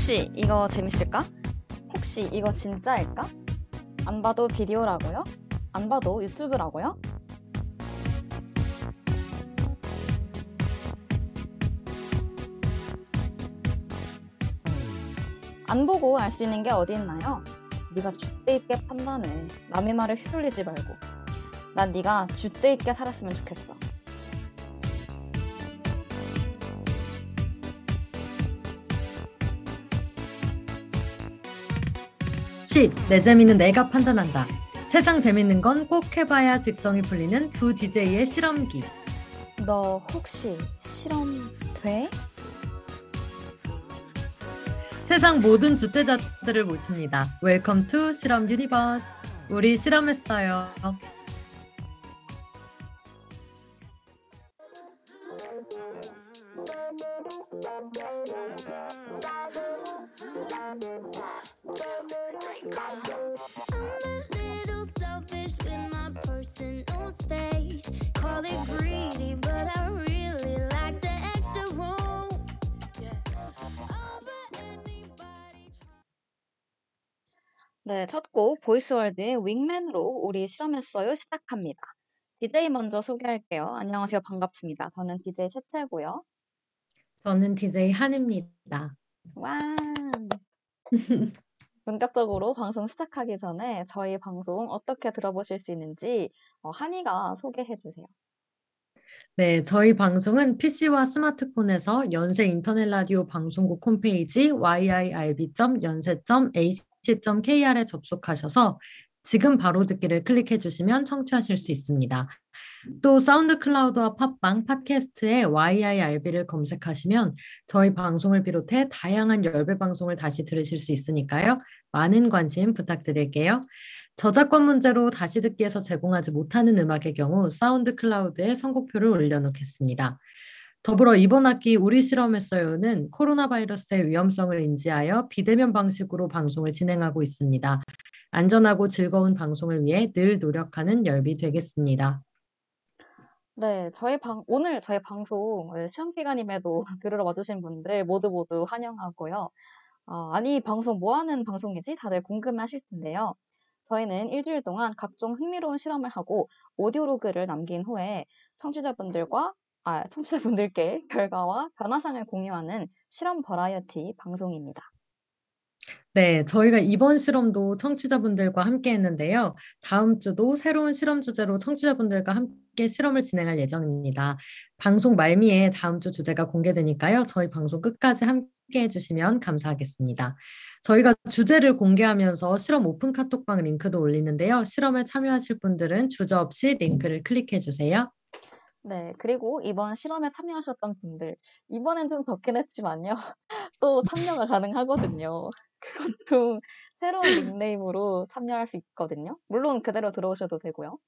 혹시 이거 재밌을까? 혹시 이거 진짜일까? 안 봐도 비디오라고요? 안 봐도 유튜브라고요? 안 보고 알 수 있는 게 어디 있나요? 네가 줏대 있게 판단해. 남의 말을 휘둘리지 말고. 난 네가 줏대 있게 살았으면 좋겠어. 쉿! 내 재미는 내가 판단한다. 세상 재밌는 건 꼭 해봐야 직성이 풀리는 두 DJ의 실험기. 너 혹시 실험 돼? 세상 모든 주대자들을 모십니다. Welcome to 실험 universe. 우리 실험했어요. 네, 첫 곡 보이스월드의 윙맨으로 우리 실험했어요 시작합니다. DJ 먼저 소개할게요. 안녕하세요. 반갑습니다. 저는 DJ 채채고요. 저는 DJ 한입니다. 와. 본격적으로 방송 시작하기 전에 저희 방송 어떻게 들어보실 수 있는지 어, 한이가 소개해 주세요. 네, 저희 방송은 PC와 스마트폰에서 연세 인터넷 라디오 방송국 홈페이지 yirb.연세 .ac.kr에 접속하셔서 지금 바로 듣기를 클릭해 주시면 청취하실 수 있습니다. 또 SoundCloud와 팟빵, 팟캐스트에 YIRB를 검색하시면 저희 방송을 비롯해 다양한 열배 방송을 다시 들으실 수 있으니까요. 많은 관심 부탁드릴게요. 저작권 문제로 다시 듣기에서 제공하지 못하는 음악의 경우 SoundCloud에 선곡표를 올려놓겠습니다. 더불어 이번 학기 우리 실험했어요는 코로나 바이러스의 위험성을 인지하여 비대면 방식으로 방송을 진행하고 있습니다. 안전하고 즐거운 방송을 위해 늘 노력하는 열비 되겠습니다. 네, 저희 방, 오늘 저희 방송 네, 시험 기간임에도 들으러 와주신 분들 모두 모두 환영하고요. 어, 아니, 방송 뭐 하는 방송이지? 다들 궁금해 하실 텐데요. 저희는 일주일 동안 각종 흥미로운 실험을 하고 오디오로그를 남긴 후에 청취자분들과, 아, 청취자분들께 결과와 변화상을 공유하는 실험 버라이어티 방송입니다. 네, 저희가 이번 실험도 청취자분들과 함께 했는데요. 다음 주도 새로운 실험 주제로 청취자분들과 함께 실험을 진행할 예정입니다. 방송 말미에 다음 주 주제가 공개되니까요. 저희 방송 끝까지 함께 해주시면 감사하겠습니다. 저희가 주제를 공개하면서 실험 오픈 카톡방 링크도 올리는데요. 실험에 참여하실 분들은 주저 없이 링크를 클릭해 주세요. 네, 그리고 이번 실험에 참여하셨던 분들, 이번엔 좀 적긴 했지만요. 또 참여가 가능하거든요. 그것도 새로운 닉네임으로 참여할 수 있거든요. 물론 그대로 들어오셔도 되고요.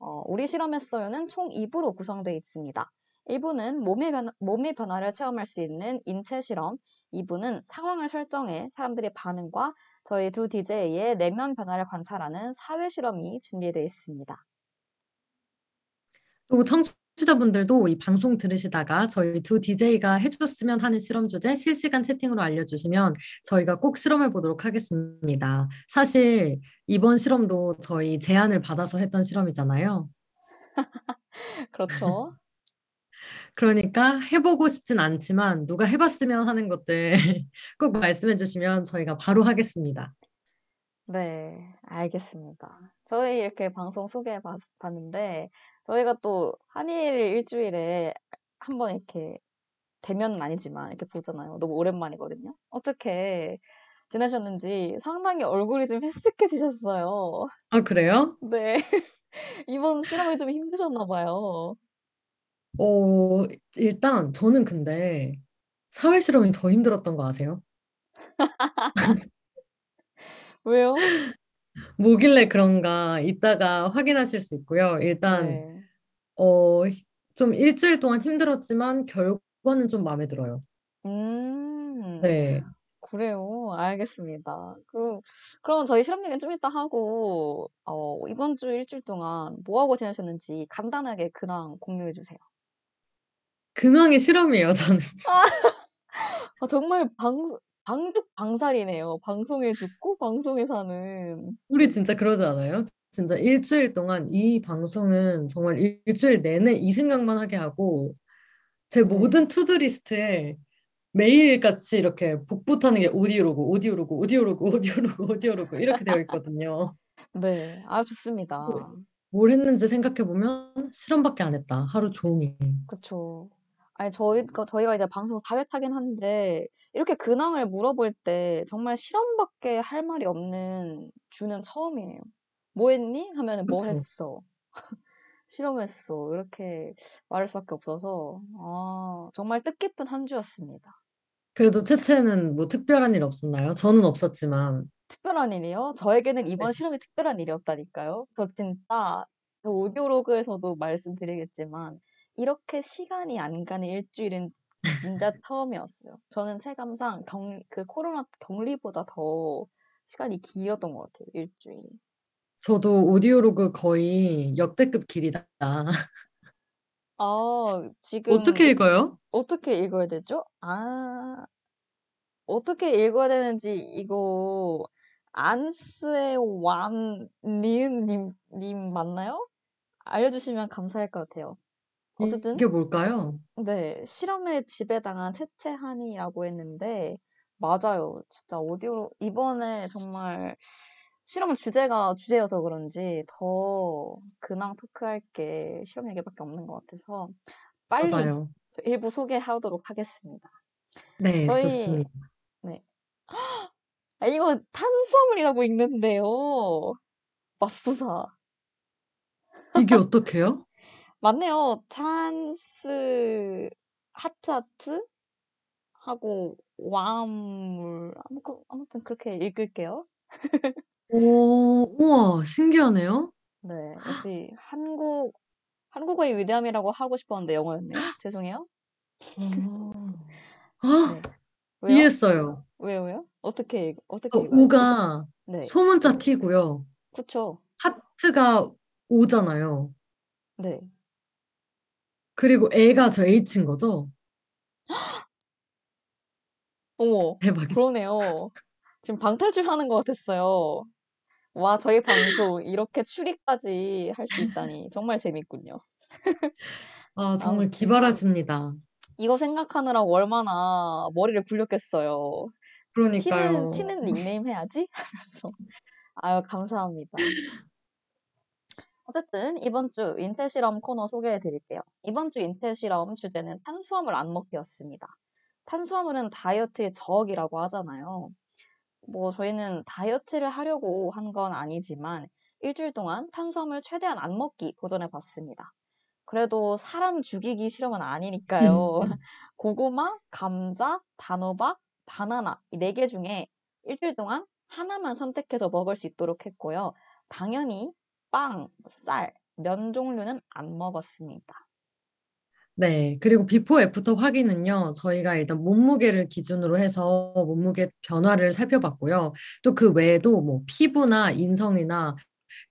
어, 우리 실험했어요는 총 2부로 구성되어 있습니다. 1부는 몸의, 변, 몸의 변화를 체험할 수 있는 인체 실험, 2부는 상황을 설정해 사람들의 반응과 저희 두 DJ의 내면 변화를 관찰하는 사회 실험이 준비되어 있습니다. 또 청취 자분들도 이 방송 들으시다가 저희 두 DJ가 해줬으면 하는 실험 주제 실시간 채팅으로 알려주시면 저희가 꼭 실험해 보도록 하겠습니다. 사실 이번 실험도 저희 제안을 받아서 했던 실험이잖아요. 그렇죠. 그러니까 해보고 싶진 않지만 누가 해봤으면 하는 것들 꼭 말씀해 주시면 저희가 바로 하겠습니다. 네, 알겠습니다. 저희 이렇게 방송 소개해 봤, 봤는데, 저희가 또 한일 일주일에 한 번 이렇게 대면은 아니지만 이렇게 보잖아요. 너무 오랜만이거든요. 어떻게 지내셨는지 상당히 얼굴이 좀 헬쓱해지셨어요. 아, 그래요? 네. 이번 실험이 좀 힘드셨나 봐요. 어, 일단 저는 근데 사회 실험이 더 힘들었던 거 아세요? 왜요? 뭐길래 그런가 이따가 확인하실 수 있고요. 일단 네. 어, 좀 일주일 동안 힘들었지만 결과는 좀 마음에 들어요. 음, 네. 그래요. 알겠습니다. 그, 그러면 저희 실험 얘기는 좀 이따 하고, 어, 이번 주 일주일 동안 뭐 하고 지내셨는지 간단하게 근황 공유해 주세요. 근황이 실험이에요, 저는. 아, 정말 방, 방죽 방살이네요. 방송에 죽고 방송에 사는. 우리 진짜 그러지 않아요? 진짜 일주일 동안 이 방송은 정말 일- 일주일 내내 이 생각만 하게 하고 제 네. 모든 to-do list에 매일같이 이렇게 복붙하는 게 audio log, audio log, audio log, audio log, audio log 이렇게 되어 있거든요. 네. 아 좋습니다. 뭘 했는지 생각해 보면 실험밖에 안 했다. 하루 종일. 그쵸. 아니 저희가 저희가 이제 방송 4회 타긴 한데 이렇게 근황을 물어볼 때 정말 실험밖에 할 말이 없는 주는 처음이에요. "뭐 했니?" 하면은 "뭐 그쵸. 했어." "실험했어." 이렇게 말할 수밖에 없어서 아 정말 뜻깊은 한 주였습니다. 그래도 채채는 뭐 특별한 일 없었나요? 저는 없었지만. 특별한 일이요? 저에게는 네. 이번 실험이 특별한 일이었다니까요. 저 진짜 그 오디오로그에서도 말씀드리겠지만 이렇게 시간이 안 가는 일주일은 진짜 처음이었어요. 저는 체감상 경 그 코로나 격리보다 더 시간이 길었던 것 같아요, 일주일이. 저도 오디오로그 거의 역대급 길이다. 아 지금 어떻게 읽어요? 어떻게 읽어야 되죠? 아 어떻게 읽어야 되는지 이거 안스의 완 니은 님 님 맞나요? 알려주시면 감사할 것 같아요. 어쨌든 이게 뭘까요? 네. 실험에 지배당한 채채한이라고 했는데 맞아요. 진짜 오디오 이번에 정말 실험 주제가 주제여서 그런지 더 근황 토크할 게 실험 얘기밖에 없는 것 같아서 빨리 맞아요. 저 일부 소개하도록 하겠습니다. 네, 저희 좋습니다. 네. 아 이거 탄수화물이라고 읽는데요. 맙소사. 이게 어떡해요? 맞네요. 탄스 하트 하트 하고 와물 아무튼 아무튼 그렇게 읽을게요. 오, 우와, 신기하네요. 네. 역시 한국 한국어의 위대함이라고 하고 싶었는데 영어였네요. 죄송해요. 어. 네. 아, 왜요? 이해했어요. 왜요, 왜요? 어떻게 읽 어떻게 어, 읽어요? 오가 네. 소문자 T고요. 그쵸. 하트가 O잖아요. 네. 그리고 애가 저 H인 거죠? 어머. 대박이다. 그러네요. 지금 방탈출 하는 것 같았어요. 와 저희 방송 이렇게 추리까지 할 수 있다니 정말 재밌군요. 아, 정말 아무튼 기발하십니다. 이거 생각하느라고 얼마나 머리를 굴렸겠어요. "그러니까요. 티는 닉네임 해야지." 하면서. 아유 감사합니다. 어쨌든 이번 주 인텔 실험 코너 소개해 드릴게요. 이번 주 인텔 실험 주제는 탄수화물 안 먹기였습니다. 탄수화물은 다이어트의 적이라고 하잖아요. 뭐 저희는 다이어트를 하려고 한 건 아니지만 일주일 동안 탄수화물 최대한 안 먹기 도전해 봤습니다. 그래도 사람 죽이기 실험은 아니니까요. 고구마, 감자, 단호박, 바나나 이 4개 중에 일주일 동안 하나만 선택해서 먹을 수 있도록 했고요. 당연히 빵, 쌀, 면 종류는 안 먹었습니다. 네, 그리고 before after 확인은요, 저희가 일단 몸무게를 기준으로 해서 몸무게 변화를 살펴봤고요. 또 그 외에도 뭐 피부나 인성이나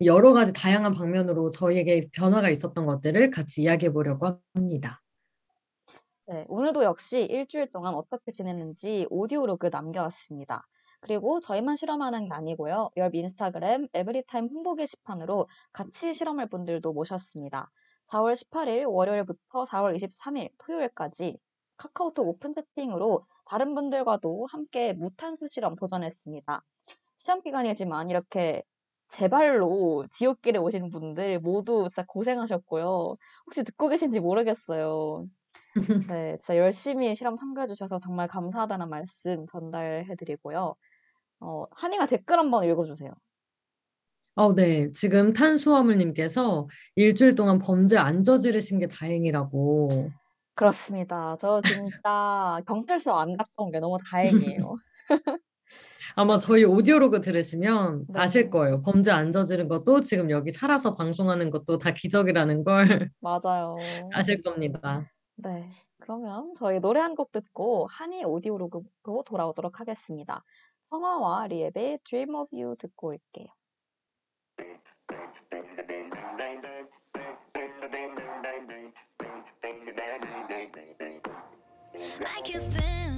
여러 가지 다양한 방면으로 저희에게 변화가 있었던 것들을 같이 이야기해 보려고 합니다. 네, 오늘도 역시 일주일 동안 어떻게 지냈는지 오디오로 그 남겨왔습니다. 그리고 저희만 실험하는 게 아니고요. 열 인스타그램 에브리타임 홍보 게시판으로 같이 실험할 분들도 모셨습니다. 4월 18일 월요일부터 4월 23일 토요일까지 카카오톡 오픈 채팅으로 다른 분들과도 함께 무탄수 실험 도전했습니다. 시험 기간이지만 이렇게 제발로 지옥길에 오신 분들 모두 진짜 고생하셨고요. 혹시 듣고 계신지 모르겠어요. 네, 진짜 열심히 실험 참가해 주셔서 정말 감사하다는 말씀 전달해 드리고요. 어, 한이가 댓글 한번 읽어주세요. 어, 네. 지금 탄수화물님께서 일주일 동안 범죄 안 저지르신 게 다행이라고. 그렇습니다. 저 진짜 경찰서 안 갔다 온 게 너무 다행이에요. 아마 저희 오디오로그 들으시면 네. 아실 거예요. 범죄 안 저지른 것도 지금 여기 살아서 방송하는 것도 다 기적이라는 걸 맞아요. 아실 겁니다. 네, 그러면 저희 노래 한 곡 듣고 한이 오디오로그로 돌아오도록 하겠습니다. 성화와 리앱의 Dream of You 듣고 올게요. Stand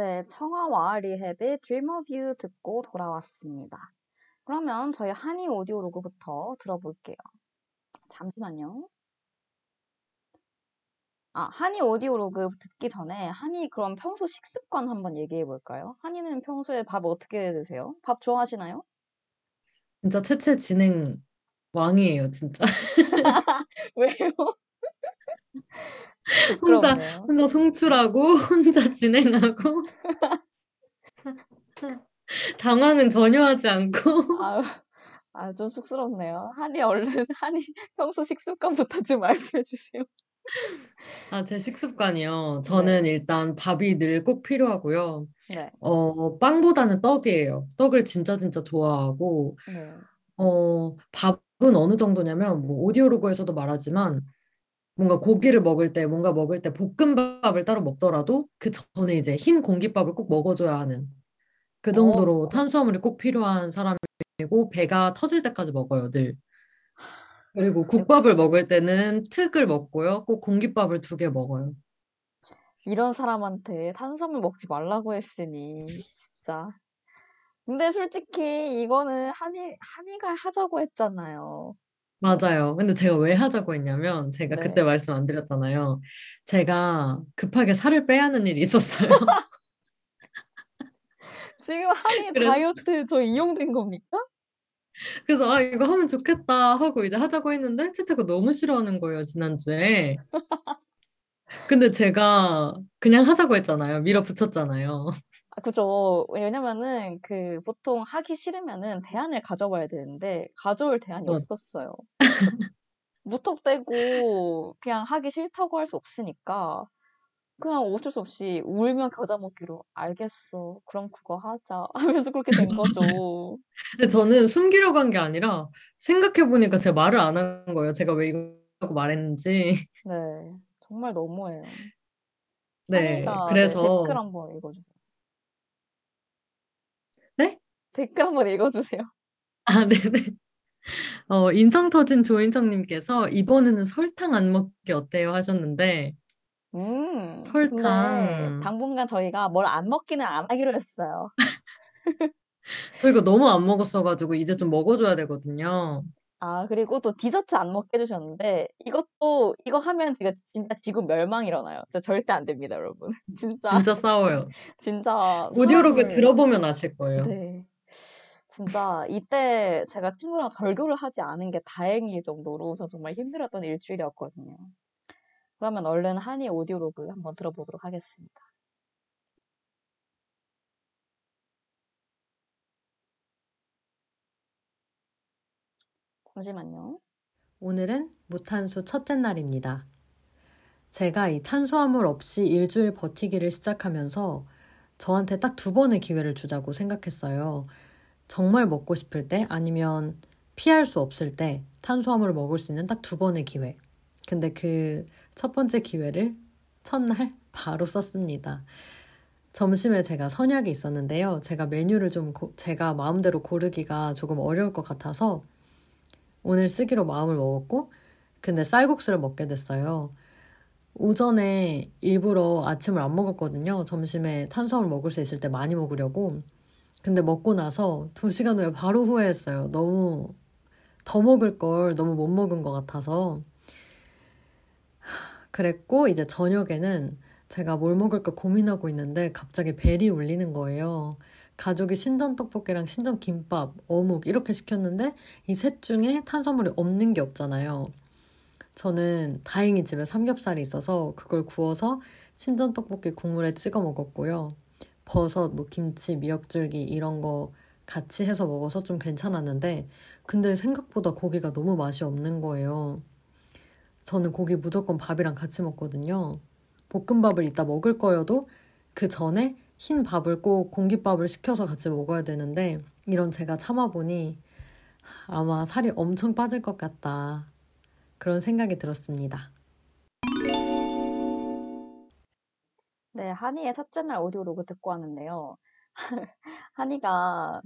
네, 청아와 리헵의 Dream of You 듣고 돌아왔습니다. 그러면 저희 한이 오디오 로그부터 들어볼게요. 잠시만요. 아, 한이 오디오 로그 듣기 전에 한이 그럼 평소 식습관 한번 얘기해 볼까요? 한이는 평소에 밥 어떻게 드세요? 밥 좋아하시나요? 진짜 채채 진행 왕이에요, 진짜. 왜요? 혼자 부끄럽네요. 혼자 송출하고 혼자 진행하고 당황은 전혀 하지 않고 아유, 아, 좀 쑥스럽네요. 한이 얼른 한이 평소 식습관부터 좀 말씀해 주세요. 아, 제 식습관이요. 네, 저는 일단 밥이 늘 꼭 필요하고요. 네, 어, 빵보다는 떡이에요. 떡을 진짜 진짜 좋아하고 네. 어, 밥은 어느 정도냐면 뭐 오디오로그에서도 말하지만 뭔가 고기를 먹을 때 뭔가 먹을 때 볶음밥을 따로 먹더라도 그 전에 이제 흰 공깃밥을 꼭 먹어줘야 하는 그 어, 정도로 탄수화물이 꼭 필요한 사람이고 배가 터질 때까지 먹어요, 늘. 그리고 국밥을. 먹을 때는 특을 먹고요. 꼭 공깃밥을 두 개 먹어요. 이런 사람한테 탄수화물 먹지 말라고 했으니 진짜. 근데 솔직히 이거는 한이 한이가 하자고 했잖아요. 맞아요. 근데 제가 왜 하자고 했냐면 제가 그때 네. 말씀 안 드렸잖아요. 제가 급하게 살을 빼야 하는 일이 있었어요. 지금 한이 그래서 다이어트 저 이용된 겁니까? 그래서 아 이거 하면 좋겠다 하고 이제 하자고 했는데 채채가 너무 싫어하는 거예요, 지난주에. 근데 제가 그냥 하자고 했잖아요. 밀어붙였잖아요. 아, 그죠. 왜냐면은 그 보통 하기 싫으면은 대안을 가져와야 되는데 가져올 대안이 어, 없었어요. 무턱대고 그냥 하기 싫다고 할 수 없으니까 그냥 어쩔 수 없이 울며 겨자 먹기로 알겠어. 그럼 그거 하자 하면서 그렇게 된 거죠. 근데 저는 숨기려고 한 게 아니라 생각해 보니까 제가 말을 안 한 거예요. 제가 왜 이거 말했는지. 네. 정말 너무해요. 네, 한이가 네, 댓글 그래서 한번 읽어주세요. 네? 댓글 한번 읽어주세요. 아, 네네. 어, 인성 터진 조인성님께서 이번에는 설탕 안 먹기 어때요 하셨는데 음, 설탕 당분간 저희가 뭘 안 먹기는 안 하기로 했어요. 저희가 너무 안 먹었어가지고 이제 좀 먹어줘야 되거든요. 아, 그리고 또 디저트 안 먹게 해주셨는데, 이것도, 이거 하면 제가 진짜 지구 멸망 일어나요. 진짜 절대 안 됩니다, 여러분. 진짜, 진짜 싸워요. 진짜 오디오로그 들어보면 아실 거예요. 네. 진짜 이때 제가 친구랑 절교를 하지 않은 게 다행일 정도로 저 정말 힘들었던 일주일이었거든요. 그러면 얼른 한이 오디오로그 한번 들어보도록 하겠습니다. 잠시만요. 오늘은 무탄수 첫째 날입니다. 제가 이 탄수화물 없이 일주일 버티기를 시작하면서 저한테 딱 두 번의 기회를 주자고 생각했어요. 정말 먹고 싶을 때 아니면 피할 수 없을 때 탄수화물을 먹을 수 있는 딱 두 번의 기회. 근데 그 첫 번째 기회를 첫날 바로 썼습니다. 점심에 제가 선약이 있었는데요. 제가 메뉴를 좀 고- 제가 마음대로 고르기가 조금 어려울 것 같아서 오늘 쓰기로 마음을 먹었고, 근데 쌀국수를 먹게 됐어요. 오전에 일부러 아침을 안 먹었거든요. 점심에 탄수화물 먹을 수 있을 때 많이 먹으려고. 근데 먹고 나서 두 시간 후에 바로 후회했어요. 너무 더 먹을 걸 너무 못 먹은 것 같아서. 그랬고, 이제 저녁에는 제가 뭘 먹을까 고민하고 있는데 갑자기 벨이 울리는 거예요. 가족이 신전 떡볶이랑 신전 김밥, 어묵 이렇게 시켰는데 이 셋 중에 탄수화물이 없는 게 없잖아요. 저는 다행히 집에 삼겹살이 있어서 그걸 구워서 신전 떡볶이 국물에 찍어 먹었고요. 버섯, 뭐 김치, 미역줄기 이런 거 같이 해서 먹어서 좀 괜찮았는데 근데 생각보다 고기가 너무 맛이 없는 거예요. 저는 고기 무조건 밥이랑 같이 먹거든요. 볶음밥을 이따 먹을 거여도 그 전에 흰 밥을 꼭 공깃밥을 시켜서 같이 먹어야 되는데 이런 제가 참아보니 아마 살이 엄청 빠질 것 같다. 그런 생각이 들었습니다. 네, 한이의 첫째 날 오디오 로그 듣고 왔는데요. 한이가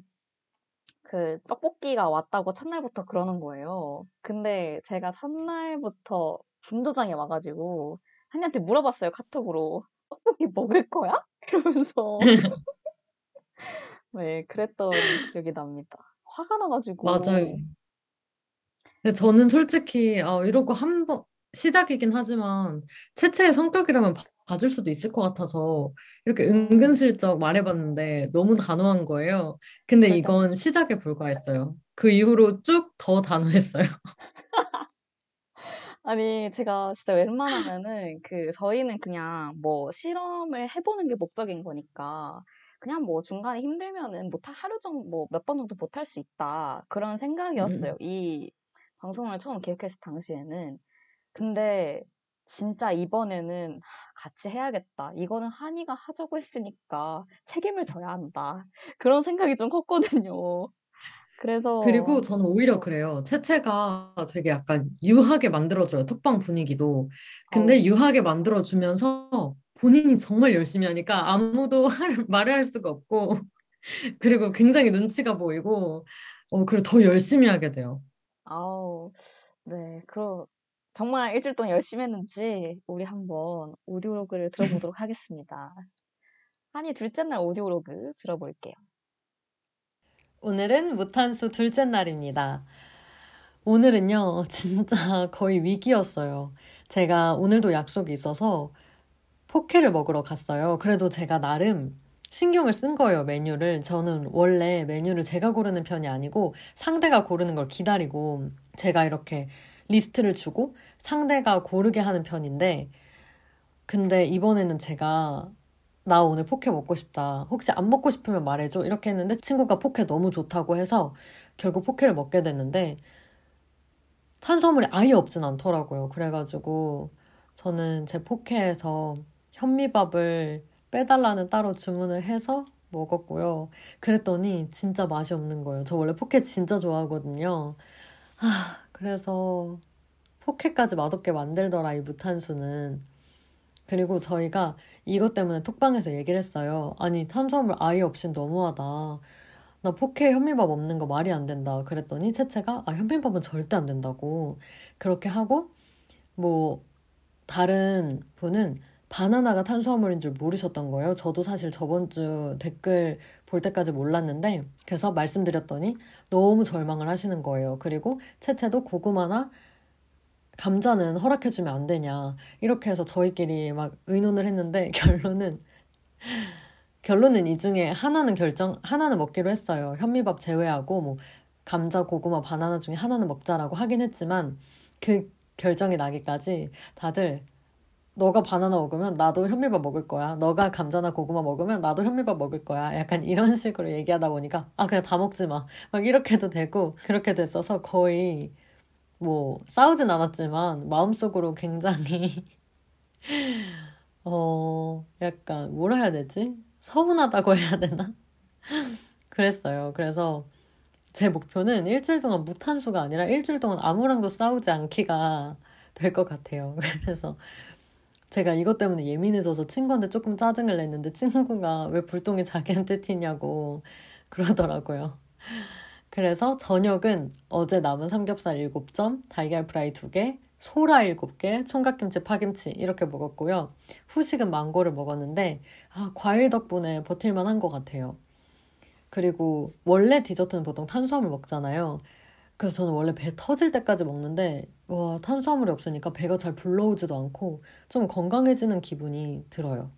그 떡볶이가 왔다고 첫날부터 그러는 거예요. 근데 제가 첫날부터 분도장에 와 가지고 한이한테 물어봤어요, 카톡으로. "떡볶이 먹을 거야?" 이러면서. 네, 그랬던 기억이 납니다. 화가 나 가지고. 맞아요. 근데 저는 솔직히 아, 이러고 한 번 시작이긴 하지만 채채의 성격이라면 봐- 봐줄 수도 있을 것 같아서 이렇게 음. 은근슬쩍 말해봤는데 너무 단호한 거예요. 근데 이건. 시작에 불과했어요. 그 이후로 쭉 더 단호했어요. 아니 제가 진짜 웬만하면은 그 저희는 그냥 뭐 실험을 해 보는 게 목적인 거니까 그냥 뭐 중간에 힘들면은 뭐타 하루 정도 뭐 몇 번 정도 못할 수 있다. 그런 생각이었어요. 음. 이 방송을 처음 기획했을 당시에는. 근데 진짜 이번에는 '하 같이 해야겠다. 이거는 한이가 하자고 했으니까 책임을 져야 한다.' 그런 생각이 좀 컸거든요. 그래서 그리고 저는 오히려 그래요. 채채가 되게 약간 유하게 만들어줘요. 톡방 분위기도. 근데 어우. 유하게 만들어주면서 본인이 정말 열심히 하니까 아무도 할, 말을 할 수가 없고 그리고 굉장히 눈치가 보이고 어, 그리고 더 열심히 하게 돼요. 아우. 네. 그러 정말 일주일 동안 열심히 했는지 우리 한번 오디오로그를 들어보도록 하겠습니다. 한이 둘째 날 오디오로그 들어볼게요. 오늘은 무탄수 둘째 날입니다. 오늘은요, 진짜 거의 위기였어요. 제가 오늘도 약속이 있어서 포케를 먹으러 갔어요. 그래도 제가 나름 신경을 쓴 거예요, 메뉴를. 저는 원래 메뉴를 제가 고르는 편이 아니고 상대가 고르는 걸 기다리고 제가 이렇게 리스트를 주고 상대가 고르게 하는 편인데 근데 이번에는 제가 나 오늘 포케 먹고 싶다. 혹시 안 먹고 싶으면 말해줘. 이렇게 했는데 친구가 포케 너무 좋다고 해서 결국 포케를 먹게 됐는데 탄수화물이 아예 없진 않더라고요. 그래가지고 저는 제 포케에서 현미밥을 빼달라는 따로 주문을 해서 먹었고요. 그랬더니 진짜 맛이 없는 거예요. 저 원래 포케 진짜 좋아하거든요. 아, 그래서 포케까지 맛없게 만들더라, 이 무탄수는. 그리고 저희가 이것 때문에 톡방에서 얘기를 했어요. 아니, 탄수화물 아예 없인 너무하다. 나 포케 현미밥 없는 거 말이 안 된다. 그랬더니 채채가 아, 현미밥은 절대 안 된다고. 그렇게 하고 뭐 다른 분은 바나나가 탄수화물인 줄 모르셨던 거예요. 저도 사실 저번 주 댓글 볼 때까지 몰랐는데 그래서 말씀드렸더니 너무 절망을 하시는 거예요. 그리고 채채도 고구마나 감자는 허락해주면 안 되냐. 이렇게 해서 저희끼리 막 의논을 했는데 결론은 결론은 이 중에 하나는 결정, 하나는 먹기로 했어요. 현미밥 제외하고 뭐 감자, 고구마, 바나나 중에 하나는 먹자라고 하긴 했지만 그 결정이 나기까지 다들 너가 바나나 먹으면 나도 현미밥 먹을 거야. 너가 감자나 고구마 먹으면 나도 현미밥 먹을 거야. 약간 이런 식으로 얘기하다 보니까 아 그냥 다 먹지 마. 막 이렇게도 되고 그렇게 됐어서 거의 뭐 싸우진 않았지만 마음속으로 굉장히 어 약간 뭐라 해야 되지? 서운하다고 해야 되나? 그랬어요. 그래서 제 목표는 일주일 동안 무탄수가 아니라 일주일 동안 아무랑도 싸우지 않기가 될 것 같아요. 그래서 제가 이것 때문에 예민해져서 친구한테 조금 짜증을 냈는데 친구가 왜 불똥이 자기한테 튀냐고 그러더라고요. 그래서 저녁은 어제 남은 삼겹살 7점, 달걀 프라이 2개, 소라 7개, 총각김치, 파김치 이렇게 먹었고요. 후식은 망고를 먹었는데 아, 과일 덕분에 버틸만 한 것 같아요. 그리고 원래 디저트는 보통 탄수화물 먹잖아요. 그래서 저는 원래 배 터질 때까지 먹는데 와, 탄수화물이 없으니까 배가 잘 불러오지도 않고 좀 건강해지는 기분이 들어요.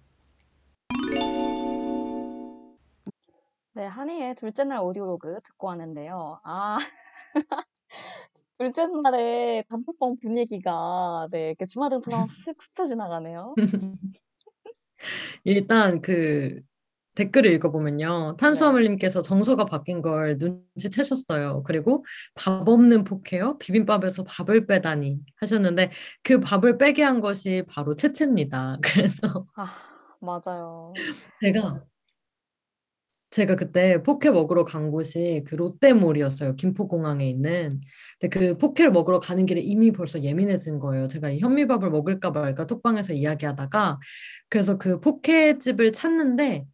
네, 한이의 둘째 날 오디오로그 듣고 왔는데요. 아, 둘째 날에 단톡방 분위기가 네, 이렇게 주마등처럼 슥 스쳐 지나가네요. 일단 그 댓글을 읽어보면요. 네. 탄수화물님께서 정서가 바뀐 걸 눈치채셨어요. 그리고 밥 없는 포케요? 비빔밥에서 밥을 빼다니 하셨는데 그 밥을 빼게 한 것이 바로 채채입니다. 그래서 아, 맞아요. 제가 제가 그때 포케 먹으러 간 곳이 그 롯데몰이었어요. 김포공항에 있는. 근데 그 포케를 먹으러 가는 길에 이미 벌써 예민해진 거예요. 제가 이 현미밥을 먹을까 말까 톡방에서 이야기하다가 그래서 그 포케집을 찾는데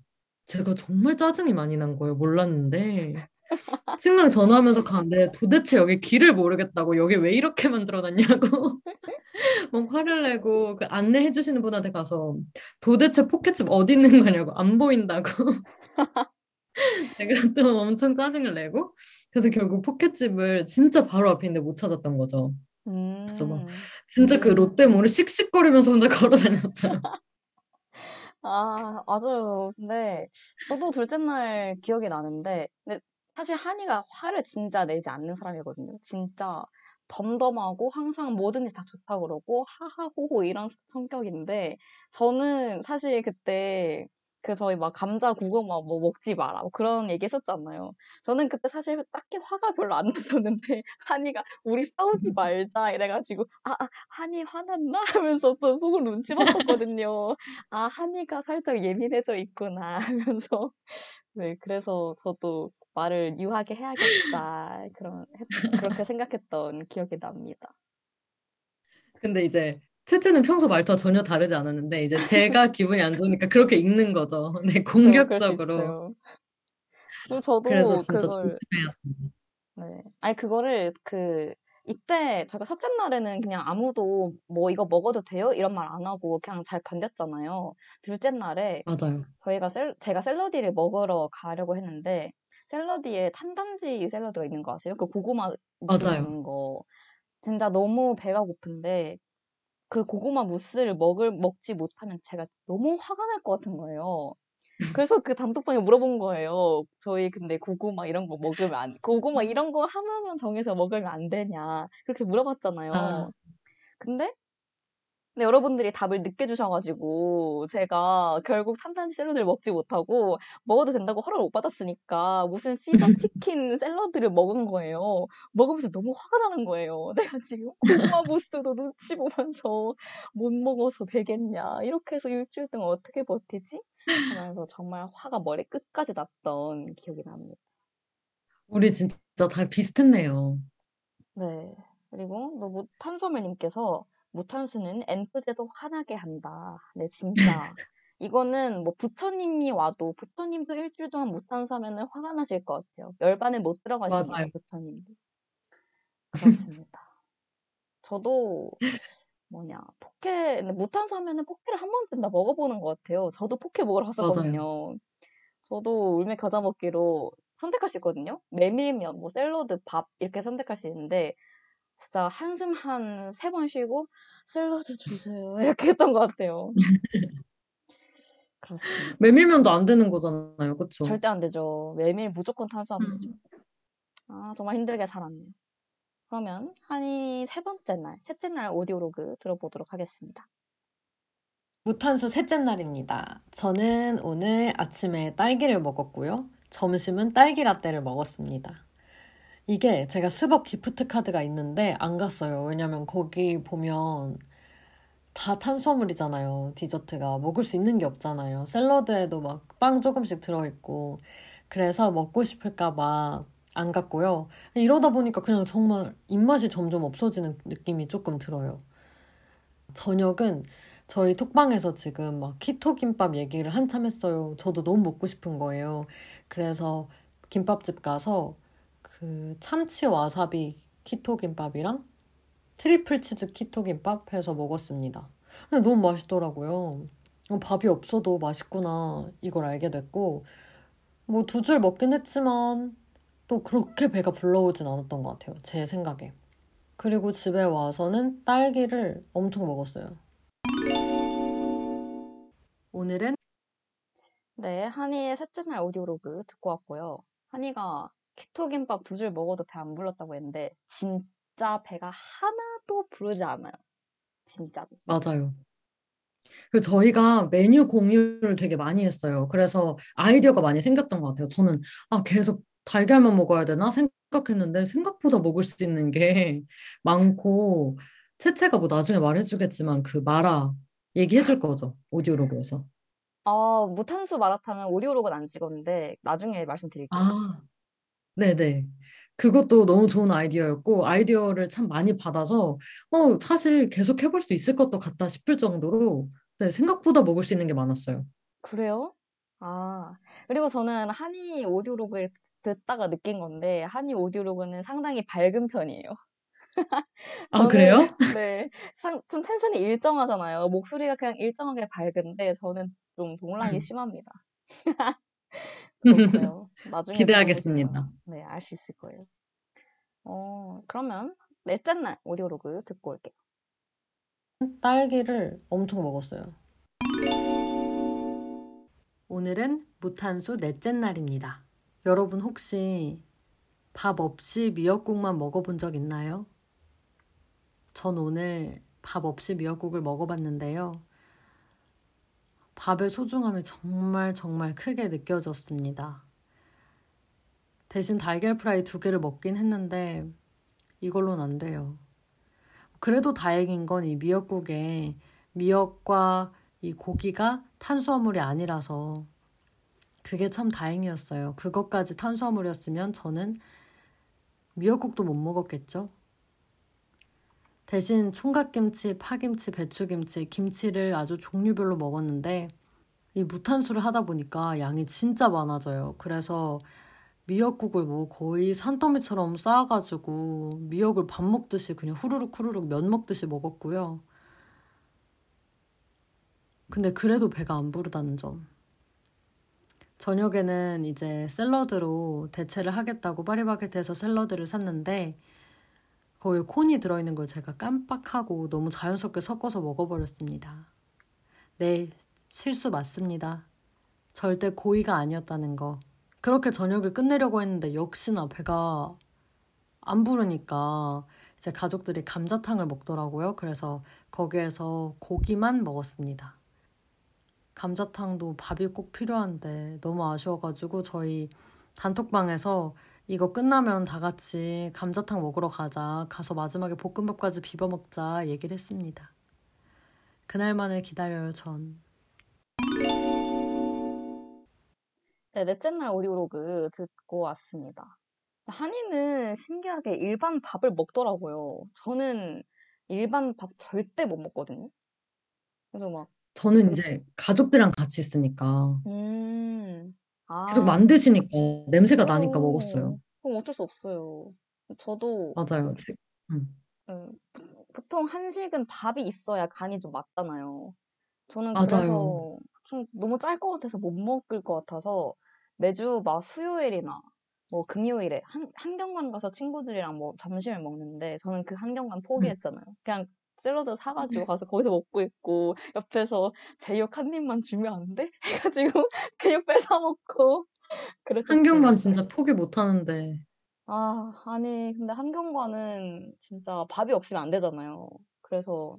제가 정말 짜증이 많이 난 거예요. 몰랐는데. 친구랑 전화하면서 가는데 도대체 여기 길을 모르겠다고 여기 왜 이렇게 만들어놨냐고 막 화를 내고 그 안내해 주시는 분한테 가서 도대체 포켓집 어디 있는 거냐고 안 보인다고 내가 또 엄청 짜증을 내고 그래서 결국 포켓집을 진짜 바로 앞에 있는데 못 찾았던 거죠. 그래서 막 음. 진짜 그 롯데몰을 씩씩거리면서 혼자 걸어 다녔어요. 아, 맞아요. 근데 저도 둘째 날 기억이 나는데, 근데 사실 한이가 화를 진짜 내지 않는 사람이거든요. 진짜 덤덤하고 항상 뭐든지 다 좋다고 그러고 하하호호 이런 성격인데, 저는 사실 그때 그 저희 막 감자 고구마 뭐 먹지 마라 뭐 그런 얘기 했었잖아요. 저는 그때 사실 딱히 화가 별로 안 났었는데, 한이가 우리 싸우지 말자 이래가지고, 아, 아, 한이 화났나? 하면서 또 속으로 눈치 봤었거든요. 아, 한이가 살짝 예민해져 있구나 하면서 네, 그래서 저도 말을 유하게 해야겠다 그런 했- 그렇게 생각했던 기억이 납니다. 근데 이제 채채는 평소 말투와 전혀 다르지 않았는데 이제 제가 기분이 안 좋으니까 그렇게 읽는 거죠. 네, 공격적으로. 그리고 그래서 저도 진짜 그걸 네, 아니 그거를 그 이때 저희가 첫째 날에는 그냥 아무도 뭐 이거 먹어도 돼요? 이런 말 안 하고 그냥 잘 견뎠잖아요. 둘째 날에 맞아요. 저희가 셀, 제가 샐러디를 먹으러 가려고 했는데 샐러디에 탄단지 샐러드가 있는 거 아세요? 그 고구마 맞아요. 거. 진짜 너무 배가 고픈데 그 고구마 무스를 먹을 먹지 못하면 제가 너무 화가 날 것 같은 거예요. 그래서 그 단톡방에 물어본 거예요. 저희 근데 고구마 이런 거 먹으면 안, 고구마 이런 거 하나만 정해서 먹으면 안 되냐. 그렇게 물어봤잖아요. 아, 근데 근데 여러분들이 답을 늦게 주셔가지고 제가 결국 탄단지 샐러드를 먹지 못하고 먹어도 된다고 허락을 못 받았으니까 무슨 시저 치킨 샐러드를 먹은 거예요. 먹으면서 너무 화가 나는 거예요. 내가 지금 고구마 무스도 눈치 보면서 못 먹어서 되겠냐. 이렇게 해서 일주일 동안 어떻게 버티지? 하면서 정말 화가 머리 끝까지 났던 기억이 납니다. 우리 진짜 다 비슷했네요. 네. 그리고 또 무탄소매님께서 무탄수는 엔프제도 화나게 한다. 네, 진짜. 이거는 뭐 부처님이 와도 부처님도 일주일 동안 무탄수 하면은 화가 나실 것 같아요. 열반에 못 맞아요. 부처님도. 그렇습니다. 저도 뭐냐 근데 무탄수 하면은 포케를 한 번쯤 다 먹어보는 것 같아요. 저도 포케 먹으러. 갔었거든요. 저도 울며 겨자 먹기로 선택할 수 있거든요. 메밀면, 뭐 샐러드, 밥 이렇게 선택할 수 있는데 진짜 한숨 한 세 번 쉬고 샐러드 주세요 이렇게 했던 것 같아요. 그렇습니다. 메밀면도 안 되는 거잖아요. 그쵸? 절대 안 되죠. 메밀 무조건 탄수화물이죠. 음. 아 정말 힘들게 살았네요. 그러면 한이 세 번째 날, 셋째 날 오디오로그 들어보도록 하겠습니다. 무탄수 셋째 날입니다. 저는 오늘 아침에 딸기를 먹었고요. 점심은 딸기 라떼를 먹었습니다. 이게 제가 스벅 기프트 카드가 있는데 안 갔어요. 왜냐면 거기 보면 다 탄수화물이잖아요. 디저트가 먹을 수 있는 게 없잖아요. 샐러드에도 막 빵 조금씩 들어있고 그래서 먹고 싶을까 봐 안 갔고요. 이러다 보니까 그냥 정말 입맛이 점점 없어지는 느낌이 조금 들어요. 저녁은 저희 톡방에서 지금 막 키토 김밥 얘기를 한참 했어요. 저도 너무 먹고 싶은 거예요. 그래서 김밥집 가서 그 참치 와사비 keto 김밥이랑 triple 치즈 keto 김밥 해서 먹었습니다. 근데 너무 맛있더라고요. 어, 밥이 없어도 맛있구나 이걸 알게 됐고 뭐 두 줄 먹긴 했지만 또 그렇게 배가 불러오진 않았던 것 같아요. 제 생각에. 그리고 집에 와서는 딸기를 엄청 먹었어요. 오늘은 네, 한이의 셋째 날 오디오로그 듣고 왔고요. 한이가 키토 김밥 두 줄 먹어도 배 안 불렀다고 했는데 진짜 배가 하나도 부르지 않아요. 진짜로. 맞아요. 그 저희가 메뉴 공유를 되게 많이 했어요. 그래서 아이디어가 많이 생겼던 것 같아요. 저는 아 계속 달걀만 먹어야 되나 생각했는데 생각보다 먹을 수 있는 게 많고 채채가 뭐 나중에 말해주겠지만 그 마라 얘기해줄 거죠. 오디오로그에서. 아, 무탄수 마라탕은 오디오로그는 안 찍었는데 나중에 말씀드릴게요. 아, 네네. 그것도 너무 좋은 아이디어였고 아이디어를 참 많이 받아서 어 사실 계속 해볼 수 있을 것도 같다 싶을 정도로 네, 생각보다 먹을 수 있는 게 많았어요. 그래요? 아, 그리고 저는 한이 오디오로그에 듣다가 느낀 건데 한이 오디오로그는 상당히 밝은 편이에요. 아, 저는 그래요? 네, 상, 좀 텐션이 일정하잖아요. 목소리가 그냥 일정하게 밝은데 저는 좀 동락이 심합니다. 그렇고요. 나중에 들어보시면 기대하겠습니다. 네, 알 수 있을 거예요. 어, 그러면 넷째 날 오디오로그 듣고 올게요. 딸기를 엄청 먹었어요. 오늘은 무탄수 넷째 날입니다. 여러분 혹시 밥 없이 미역국만 먹어본 적 있나요? 전 오늘 밥 없이 미역국을 먹어봤는데요. 밥의 소중함이 정말 정말 크게 느껴졌습니다. 대신 달걀 프라이 두 개를 먹긴 했는데 이걸로는 안 돼요. 그래도 다행인 건 이 미역국에 미역과 이 고기가 탄수화물이 아니라서 그게 참 다행이었어요. 그것까지 탄수화물이었으면 저는 미역국도 못 먹었겠죠? 대신 총각김치, 파김치, 배추김치, 김치를 아주 종류별로 먹었는데 이 무탄수를 하다 보니까 양이 진짜 많아져요. 그래서 미역국을 뭐 거의 산더미처럼 쌓아가지고 미역을 밥 먹듯이 그냥 후루룩 후루룩 면 먹듯이 먹었고요. 근데 그래도 배가 안 부르다는 점. 저녁에는 이제 샐러드로 대체를 하겠다고 파리바게트에서 샐러드를 샀는데 거기에 콘이 들어있는 걸 제가 깜빡하고 너무 자연스럽게 섞어서 먹어버렸습니다. 네, 실수 맞습니다. 절대 고의가 아니었다는 거. 그렇게 저녁을 끝내려고 했는데 역시나 배가 안 부르니까 이제 가족들이 감자탕을 먹더라고요. 그래서 거기에서 고기만 먹었습니다. 감자탕도 밥이 꼭 필요한데 너무 아쉬워가지고 저희 단톡방에서 이거 끝나면 다 같이 감자탕 먹으러 가자. 가서 마지막에 볶음밥까지 비벼 먹자 얘기를 했습니다. 그날만을 기다려요, 전. 네, 넷째 날 오디오로그 듣고 왔습니다. 한이는 신기하게 일반 밥을 먹더라고요. 저는 일반 밥 절대 못 먹거든요. 그래서 막, 저는 이제 가족들이랑 같이 있으니까 음, 계속 아, 만드시니까 냄새가 나니까 어, 먹었어요. 그럼 어쩔 수 없어요. 저도 맞아요. 지- 음. 음, 보- 보통 한식은 밥이 있어야 간이 좀 맞잖아요. 저는 맞아요. 그래서 좀 너무 짤 것 같아서 못 먹을 것 같아서 매주 막 수요일이나 뭐 금요일에 한, 한경관 가서 친구들이랑 뭐 점심을 먹는데 저는 그 한경관 음. 포기했잖아요. 그냥 샐러드 사가지고 가서 거기서 먹고 있고 옆에서 제육 한 입만 주면 안 돼? 해가지고 그냥 뺏어 먹고 한경관 그랬었습니다. 진짜 포기 못 하는데. 아, 아니, 근데 한경관은 진짜 밥이 없으면 안 되잖아요. 그래서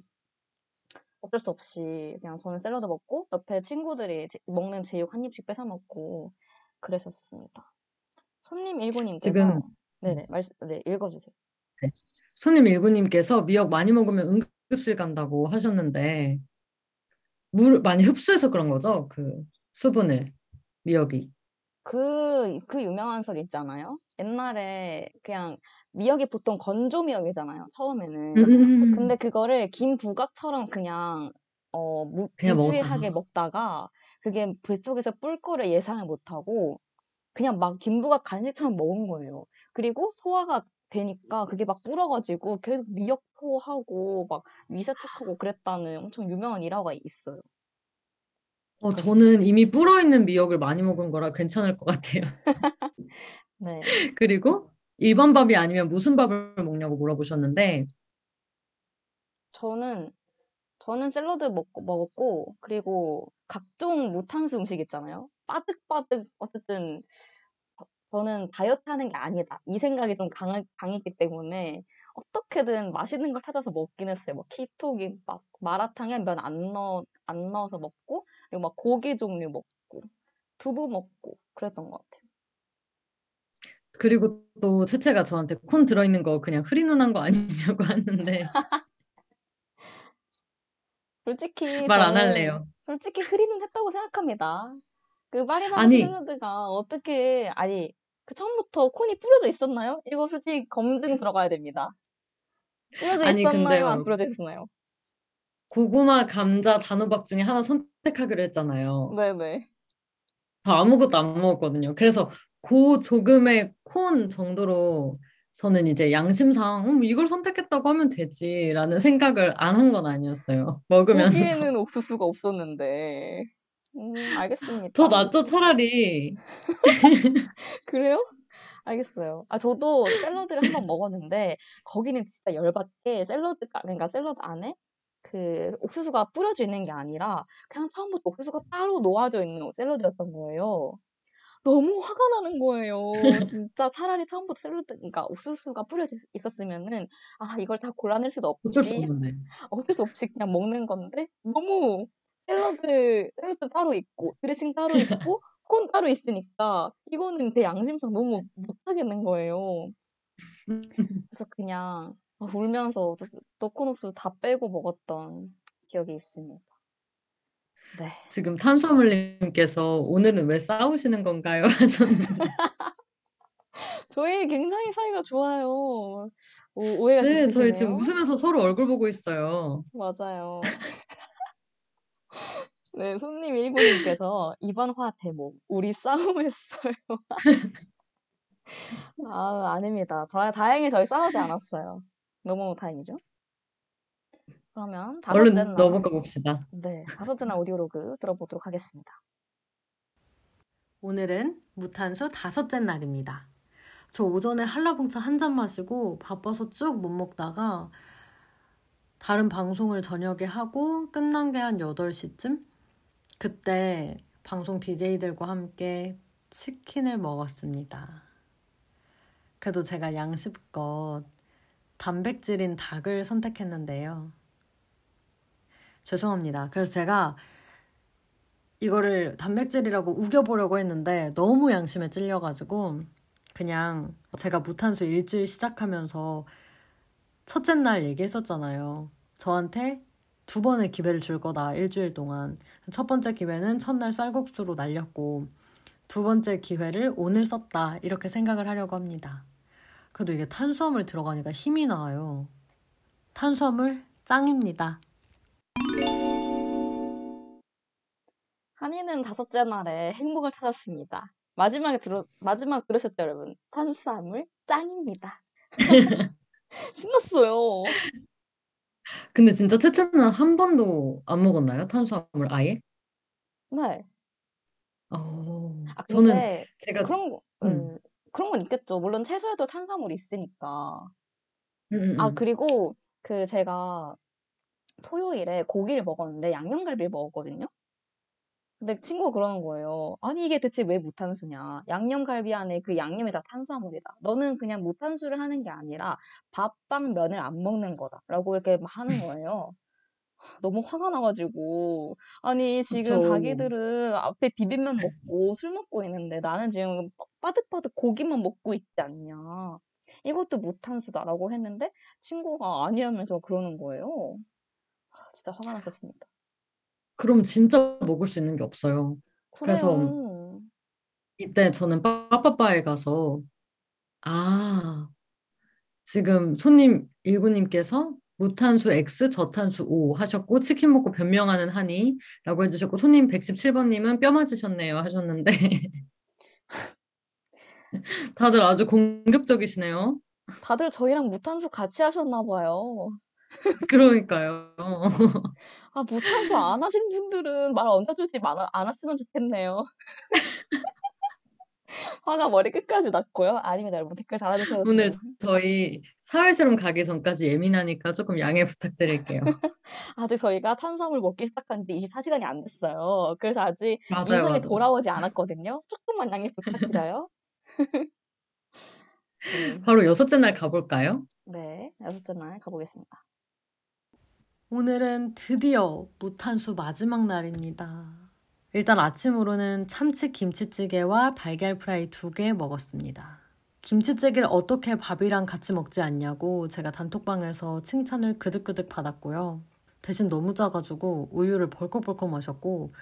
어쩔 수 없이 그냥 저는 샐러드 먹고 옆에 친구들이 제- 먹는 제육 한 입씩 뺏어 먹고 그랬었습니다. 손님 일구님께서 지금 네네 말씀 네 읽어주세요. 네. 손님 일구님께서 미역 많이 먹으면 응급실 간다고 하셨는데 물 많이 흡수해서 그런 거죠? 그 수분을 미역이. 그, 그 유명한 설 있잖아요. 옛날에 그냥 미역이 보통 건조 미역이잖아요. 처음에는. 음. 근데 그거를 김 부각처럼 그냥 어 무, 먹었다가. 먹다가 그게 뱃속에서 불 거를 예상을 못하고 그냥 막 김부각 간식처럼 먹은 거예요. 그리고 소화가 되니까 그게 막 불어가지고 계속 미역토하고 막 위세척하고 그랬다는 엄청 유명한 일화가 있어요. 어, 저는 이미 불어있는 미역을 많이 먹은 거라 괜찮을 것 같아요. 네. 그리고 일반 밥이 아니면 무슨 밥을 먹냐고 물어보셨는데 저는 저는 샐러드 먹고 먹었고 그리고 각종 무탄수 음식 있잖아요. 바득바득 어쨌든 저- 저는 다이어트 하는 게 아니다. 이 생각이 좀 강하, 강했기 때문에 어떻게든 맛있는 걸 찾아서 먹긴 했어요. 뭐 키토 김밥, 마라탕에 면 안 넣어 안 넣어서 먹고 그리고 막 고기 종류 먹고 두부 먹고 그랬던 것 같아요. 그리고 또 채채가 저한테 콘 들어있는 거 그냥 흐리눈한 거 아니냐고 하는데 솔직히 말 안 할래요. 솔직히 흐리는 했다고 생각합니다. 그 파리바게트 샐러드가 어떻게 아니 그 처음부터 콘이 뿌려져 있었나요? 이거 솔직히 검증 들어가야 됩니다. 뿌려져 아니 있었나요? 안 여러분 뿌려져 있었나요? 고구마, 감자, 단호박 중에 하나 선택하기로 했잖아요. 네네. 저 아무것도 안 먹었거든요. 그래서 그 조금의 콘 정도로 저는 이제 양심상 음, 이걸 선택했다고 하면 되지라는 생각을 안 한 건 아니었어요. 먹으면서. 거기에는 옥수수가 없었는데. 음, 알겠습니다. 더 낫죠, 차라리. 그래요? 알겠어요. 아, 저도 샐러드를 한 번 먹었는데, 거기는 진짜 열받게 샐러드가, 그러니까 샐러드 안에 그 옥수수가 뿌려져 있는 게 아니라, 그냥 처음부터 옥수수가 따로 놓아져 있는 샐러드였던 거예요. 너무 화가 나는 거예요. 진짜 차라리 처음부터 샐러드, 그러니까 옥수수가 뿌려져 있었으면은, 아, 이걸 다 골라낼 수도 어쩔 수 없지. 없는데. 어쩔 수 없이 그냥 먹는 건데, 너무 샐러드, 샐러드 따로 있고, 드레싱 따로 있고, 콘 따로 있으니까, 이거는 제 양심상 너무 못하겠는 거예요. 그래서 그냥 아, 울면서 너콘 옥수수 다 빼고 먹었던 기억이 있습니다. 네. 지금 탄수화물님께서 오늘은 왜 싸우시는 건가요? 하셨는데. 저희 굉장히 사이가 좋아요. 오, 오해가 네, 저희. 지금 웃으면서 서로 얼굴 보고 있어요. 맞아요. 네, 손님 19님께서 이번 화 대목 우리 싸움했어요. 아, 아닙니다. 저, 다행히 저희 싸우지 않았어요. 너무 다행이죠. 그러면 다섯째 얼른 날, 넘어가 봅시다. 네, 다섯째 날 오디오로그 들어보도록 하겠습니다. 오늘은 무탄수 다섯째 날입니다. 저 오전에 한라봉차 한 잔 마시고 바빠서 쭉 못 먹다가 다른 방송을 저녁에 하고 끝난 게 한 8시쯤? 그때 방송 DJ들과 함께 치킨을 먹었습니다. 그래도 제가 양심껏 단백질인 닭을 선택했는데요. 죄송합니다. 그래서 제가 이거를 단백질이라고 우겨보려고 했는데 너무 양심에 찔려가지고 그냥 제가 무탄수 일주일 시작하면서 첫째 날 얘기했었잖아요. 저한테 두 번의 기회를 줄 거다, 일주일 동안. 첫 번째 기회는 첫날 쌀국수로 날렸고, 두 번째 기회를 오늘 썼다, 이렇게 생각을 하려고 합니다. 그래도 이게 탄수화물 들어가니까 힘이 나요. 탄수화물 짱입니다. 한이는 다섯째 날에 행복을 찾았습니다. 마지막에 들어, 마지막 들으셨죠, 여러분? 탄수화물 짱입니다. 신났어요. 근데 진짜 채채는 한 번도 안 먹었나요? 탄수화물 아예? 네. 어, 아, 저는 근데 제가 그런 거, 음. 음, 그런 건 있겠죠. 물론 채소에도 탄수화물이 있으니까. 음, 음, 아, 음. 그리고 그 제가 토요일에 고기를 먹었는데 양념갈비를 먹었거든요. 근데 친구가 그러는 거예요. 아니, 이게 대체 왜 무탄수냐? 양념갈비 안에 그 양념이 다 탄수화물이다. 너는 그냥 무탄수를 하는 게 아니라 밥빵 면을 안 먹는 거다. 라고 이렇게 막 하는 거예요. 너무 화가 나가지고. 아니, 지금 그쵸. 자기들은 앞에 비빔면 먹고 술 먹고 있는데 나는 지금 빠득빠득 고기만 먹고 있지 않냐. 이것도 무탄수다라고 했는데 친구가 아니라면서 그러는 거예요. 하, 진짜 화가 났었습니다. 그럼 진짜 먹을 수 있는 게 없어요. 그래서 그래요. 이때 저는 빠빠빠에 가서 아, 지금 손님 19님께서 무탄수 X, 저탄수 O 하셨고 치킨 먹고 변명하는 한이라고 해주셨고 손님 117번님은 뼈 맞으셨네요 하셨는데 다들 아주 공격적이시네요. 다들 저희랑 무탄수 같이 하셨나 봐요. 그러니까요. 아, 무탄수 안 하신 분들은 말 얹어주지 마- 않았으면 좋겠네요. 화가 머리 끝까지 났고요. 아닙니다, 여러분. 댓글 달아주셔도 오늘 돼요. 저희 사회실험 가기 전까지 예민하니까 조금 양해 부탁드릴게요. 아직 저희가 탄수화물 먹기 시작한 지 24시간이 안 됐어요. 그래서 아직 맞아요, 인성이 맞아요. 돌아오지 않았거든요. 조금만 양해 부탁드려요. 네, 바로 여섯째 날 가볼까요? 네, 여섯째 날 가보겠습니다. 오늘은 드디어 무탄수 마지막 날입니다. 일단 아침으로는 참치 김치찌개와 달걀 프라이 두 개 먹었습니다. 김치찌개를 어떻게 밥이랑 같이 먹지 않냐고 제가 단톡방에서 칭찬을 그득그득 받았고요. 대신 너무 짜가지고 우유를 벌컥벌컥 마셨고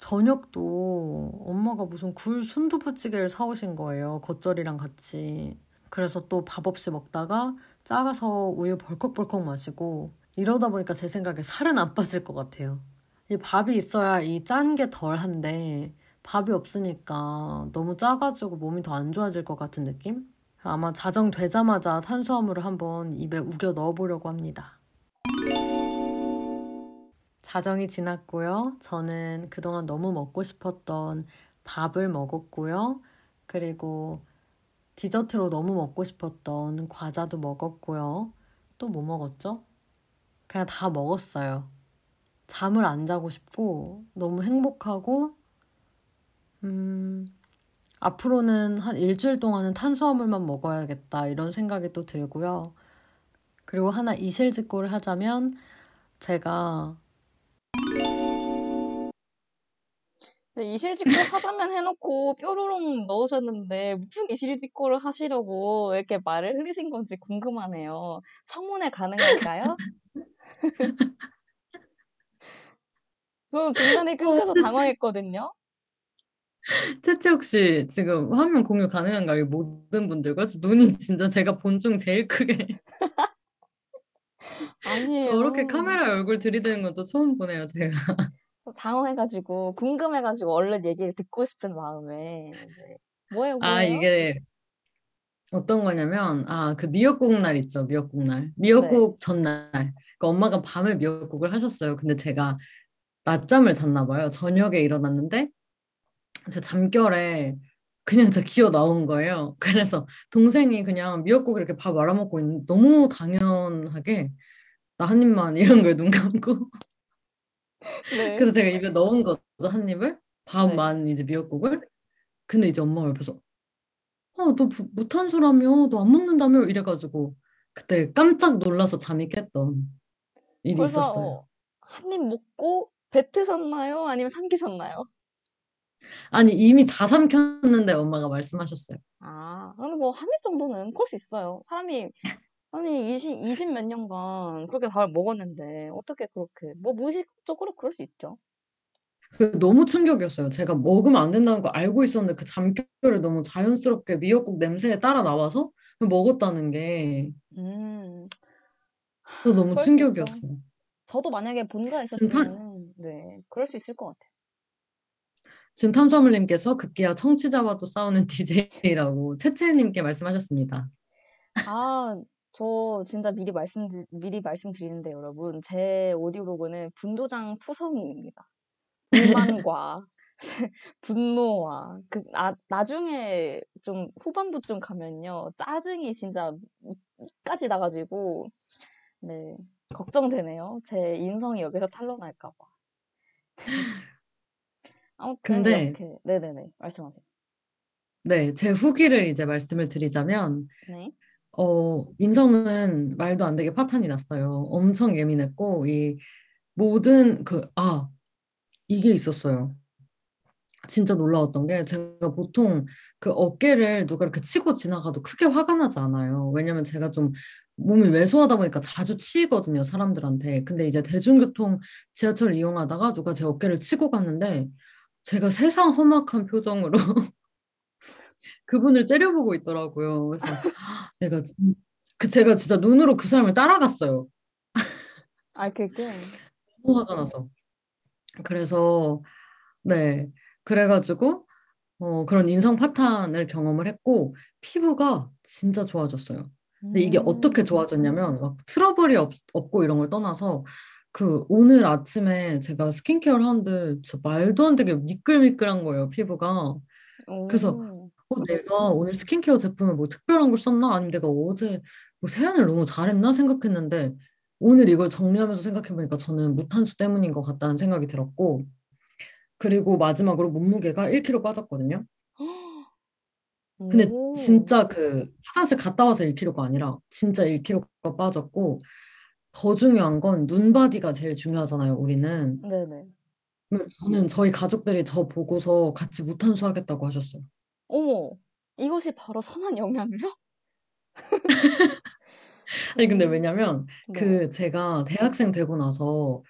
저녁도 엄마가 무슨 굴 순두부찌개를 사오신 거예요. 겉절이랑 같이. 그래서 또 밥 없이 먹다가 작아서 우유 벌컥벌컥 마시고 이러다 보니까 제 생각에 살은 안 빠질 것 같아요. 이 밥이 있어야 이 짠 게 덜한데 밥이 없으니까 너무 짜가지고 몸이 더 안 좋아질 것 같은 느낌? 아마 자정되자마자 탄수화물을 한번 입에 우겨 넣어보려고 합니다. 자정이 지났고요. 저는 그동안 너무 먹고 싶었던 밥을 먹었고요. 그리고 디저트로 너무 먹고 싶었던 과자도 먹었고요. 또 뭐 먹었죠? 그냥 다 먹었어요. 잠을 안 자고 싶고 너무 행복하고 음, 앞으로는 한 일주일 동안은 탄수화물만 먹어야겠다 이런 생각이 또 들고요. 그리고 하나 이실직고를 하자면 제가 네, 이실직고 하자면 해놓고 뾰로롱 넣으셨는데 무슨 이실직고를 하시려고 이렇게 말을 흘리신 건지 궁금하네요. 청문회 가능할까요? 저 중간에 끊겨서 당황했거든요. 채채 혹시 지금 화면 공유 가능한가요? 모든 분들과 눈이 진짜 제가 본 중 제일 크게 아니에요. 저렇게 카메라에 얼굴 들이대는 건또 처음 보네요, 제가. 당황해가지고 궁금해가지고 얼른 얘기를 듣고 싶은 마음에 네. 뭐예요, 아, 뭐예요? 이게 어떤 거냐면, 아, 그 미역국 날 있죠, 미역국 날. 미역국 전날. 그 엄마가 밤에 미역국을 하셨어요. 근데 제가 낮잠을 잤나 봐요. 저녁에 일어났는데, 제 잠결에 그냥 진짜 기어 나온 거예요. 그래서 동생이 그냥 미역국 이렇게 밥 말아먹고 있는 너무 당연하게 나 한 입만 이런 거에 눈 감고 네. 그래서 제가 입에 넣은 거죠 한 입을 밥만 이제 미역국을 근데 이제 엄마가 옆에서 어너 무탄수라며 너 안 먹는다며 이래가지고 그때 깜짝 놀라서 잠이 깼던 일이 벌써 있었어요. 어, 한입 먹고 뱉으셨나요? 아니면 삼키셨나요? 아니 이미 다 삼켰는데 엄마가 말씀하셨어요. 아, 근데 뭐 한 입 정도는 그럴 수 있어요. 사람이 아니 20, 20 몇 년간 그렇게 밥을 먹었는데 어떻게 그렇게 뭐 무의식적으로 그럴 수 있죠. 그 너무 충격이었어요. 제가 먹으면 안 된다는 거 알고 있었는데 그 잠결에 너무 자연스럽게 미역국 냄새에 따라 나와서 먹었다는 게 음, 또 너무. 충격이었어요. 저도 만약에 본가에 지금 있었으면 네, 그럴 수 있을 것 같아요. 지금 탄수화물님께서 급기야 청취자와도 싸우는 DJ라고 채채님께 말씀하셨습니다. 아, 저 진짜 미리 말씀 미리 말씀드리는데 여러분 제 오디오로그는 분도장 투성이입니다. 불만과 분노와 그 나, 나중에 좀 후반부쯤 가면요 짜증이 진짜 이까지 나가지고 네 걱정되네요. 제 인성이 여기서 탄로날까 봐. 아무튼 근데 이렇게 네네네 말씀하세요. 네, 제 후기를 이제 말씀을 드리자면 네. 어, 인성은 말도 안 되게 파탄이 났어요. 엄청 예민했고 이 모든 그 아, 이게 있었어요. 진짜 놀라웠던 게 제가 보통 그 어깨를 누가 이렇게 치고 지나가도 크게 화가 나지 않아요. 왜냐면 제가 좀 몸이 왜소하다 보니까 자주 치이거든요, 사람들한테. 근데 이제 대중교통 지하철 이용하다가 누가 제 어깨를 치고 갔는데 제가 세상 험악한 표정으로 그분을 째려보고 있더라고요. 그래서 내가 진- 그 제가 진짜 눈으로 그 사람을 따라갔어요. 아 그게 너무 화가 나서. 그래서 네. 그래 가지고 어, 그런 인성 파탄을 경험을 했고 피부가 진짜 좋아졌어요. 근데 이게 어떻게 음. 좋아졌냐면 막 트러블이 없, 없고 이런 걸 떠나서 그 오늘 아침에 제가 스킨케어를 하는데 진짜 말도 안 되게 미끌미끌한 거예요, 피부가. 그래서 오. 어, 내가 오늘 스킨케어 제품을 뭐 특별한 걸 썼나? 아니면 내가 어제 뭐 세안을 너무 잘했나 생각했는데 오늘 이걸 정리하면서 생각해보니까 저는 무탄수 때문인 것 같다는 생각이 들었고 그리고 마지막으로 몸무게가 1kg 빠졌거든요. 근데 오. 진짜 그 화장실 갔다 와서 1kg가 아니라 진짜 1kg가 빠졌고 더 중요한 건 눈바디가 제일 중요하잖아요, 우리는. 네네. 저는 저희 가족들이 저 보고서 같이 무탄수 하겠다고 하셨어요. 어머, 이것이 바로 선한 영향이요? 아니 근데 오. 왜냐면 네. 그 제가 대학생 되고 나서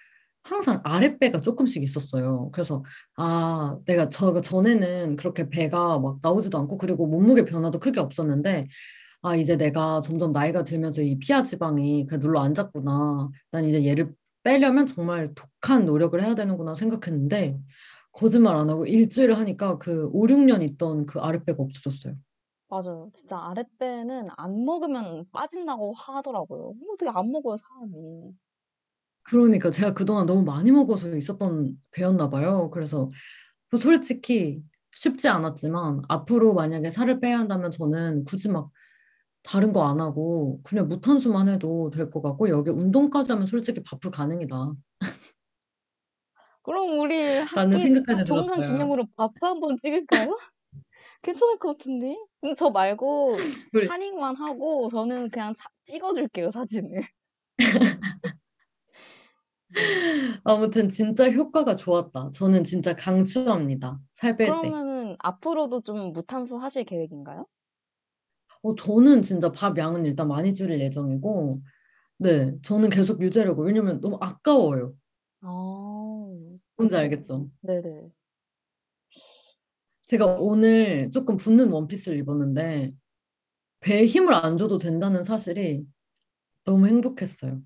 항상 아랫배가 조금씩 있었어요. 그래서 아 내가 저 전에는 그렇게 배가 막 나오지도 않고 그리고 몸무게 변화도 크게 없었는데 아 이제 내가 점점 나이가 들면서 이 피하 지방이 그냥 눌러 앉았구나. 난 이제 얘를 빼려면 정말 독한 노력을 해야 되는구나 생각했는데 거짓말 안 하고 일주일 하니까 그 5, 6년 있던 그 아랫배가 없어졌어요. 맞아요. 진짜 아랫배는 안 먹으면 빠진다고 하더라고요. 어떻게 안 먹어요, 사람이. 그러니까 제가 그동안 너무 많이 먹어서 있었던 배였나 봐요. 그래서 그 솔직히 쉽지 않았지만 앞으로 만약에 살을 빼야 한다면 저는 굳이 막 다른 거 안 하고 그냥 무탄수만 해도 될 것 같고 여기 운동까지 하면 솔직히 바프 가능이다. 그럼 우리 라는 학기 생각까지 종강 들었어요. 기념으로 바프 한번 찍을까요? 괜찮을 것 같은데? 그럼 저 말고 우리 한익만 하고 저는 그냥 사- 찍어줄게요, 사진을. 아무튼 진짜 효과가 좋았다. 저는 진짜 강추합니다. 살 뺄 때. 그러면은 앞으로도 좀 무탄수 하실 계획인가요? 어, 저는 진짜 밥 양은 일단 많이 줄일 예정이고, 네, 저는 계속 유지하려고. 왜냐면 너무 아까워요. 아, 뭔지 그쵸. 알겠죠? 네네. 제가 오늘 조금 붓는 원피스를 입었는데, 배에 힘을 안 줘도 된다는 사실이 너무 행복했어요.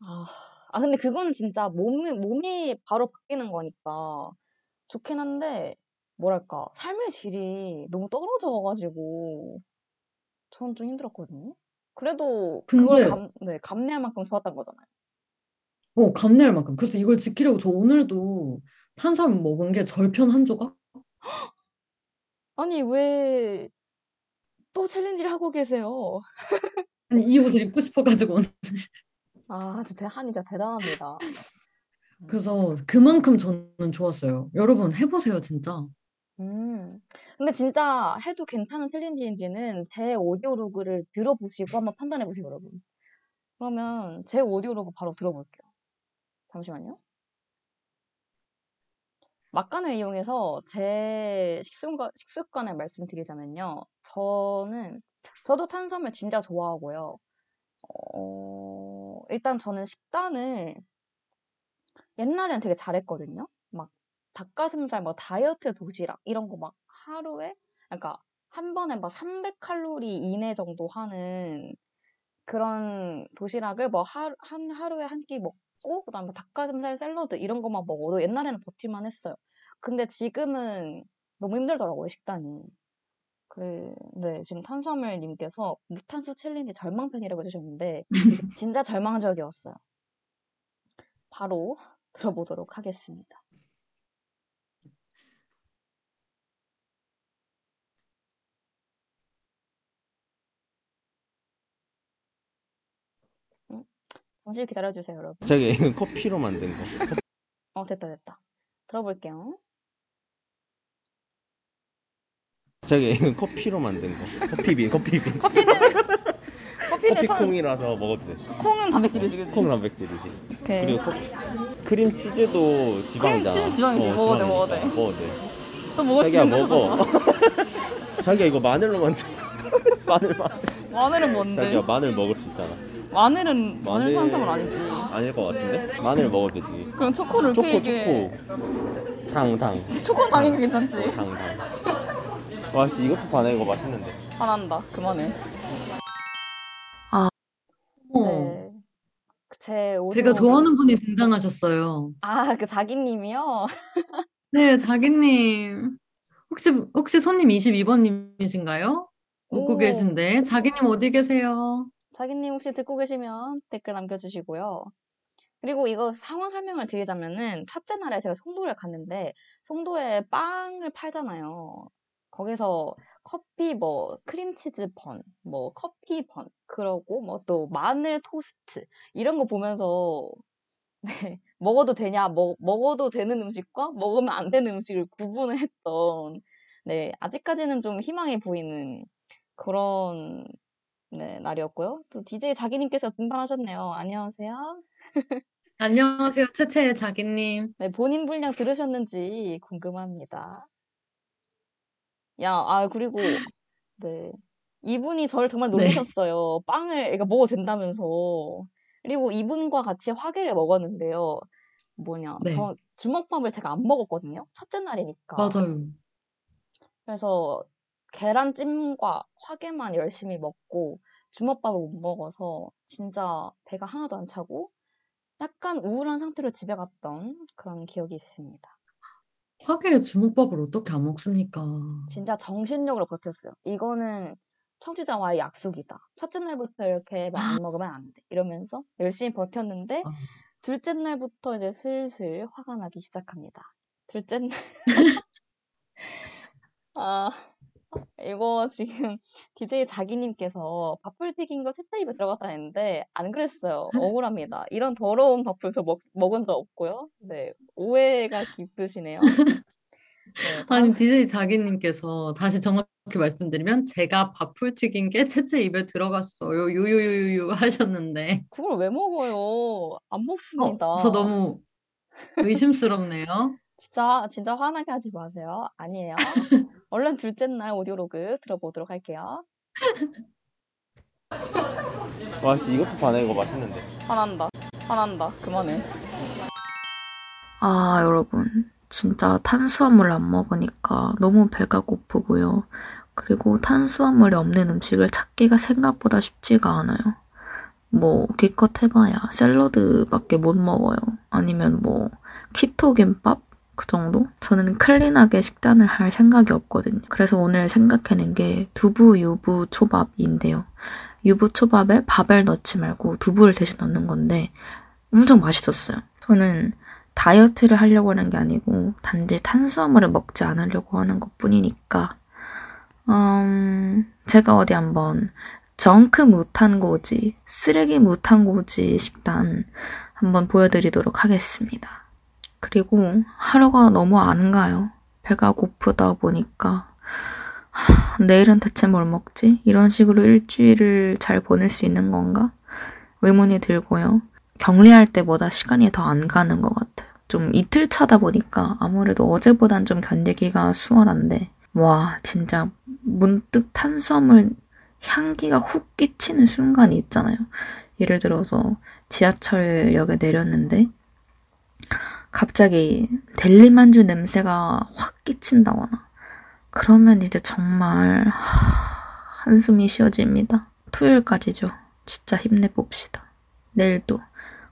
아, 아, 근데 그거는 진짜 몸이, 몸이 바로 바뀌는 거니까 좋긴 한데, 뭐랄까, 삶의 질이 너무 떨어져가지고, 저는 좀 힘들었거든요. 그래도 그걸 근데, 감, 네, 감내할 만큼 좋았던 거잖아요. 어, 감내할 만큼. 그래서 이걸 지키려고 저 오늘도 탄수화물 먹은 게 절편 한 조각? 아니, 왜 또 챌린지를 하고 계세요? 아니, 이 옷을 입고 싶어가지고. 오늘. 아, 진짜 한이 진짜 대단합니다. 그래서 그만큼 저는 좋았어요. 여러분 해보세요, 진짜. 음. 근데 진짜 해도 괜찮은 챌린지인지는 제 오디오 로그를 들어보시고 한번 판단해 보세요, 여러분. 그러면 제 오디오 로그 바로 들어볼게요. 잠시만요. 막간을 이용해서 제 식습관, 식습관을 말씀드리자면요. 저는, 저도 탄수화물 진짜 좋아하고요. 어, 일단 저는 식단을 옛날엔 되게 잘했거든요. 막 닭가슴살, 뭐 다이어트 도시락 이런 거 막 하루에, 그러니까 한 번에 막 300칼로리 이내 정도 하는 그런 도시락을 뭐 하, 한 하루에 한 끼 먹고 그다음에 닭가슴살 샐러드 이런 것만 먹어도 옛날에는 버틸만 했어요. 근데 지금은 너무 힘들더라고요, 식단이. 그래, 네, 지금 탄수화물님께서 무탄수 챌린지 절망편이라고 해주셨는데 진짜 절망적이었어요. 바로 들어보도록 하겠습니다. 음, 잠시 기다려주세요, 여러분. 저기 이건 커피로 만든 거. 어, 됐다, 됐다. 들어볼게요. 저기 이건 커피로 만든 거. 커피빈, 커피빈. 커피는, 커피는 커피 선- 콩이라서 먹어도 돼. 콩은 단백질이지, 그지? 콩 단백질이지. 오케이. 그리고 커피. 크림 치즈도 지방이잖아. 크림 치즈는 지방이지. 어, 먹어도 돼. 먹어도 돼. 먹어도 돼. 또 먹을 수 자기야 있는 먹어. 거잖아. 자기야 이거 마늘로 만든 마늘 마늘. 마늘은 뭔데? 자기야 마늘 먹을 수 있잖아. 마늘은 마늘 탄수화물 아니지. 아닐 것 같은데? 마늘 먹어도 되지. 그럼 초코를 초코 케이크에 초코. 당 당. 초코 당연히 괜찮지. 당 당. 와씨 이것도 반해 이거 맛있는데. 화난다. 그만해. 어머, 네. 제 오디오 제가 좋아하는 분이 등장하셨어요. 아, 그 자기님이요? 네, 자기님. 혹시, 혹시 손님 22번님이신가요? 웃고 오. 계신데. 자기님 어디 계세요? 자기님 혹시 듣고 계시면 댓글 남겨주시고요. 그리고 이거 상황 설명을 드리자면은 첫째 날에 제가 송도를 갔는데 송도에 빵을 팔잖아요. 거기서 커피 뭐 크림치즈 번, 뭐 커피 번, 그러고 뭐 또 마늘 토스트 이런 거 보면서 네, 먹어도 되냐, 먹, 먹어도 되는 음식과 먹으면 안 되는 음식을 구분을 했던 네, 아직까지는 좀 희망이 보이는 그런 네, 날이었고요. 또 DJ 자기님께서 등판하셨네요. 안녕하세요. 안녕하세요, 채채의 자기님. 네, 본인 분량 들으셨는지 궁금합니다. 야, 아, 그리고, 네. 이분이 저를 정말 네. 놀리셨어요. 빵을, 그러니까 먹어도 된다면서. 그리고 이분과 같이 화계를 먹었는데요. 뭐냐, 네. 저 주먹밥을 제가 안 먹었거든요. 첫째 날이니까. 맞아요. 그래서 계란찜과 화계만 열심히 먹고 주먹밥을 못 먹어서 진짜 배가 하나도 안 차고 약간 우울한 상태로 집에 갔던 그런 기억이 있습니다. 화개의 주먹밥을 어떻게 안 먹습니까? 진짜 정신력으로 버텼어요. 이거는 청취자와의 약속이다. 첫째 날부터 이렇게 막안 먹으면 안 돼. 이러면서 열심히 버텼는데 아. 둘째 날부터 이제 슬슬 화가 나기 시작합니다. 둘째 날. 아, 이거 지금 DJ 자기님께서 밥풀 튀긴 거 셋째 입에 들어갔다 했는데 안 그랬어요. 억울합니다. 이런 더러운 밥풀 저 먹, 먹은 적 없고요. 네, 오해가 깊으시네요. 네, 아니, DJ 자기님께서 다시 정확히 말씀드리면 제가 밥풀 튀긴 게 채채 입에 들어갔어요. 유유유유유 하셨는데 그걸 왜 먹어요? 안 먹습니다. 어, 저 너무 의심스럽네요. 진짜 진짜 화나게 하지 마세요. 아니에요. 얼른 둘째 날 오디오로그 들어보도록 할게요. 와 씨 이것도 반해 이거 맛있는데. 화난다. 화난다. 그만해. 아, 여러분. 진짜 탄수화물 안 먹으니까 너무 배가 고프고요. 그리고 탄수화물이 없는 음식을 찾기가 생각보다 쉽지가 않아요. 뭐, 기껏 해봐야 샐러드밖에 못 먹어요. 아니면 뭐, 키토 김밥? 그 정도? 저는 클린하게 식단을 할 생각이 없거든요. 그래서 오늘 생각해낸 게 두부 유부 초밥인데요. 유부 초밥에 밥을 넣지 말고 두부를 대신 넣는 건데 엄청 맛있었어요. 저는 다이어트를 하려고 하는 게 아니고 단지 탄수화물을 먹지 않으려고 하는 것 뿐이니까 음, 제가 어디 한번 정크 무탄고지, 쓰레기 무탄고지 식단 한번 보여드리도록 하겠습니다. 그리고 하루가 너무 안 가요. 배가 고프다 보니까 하, 내일은 대체 뭘 먹지? 이런 식으로 일주일을 잘 보낼 수 있는 건가? 의문이 들고요. 격리할 때보다 시간이 더 안 가는 것 같아요. 좀 이틀 차다 보니까 아무래도 어제보단 좀 견디기가 수월한데, 와, 진짜 문득 탄수화물 향기가 훅 끼치는 순간이 있잖아요. 예를 들어서 지하철역에 내렸는데, 갑자기 델리만주 냄새가 확 끼친다거나, 그러면 이제 정말 하, 한숨이 쉬어집니다. 토요일까지죠. 진짜 힘내봅시다. 내일도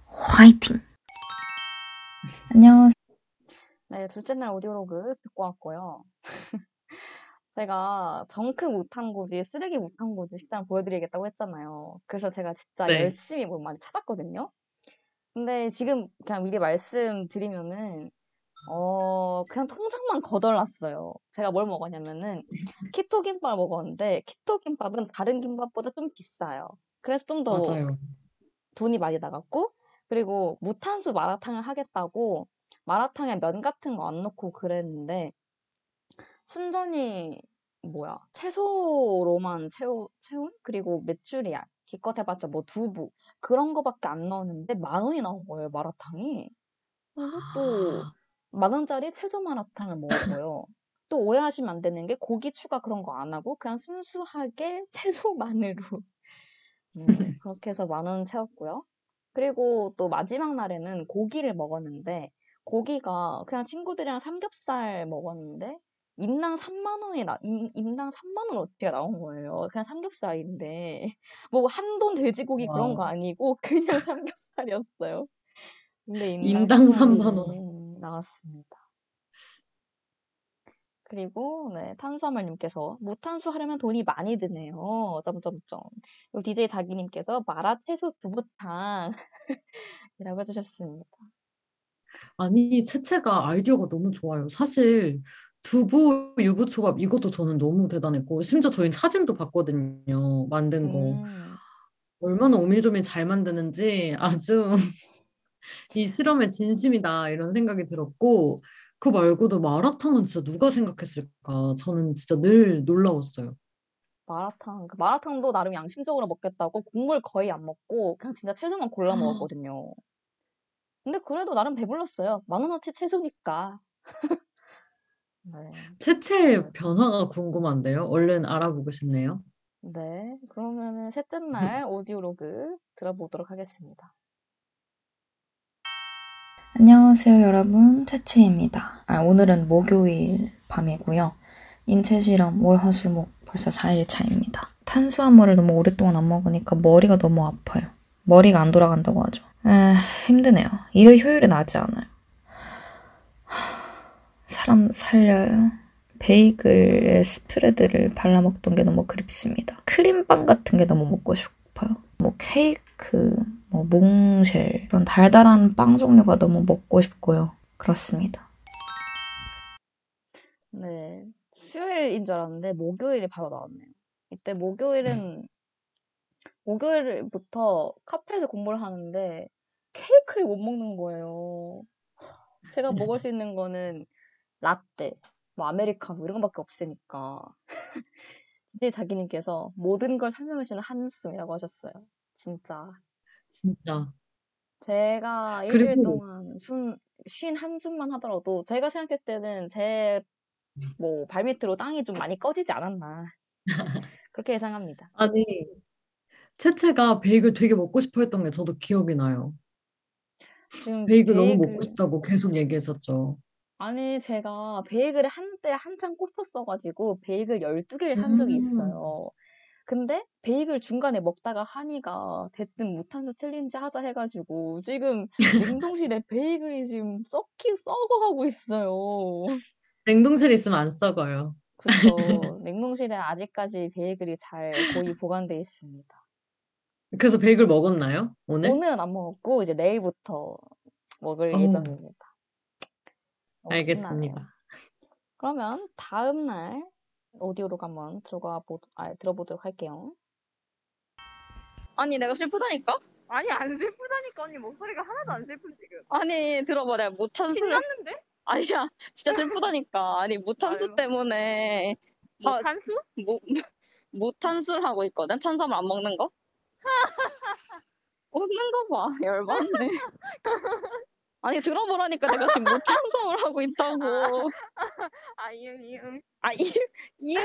화이팅! 안녕하세요. 네, 둘째 날 오디오로그 듣고 왔고요. 제가 정크 무탄고지, 쓰레기 무탄고지 식단 보여드리겠다고 했잖아요. 그래서 제가 진짜 네. 열심히 뭘 많이 찾았거든요. 근데 지금 그냥 미리 말씀드리면은, 어, 그냥 통장만 거덜났어요. 제가 뭘 먹었냐면은, 키토 김밥을 먹었는데, 키토 김밥은 다른 김밥보다 좀 비싸요. 그래서 좀 더. 돈이 많이 나갔고, 그리고 무탄수 마라탕을 하겠다고 마라탕에 면 같은 거 안 넣고 그랬는데, 순전히, 뭐야, 채소로만 채우, 채운? 그리고 메추리알, 기껏 해봤자 뭐 두부, 그런 거밖에 안 넣었는데 만 원이 나온 거예요, 마라탕이. 그래서 또, 아. 만 원짜리 채소 마라탕을 먹었고요. 또 오해하시면 안 되는 게 고기 추가 그런 거 안 하고 그냥 순수하게 채소만으로 네, 그렇게 해서 만 원 채웠고요. 그리고 또 마지막 날에는 고기를 먹었는데 고기가 그냥 친구들이랑 삼겹살 먹었는데 인당 3만 원이 나 인, 인당 3만 원 어치가 나온 거예요. 그냥 삼겹살인데 뭐 한돈 돼지고기 그런 거. 아니고 그냥 삼겹살이었어요. 근데 인당 3만 원. 나왔습니다. 그리고 네, 탄수화물님께서 무탄수 하려면 돈이 많이 드네요. 점점점. 그리고 DJ 자기님께서 마라 채소 두부탕 이라고 해주셨습니다. 아니, 채채가 아이디어가 너무 좋아요. 사실 두부 유부초밥 이것도 저는 너무 대단했고 심지어 저희는 사진도 봤거든요. 만든 거. 음, 얼마나 오밀조밀 잘 만드는지 아주 이 실험의 진심이다 이런 생각이 들었고 그 말고도 마라탕은 진짜 누가 생각했을까? 저는 진짜 늘 놀라웠어요. 마라탕. 그 마라탕도 나름 양심적으로 먹겠다고 국물 거의 안 먹고 그냥 진짜 채소만 골라 먹었거든요. 근데 그래도 나름 배불렀어요. 만 원어치 채소니까. 네. 채채의 변화가 궁금한데요. 얼른 알아보고 싶네요. 네. 그러면은 셋째 날 오디오 로그 들어보도록 하겠습니다. 안녕하세요, 여러분. 채채입니다. 아, 오늘은 목요일 밤이고요. 인체 실험 월, 화, 수, 목 벌써 4일 차입니다. 탄수화물을 너무 오랫동안 안 먹으니까 머리가 너무 아파요. 머리가 안 돌아간다고 하죠. 에, 힘드네요. 일의 효율이 나지 않아요. 하, 사람 살려요. 베이글에 스프레드를 발라 먹던 게 너무 그립습니다. 크림빵 같은 게 너무 먹고 싶어요. 뭐 케이크, 뭐 몽쉘 그런 달달한 빵 종류가 너무 먹고 싶고요. 그렇습니다. 네. 수요일인 줄 알았는데 목요일이 바로 나왔네요. 이때 목요일은 목요일부터 카페에서 공부를 하는데 케이크를 못 먹는 거예요. 제가 먹을 수 있는 거는 라떼, 뭐 아메리카노 이런 거밖에 없으니까. 이제 자기님께서 모든 걸 설명해 주는 한숨이라고 하셨어요. 진짜. 진짜. 제가 일주일 그리고 동안 숨, 쉰 한숨만 하더라도 제가 생각했을 때는 제 뭐 발밑으로 땅이 좀 많이 꺼지지 않았나. 그렇게 예상합니다. 아니, 채채가 베이글 되게 먹고 싶어 했던 게 저도 기억이 나요. 지금 베이글 너무 먹고 베이글, 싶다고 계속 얘기했었죠. 아니, 제가 베이글을 한때 한창 꽂혔어가지고 베이글 12개를 산 적이 음, 있어요. 근데 베이글 중간에 먹다가 하니가 대뜸 무탄수 challenge 하자 해가지고 지금 냉동실에 베이글이 지금 썩기 썩어가고 있어요. 냉동실에 있으면 안 썩어요. 그쵸. 냉동실에 아직까지 베이글이 잘 고이 보관돼 있습니다. 그래서 베이글 먹었나요? 오늘? 오늘은 안 먹었고 이제 내일부터 먹을 어, 예정입니다. 너무 신나네요. 알겠습니다. 그러면 다음 날 오디오로 한번 들어가 보, 아, 들어보도록 할게요. 아니 내가 슬프다니까? 아니 안 슬프다니까 언니 목소리가 하나도 안 슬픈 지금 아니 들어봐 내가 무탄수를 신났는데? 아니야 진짜 슬프다니까 아니 무탄수 아유. 때문에 하, 뭐 탄수? 무, 무탄수를 하고 있거든 탄수화물 안 먹는 거 웃는 거 봐 열받네 아니 들어보라니까 내가 지금 무탄수화물 하고 있다고 아 이응 이응 아, 이, 이응이.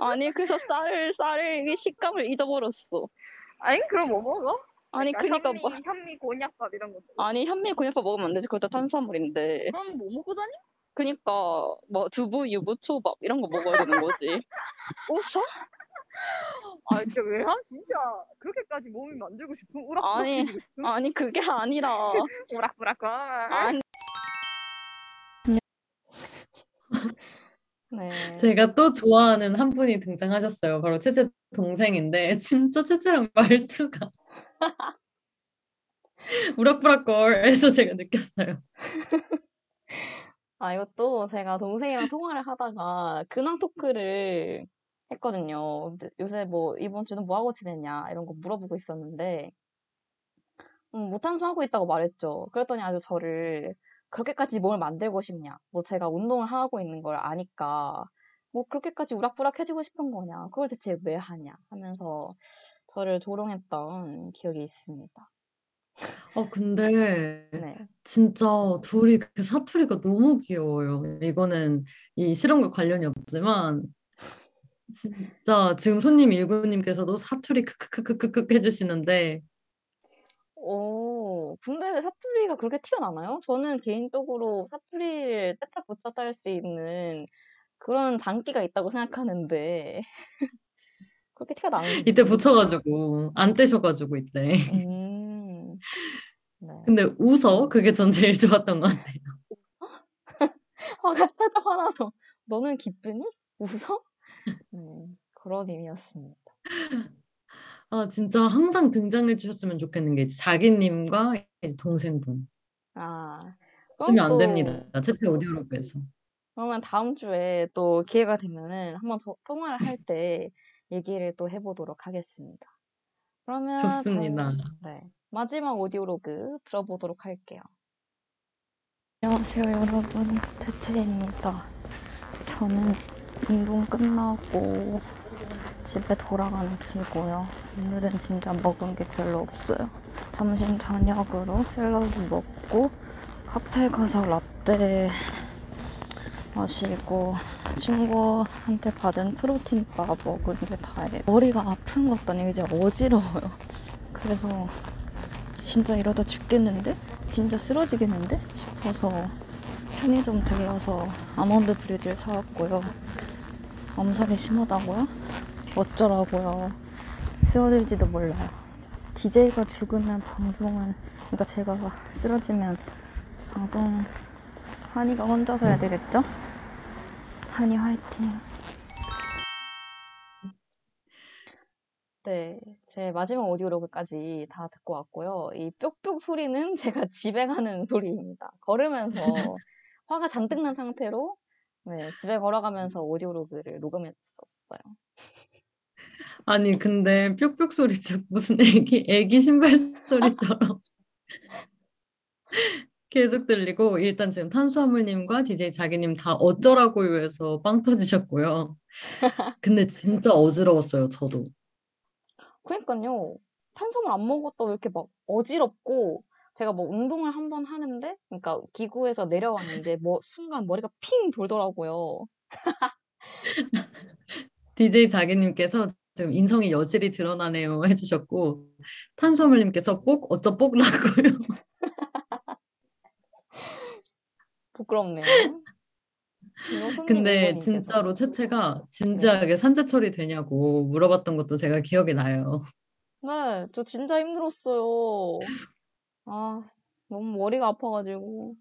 아니, 그래서 쌀을, 쌀의 식감을 잊어버렸어. 아니 그럼 뭐 먹어? 아니, 그러니까 그니까 뭐, 현미, 현미 곤약밥 이런 것도 아니, 현미 곤약밥 먹으면 안 되지. 그것도 탄수화물인데. 그럼 뭐 먹고 다니? 그니까, 뭐, 두부, 유부, 초밥, 이런 거 먹어야 되는 거지. 웃어? 아 진짜 왜야? 진짜 그렇게까지 몸이 만들고 싶은 아니, 우락부락해지고 싶은 아니, 그게 아니라. 우락부락 아니. 네. 제가 또 좋아하는 한 분이 등장하셨어요. 바로 채채 동생인데 진짜 채채랑 말투가 우락부락걸 해서 제가 느꼈어요. 아, 이것도 제가 동생이랑 통화를 하다가 근황 토크를 했거든요. 근데 요새 뭐, 이번 주는 뭐 하고 지냈냐, 이런 거 물어보고 있었는데, 음, 무탄수 하고 있다고 말했죠. 그랬더니 아주 저를 그렇게까지 몸을 만들고 싶냐. 뭐 제가 운동을 하고 있는 걸 아니까 뭐 그렇게까지 우락부락해지고 싶은 거냐. 그걸 대체 왜 하냐 하면서 저를 조롱했던 기억이 있습니다. 어, 근데 네. 진짜 둘이 그 사투리가 너무 귀여워요. 이거는 이 실험과 관련이 없지만 진짜 지금 손님 일구님께서도 사투리 크크크크크크 해주시는데 오, 근데 사투리가 그렇게 티가 나나요? 저는 개인적으로 사투리를 떼딱 붙였다 할 수 있는 그런 장기가 있다고 생각하는데 그렇게 티가 나는 이때 붙여가지고 안 떼셔가지고 이때. 음, 네. 근데 웃어 그게 전 제일 좋았던 것 같아요. 화가 살짝 화나서 너는 기쁘니? 웃어? 네, 그런 의미였습니다. 아 진짜 항상 등장해 주셨으면 좋겠는 게 자기님과 동생분 아, 쓰면 안 또 됩니다. 채채 오디오로그에서. 그러면 다음 주에 또 기회가 되면은 한번 더 통화를 할 때 얘기를 또 해보도록 하겠습니다. 그러면 좋습니다. 네, 마지막 오디오로그 들어보도록 할게요. 안녕하세요 여러분 채채입니다. 저는 운동 끝나고 집에 돌아가는 길이고요. 오늘은 진짜 먹은 게 별로 없어요. 점심 저녁으로 샐러드 먹고 카페 가서 라떼 마시고 친구한테 받은 프로틴바 먹은 게 다예요. 머리가 아픈 것도 아니고 이제 어지러워요. 그래서 진짜 이러다 죽겠는데? 진짜 쓰러지겠는데? 싶어서 편의점 들러서 아몬드 브리즈를 사왔고요. 엄살이 심하다고요? 어쩌라고요? 쓰러질지도 몰라요. DJ가 죽으면 방송은, 그러니까 제가 쓰러지면 방송 한이가 혼자서 해야 되겠죠? 한이 화이팅. 네, 제 마지막 오디오로그까지 다 듣고 왔고요. 이 뾱뾱 소리는 제가 가는 소리입니다. 걸으면서 화가 잔뜩 난 상태로 네, 집에 걸어가면서 오디오로그를 녹음했었어요. 아니, 근데 뾱뾱 소리 진짜 무슨 애기, 애기 신발 소리처럼 계속 들리고, 일단 지금 탄수화물님과 DJ 자기님 다 어쩌라고요 해서 빵 터지셨고요. 근데 진짜 어지러웠어요, 저도. 그러니까요. 탄수화물 안 먹었다고 이렇게 막 어지럽고 제가 뭐 운동을 한 번 하는데 그러니까 기구에서 내려왔는데 뭐 순간 머리가 핑 돌더라고요. DJ 자기님께서 지금 인성이 여실히 드러나네요 해주셨고, 탄수화물님께서 뽁 어쩌 뽁라고요. 부끄럽네요. 근데. 진짜로 채채가 진지하게 산재 처리 되냐고 물어봤던 것도 제가 기억이 나요. 네, 저 진짜 힘들었어요. 아, 너무 머리가 아파 가지고.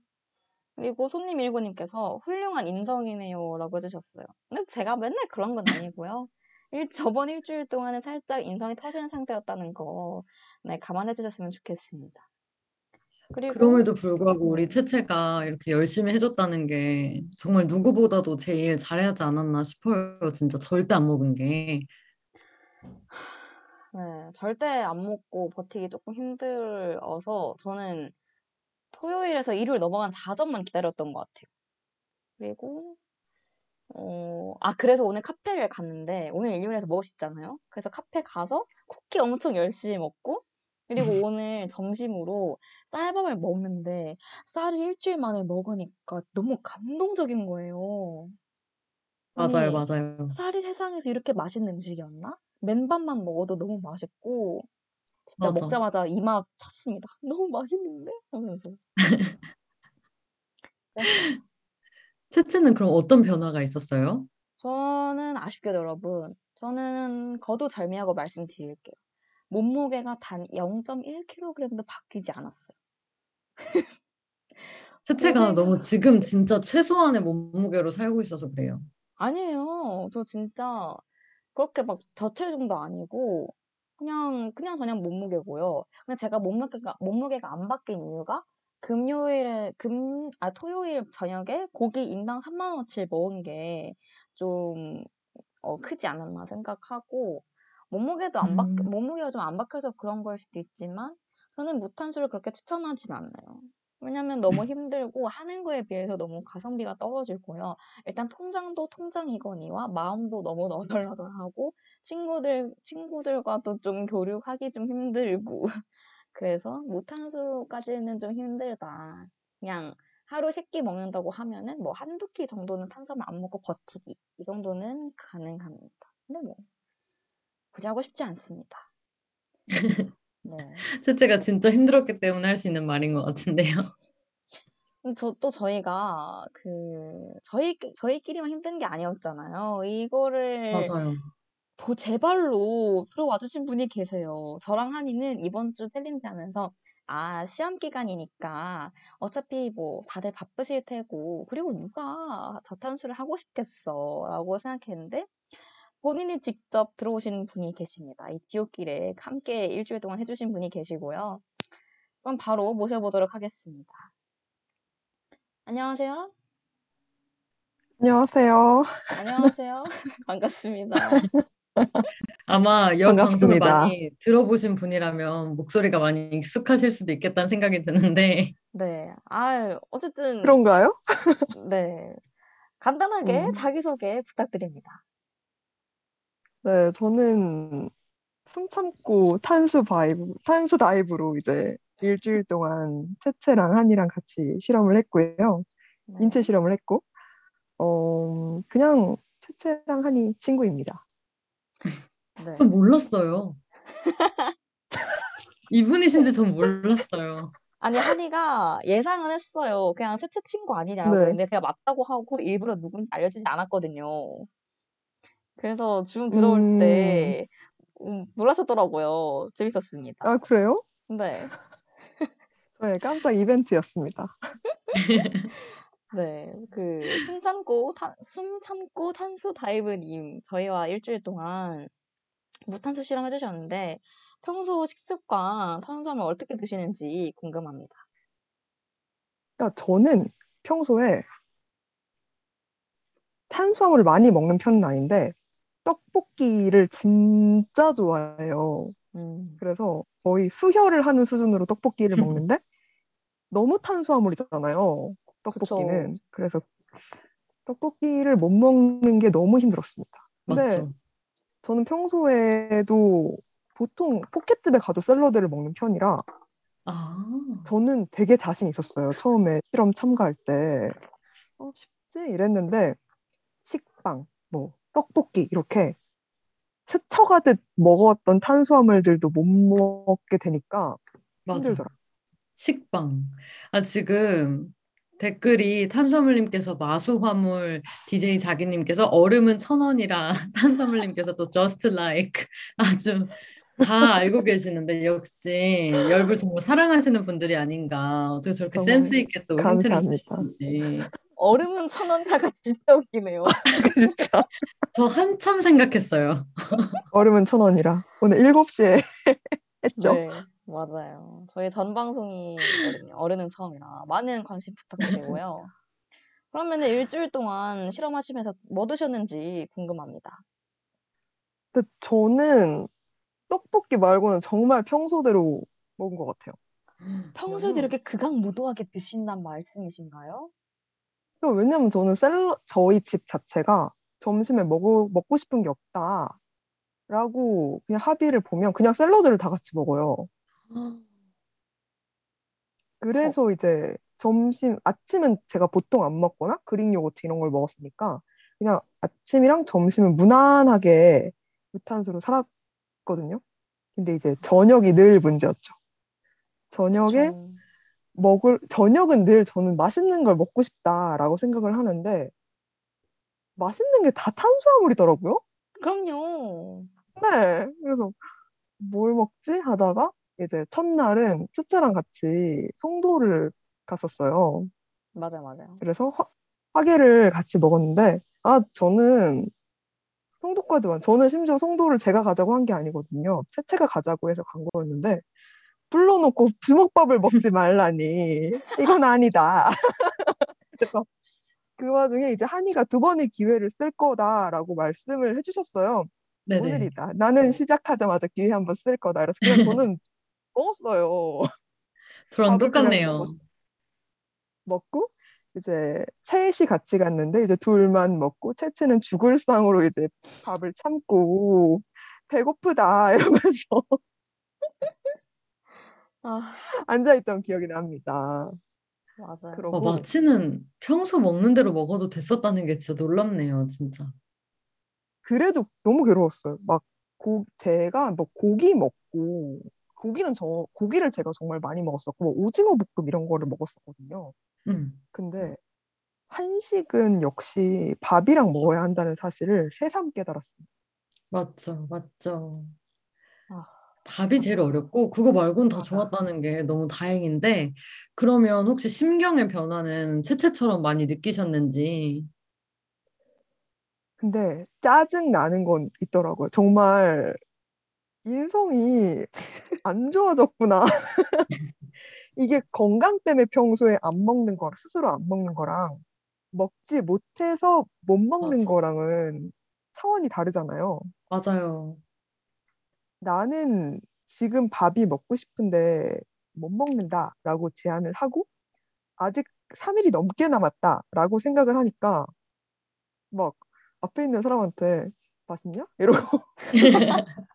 그리고 손님 일구님께서 훌륭한 인성이네요 라고 해 주셨어요. 근데 제가 맨날 그런 건 아니고요. 일, 저번 일주일 동안은 살짝 인성이 터지는 상태였다는 거, 네, 감안해 주셨으면 좋겠습니다. 그리고, 그럼에도 불구하고 우리 채채가 이렇게 열심히 해 줬다는 게 정말 누구보다도 제일 잘하지 않았나 싶어요. 진짜 절대 안 먹은 게. 네, 절대 안 먹고 버티기 조금 힘들어서 저는 토요일에서 일요일 넘어간 자정만 기다렸던 것 같아요. 그리고, 어, 아, 그래서 오늘 카페를 갔는데, 오늘 일요일에서 먹을 수 있잖아요. 그래서 카페 가서 쿠키 엄청 열심히 먹고, 그리고 오늘 점심으로 쌀밥을 먹는데, 쌀을 일주일 만에 먹으니까 너무 감동적인 거예요. 맞아요, 맞아요. 쌀이 세상에서 이렇게 맛있는 음식이었나? 맨밥만 먹어도 너무 맛있고, 진짜 맞아. 먹자마자 이마 찼습니다. 너무 맛있는데? 하면서. 채채는 그럼 어떤 변화가 있었어요? 저는 아쉽게도 여러분, 저는 거두절미하고 말씀드릴게요. 몸무게가 단 0.1kg도 바뀌지 않았어요. 요새- 너무 지금 진짜 최소한의 몸무게로 살고 있어서 그래요. 아니에요. 저 진짜 그렇게 막 저체중도 아니고 그냥 그냥 저냥 몸무게고요. 근데 제가 몸무게가 몸무게가 안 바뀐 이유가 금요일에 금 아 토요일 저녁에 고기 인당 3만 원어치 먹은 게좀 어, 크지 않았나 생각하고 몸무게도 안 바, 음. 몸무게가 좀 안 바뀌어서 그런 걸 수도 있지만 저는 무탄수를 그렇게 추천하진 않아요. 왜냐면 너무 힘들고 하는 거에 비해서 너무 가성비가 떨어지고요. 일단 통장도 통장이거니와 마음도 너무 너덜너덜하고 친구들 친구들과도 좀 교류하기 좀 힘들고 그래서 무탄수까지는 좀 힘들다. 그냥 하루 세 끼 먹는다고 하면은 뭐 한두 끼 정도는 탄수화물 안 먹고 버티기 이 정도는 가능합니다. 근데 뭐 굳이 하고 싶지 않습니다. 네. 채채가 진짜 힘들었기 때문에 할 수 있는 말인 것 같은데요. 저, 또 저희가 그 저희 저희끼리만 힘든 게 아니었잖아요. 이거를 맞아요. 보- 제 발로 들어와 주신 분이 계세요. 저랑 한이는 이번 주 챌린지 하면서 아, 시험 기간이니까 어차피 뭐 다들 바쁘실 테고 그리고 누가 저탄수를 하고 싶겠어 라고 생각했는데 본인이 직접 들어오신 분이 계십니다. 이 지옥길에 함께 일주일 동안 해주신 분이 계시고요. 그럼 바로 모셔보도록 하겠습니다. 안녕하세요. 안녕하세요. 안녕하세요. 반갑습니다. 아마 여 방송을. 많이 들어보신 분이라면 목소리가 많이 익숙하실 수도 있겠다는 생각이 드는데 네. 아, 어쨌든 그런가요? 네. 간단하게 음. 자기소개 부탁드립니다. 네, 저는 숨 참고 탄수 vibe, 탄수 dive로 이제 일주일 동안 채채랑 한이랑 같이 실험을 했고요. 네. 인체 실험을 했고, 어, 그냥 채채랑 한이 친구입니다. 네. 전 몰랐어요. 이분이신지 전 몰랐어요. 아니, 한이가 예상은 했어요. 그냥 채채 친구 아니냐고. 네. 근데 제가 맞다고 하고 일부러 누군지 알려주지 않았거든요. 그래서 줌 들어올 음. 때 음, 놀라셨더라고요. 재밌었습니다. 아, 그래요? 네. 네, 깜짝 이벤트였습니다. 네, 그 숨 참고 탄, 숨 참고 탄수 다이브님 저희와 일주일 동안 무탄수 실험 해주셨는데 평소 식습관 탄수화물 어떻게 드시는지 궁금합니다. 그러니까 저는 평소에 탄수화물을 많이 먹는 편은 아닌데 떡볶이를 진짜 좋아해요. 음, 그래서 거의 수혈을 하는 수준으로 떡볶이를 먹는데 너무 탄수화물이잖아요. 떡볶이는. 그래서 떡볶이를 못 먹는 게 너무 힘들었습니다. 근데 맞죠. 저는 평소에도 보통 포켓집에 가도 샐러드를 먹는 편이라 아, 저는 되게 자신 있었어요. 처음에 실험 참가할 때. 어, 쉽지? 이랬는데 식빵, 뭐 떡볶이 이렇게 스쳐가듯 먹었던 탄수화물들도 못 먹게 되니까 맞아. 힘들더라. 식빵. 아, 지금 댓글이 탄수화물님께서 마수화물 DJ 자기님께서 얼음은 천 원이라 탄수화물님께서 또 just like 아주 다 알고 계시는데 역시 열불 정말 사랑하시는 분들이 아닌가 어떻게 저렇게 센스 있게 또 힌트를 감사합니다. 주시는지 얼음은 천 원 다가 진짜 웃기네요. 진짜 저 한참 생각했어요. 얼음은 천 원이라 오늘 7시에 했죠. 네, 맞아요. 저희 전 방송이거든요. 어른은 처음이라 많은 관심 부탁드리고요. 그러면 일주일 동안 실험하시면서 뭐 드셨는지 궁금합니다. 근데 저는 떡볶이 말고는 정말 평소대로 먹은 것 같아요. 평소에도 이렇게 극악무도하게 드신단 말씀이신가요? 왜냐면 저는 샐러 저희 집 자체가 점심에 먹어, 먹고 싶은 게 없다라고 그냥 합의를 보면 그냥 샐러드를 다 같이 먹어요. 그래서 이제 점심, 아침은 제가 보통 안 먹거나 그릭 요거트 이런 걸 먹었으니까 그냥 아침이랑 점심은 무난하게 무탄수로 살았거든요. 근데 이제 저녁이 늘 문제였죠. 저녁에 그쵸. 먹을, 저녁은 늘 저는 맛있는 걸 먹고 싶다라고 생각을 하는데 맛있는 게 다 탄수화물이더라고요. 그럼요. 네. 그래서 뭘 먹지? 하다가 이제 첫날은 츠츠랑 같이 송도를 갔었어요. 맞아요, 맞아요. 그래서 화, 화계를 같이 먹었는데, 아, 저는 송도까지만, 저는 심지어 송도를 제가 가자고 한 게 아니거든요. 채채가 가자고 해서 간 거였는데, 불러놓고 주먹밥을 먹지 말라니, 이건 아니다. 그래서 그 와중에 이제 한이가 두 번의 기회를 쓸 거다라고 말씀을 해주셨어요. 네네. 오늘이다. 나는 시작하자마자 기회 한번 쓸 거다. 그래서 그냥 저는 먹었어요. 저랑 똑같네요. 먹고 이제 셋이 같이 갔는데 이제 둘만 먹고 채채는 죽을 상으로 이제 밥을 참고 배고프다 이러면서 아, 앉아있던 기억이 납니다. 맞아요. 와, 그러고 마치는 평소 먹는 대로 먹어도 됐었다는 게 진짜 놀랍네요, 진짜. 그래도 너무 괴로웠어요. 막 고, 제가 뭐 고기 먹고 고기는 저 고기를 제가 정말 많이 먹었었고 뭐 오징어 볶음 이런 거를 먹었었거든요. 음. 근데 한식은 역시 밥이랑 먹어야 한다는 사실을 새삼 깨달았습니다. 맞죠, 맞죠. 아, 밥이 제일 어렵고 그거 말고는 다. 좋았다는 게 너무 다행인데 그러면 혹시 심경의 변화는 채채처럼 많이 느끼셨는지 근데 짜증 나는 건 있더라고요. 정말 인성이 안 좋아졌구나. 이게 건강 때문에 평소에 안 먹는 거랑 스스로 안 먹는 거랑 먹지 못해서 못 먹는 맞아. 거랑은 차원이 다르잖아요. 맞아요. 나는 지금 밥이 먹고 싶은데 못 먹는다 라고 제안을 하고 아직 3일이 넘게 남았다 라고 생각을 하니까 막 앞에 있는 사람한테 맛있냐? 이러고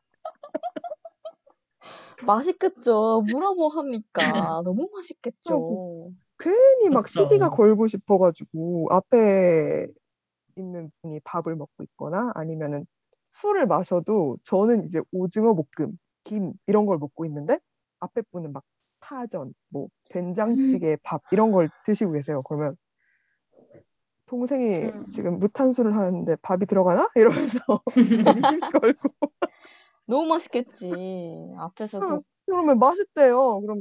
맛있겠죠. 뭐라 뭐 합니까? 너무 맛있겠죠. 괜히 막 맞죠. 시비가 걸고 싶어가지고 앞에 있는 분이 밥을 먹고 있거나 아니면은 술을 마셔도 저는 이제 오징어 볶음, 김 이런 걸 먹고 있는데 앞에 분은 막 파전, 뭐 된장찌개, 밥 이런 걸 드시고 계세요. 그러면 동생이 음. 지금 무탄수를 하는데 밥이 들어가나? 이러면서 시비 걸고 너무 맛있겠지. 앞에서 응, 그 그러면 맛있대요. 그럼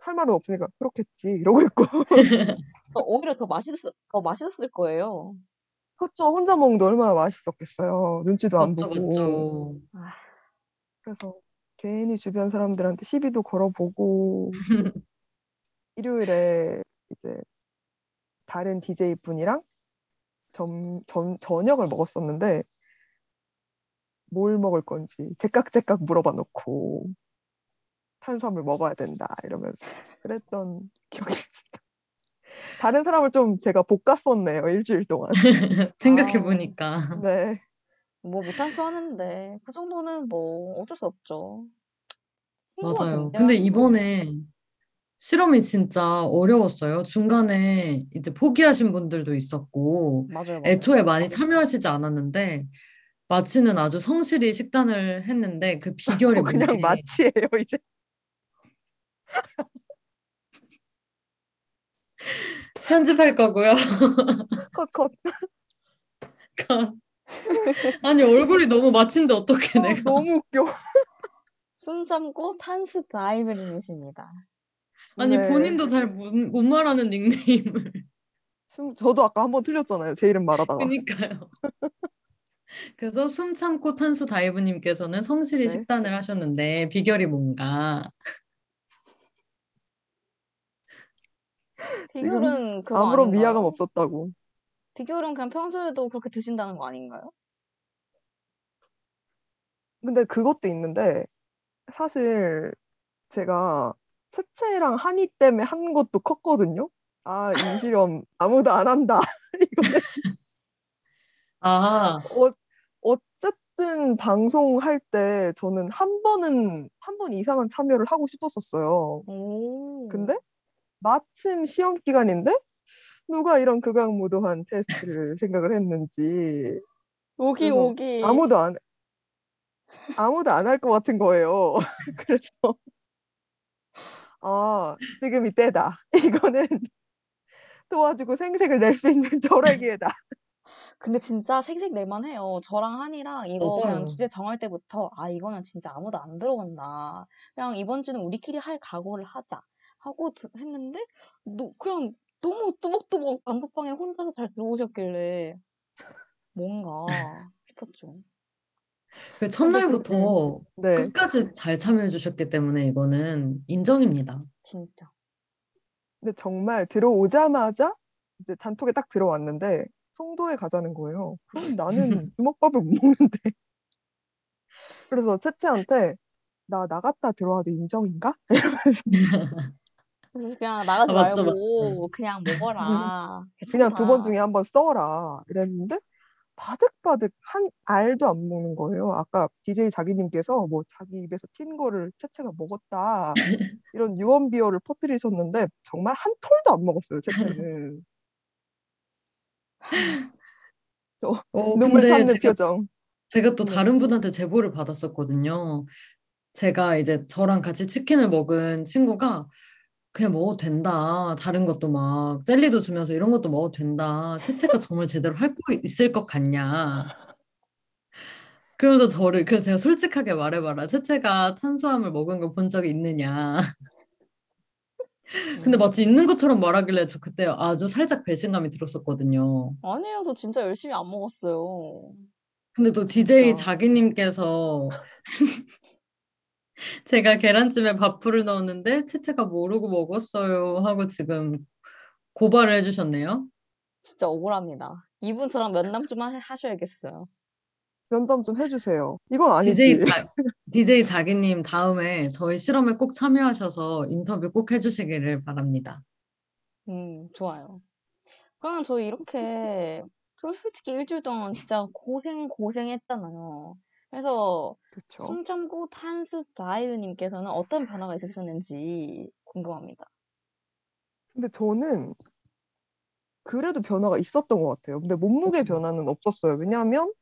할 말은 없으니까 그렇겠지 이러고 있고 어, 오히려 더 맛있, 더 맛있었을 거예요. 그렇죠. 혼자 먹는데 얼마나 맛있었겠어요. 눈치도 안 맞죠, 보고. 맞죠. 아, 그래서 괜히 주변 사람들한테 시비도 걸어보고 일요일에 이제 다른 DJ 분이랑 점, 점, 저녁을 먹었었는데 뭘 먹을 건지 제깍제깍 물어봐 놓고 탄수화물 먹어야 된다 이러면서 그랬던 기억이 있습니다. 다른 사람을 좀 제가 볶았었네요 일주일 동안. 생각해 보니까. 네. 뭐 무탄수 하는데 그 정도는 뭐 어쩔 수 없죠. 맞아요. 근데 이번에 실험이 진짜 어려웠어요. 중간에 이제 포기하신 분들도 있었고, 맞아요, 맞아요. 애초에 많이 참여하시지 않았는데, 마치는 아주 성실히 식단을 했는데, 그 저 비결이 그냥 마치예요 이제. 편집할 거고요. 컷 컷. 아니, 얼굴이 너무 마친데 어떡해, 아, 내가. 너무 웃겨. 숨 참고 탄스 다이브님이십니다. 아니, 네. 본인도 잘못 말하는 닉네임을. 숨- 저도 아까 한번 틀렸잖아요. 제 이름 말하다가. 그니까요. 그래서 숨 참고 탄수 다이브님께서는 성실히 네. 식단을 하셨는데 비결이 뭔가? 비결은 그거 아무런 아닌가요? 미화감 없었다고. 비결은 그냥 평소에도 그렇게 드신다는 거 아닌가요? 근데 그것도 있는데 사실 제가 채채랑 한이 때문에 한 것도 컸거든요. 아, 이 실험 아무도 안 한다. 이거는 아, 어, 어쨌든 방송할 때 저는 한 번은 한 번 이상은 참여를 하고 싶었었어요. 오. 근데 마침 시험 기간인데 누가 이런 극악무도한 테스트를 생각을 했는지 오기 오기. 아무도 안 아무도 안 할 것 같은 거예요. 그래서 아 지금 이 때다. 이거는 도와주고 생색을 낼 수 있는 저의 기회다. 근데 진짜 생색 낼만 해요. 저랑 한이랑 이거 그냥 맞아요. 주제 정할 때부터 아 이거는 진짜 아무도 안 들어간다. 그냥 이번 주는 우리끼리 할 각오를 하자 하고 드- 했는데 너, 그냥 너무 뚜벅뚜벅 단독방에 혼자서 잘 들어오셨길래 뭔가 싶었죠. 그 첫날부터 네. 끝까지 잘 참여해 주셨기 때문에 이거는 인정입니다. 진짜. 근데 정말 들어오자마자 이제 단톡에 딱 들어왔는데 송도에 가자는 거예요. 그럼 나는 주먹밥을 못 먹는데. 그래서 채채한테 나 나갔다 들어와도 인정인가? 그래서 그냥 나가지 아, 맞죠, 말고 그냥 먹어라. 그냥 두 번. 중에 한 번 써라. 이랬는데 바득바득 한 알도 안 먹는 거예요. 아까 DJ 자기님께서 뭐 자기 입에서 튄 거를 채채가 먹었다. 이런 유언비어를 퍼뜨리셨는데 정말 한 톨도 안 먹었어요, 채채는. 저 어, 눈물 참는 제가 표정. 제가 또 네. 다른 분한테 제보를 받았었거든요. 제가 이제 저랑 같이 치킨을 먹은 친구가 그냥 먹어도 된다. 다른 것도 막 젤리도 주면서 이런 것도 먹어도 된다. 채채가 정말 제대로 할 거 있을 것 같냐. 그러면서 저를 그래서 제가 솔직하게 말해봐라. 채채가 탄수화물 먹은 걸 본 적이 있느냐. 근데 마치 있는 것처럼 말하길래 저 그때 아주 살짝 배신감이 들었었거든요. 아니에요. 저 진짜 열심히 안 먹었어요. 근데 또 DJ 진짜. 자기님께서 제가 계란찜에 밥풀을 넣었는데 채채가 모르고 먹었어요 하고 지금 고발을 해주셨네요. 진짜 억울합니다. 이분 저랑 면담 좀 하- 하셔야겠어요. 면담 좀 해주세요. 이건 아니지. DJ, 자, DJ 자기님 다음에 저희 실험에 꼭 참여하셔서 인터뷰 꼭 해주시기를 바랍니다. 음, 좋아요. 그러면 저희 이렇게 저 솔직히 일주일 동안 진짜 고생 고생했잖아요. 그래서 그쵸. 숨 참고 탄스 다이르님께서는 어떤 변화가 있으셨는지 궁금합니다. 근데 저는 그래도 변화가 있었던 것 같아요. 근데 몸무게 변화는 없었어요. 왜냐하면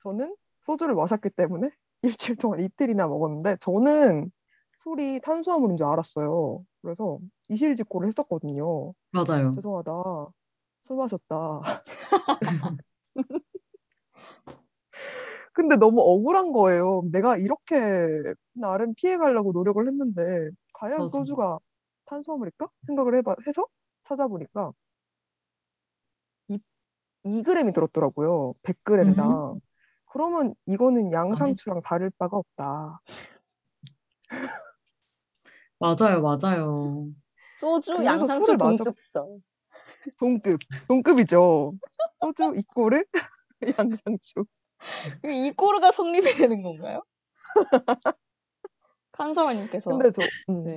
저는 소주를 마셨기 때문에 일주일 동안 이틀이나 먹었는데 저는 술이 탄수화물인 줄 알았어요. 그래서 이실직고를 했었거든요. 맞아요. 죄송하다. 술 마셨다. 근데 너무 억울한 거예요. 내가 이렇게 나름 피해가려고 노력을 했는데 과연 맞아. 소주가 탄수화물일까 생각을 해봐 해서 찾아보니까 이 2g이 들었더라고요. 100g당. 그러면 이거는 양상추랑 다를 바가 없다. 맞아요, 맞아요. 소주, 양상추 동급성. 동급, 동급이죠. 소주 이꼬르 양상추. 이 꼬르가 성립이 되는 건가요? 칸서원님께서 근데 저 음,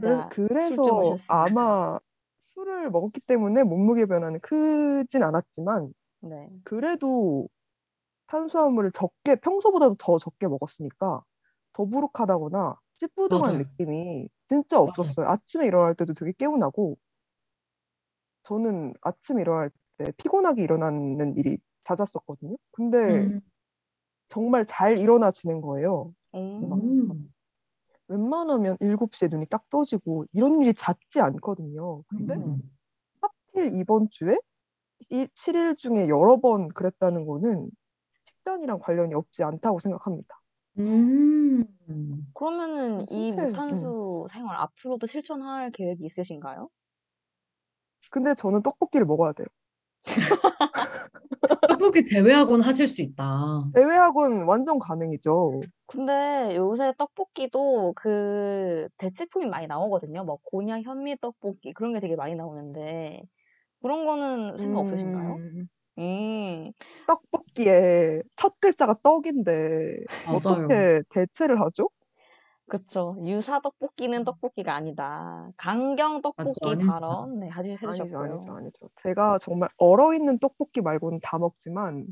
네, 그래, 죄송합니다. 술좀 그래서. 아마 술을 먹었기 때문에 몸무게 변화는 크진 않았지만 네. 그래도 탄수화물을 적게 평소보다도 더 적게 먹었으니까 더부룩하다거나 찌뿌둥한 맞아요. 느낌이 진짜 없었어요. 아침에 일어날 때도 되게 개운하고 저는 아침에 일어날 때 피곤하게 일어나는 일이 잦았었거든요. 근데 음, 정말 잘 일어나지는 거예요. 음. 음, 웬만하면 7시에 눈이 딱 떠지고 이런 일이 잦지 않거든요. 근데 음. 하필 이번 주에 7일 중에 여러 번 그랬다는 거는 식단이랑 관련이 없지 않다고 생각합니다. 음. 그러면은 이 신체, 무탄수 생활 앞으로도 실천할 계획이 있으신가요? 근데 저는 떡볶이를 먹어야 돼요. 떡볶이 제외하고는 하실 수 있다. 제외하고는 완전 가능이죠. 근데 요새 떡볶이도 그 대체품이 많이 나오거든요. 뭐 곤약 현미 떡볶이 그런 게 되게 많이 나오는데 그런 거는 생각 없으신가요? 음, 음, 떡볶이의 첫 글자가 떡인데 맞아요. 어떻게 대체를 하죠? 그쵸. 유사 떡볶이는 떡볶이가 아니다. 강경 떡볶이 아닙니다. 발언 네, 아주 아니죠, 해주셨고요. 아니죠, 아니죠. 제가 정말 얼어 있는 떡볶이 말고는 다 먹지만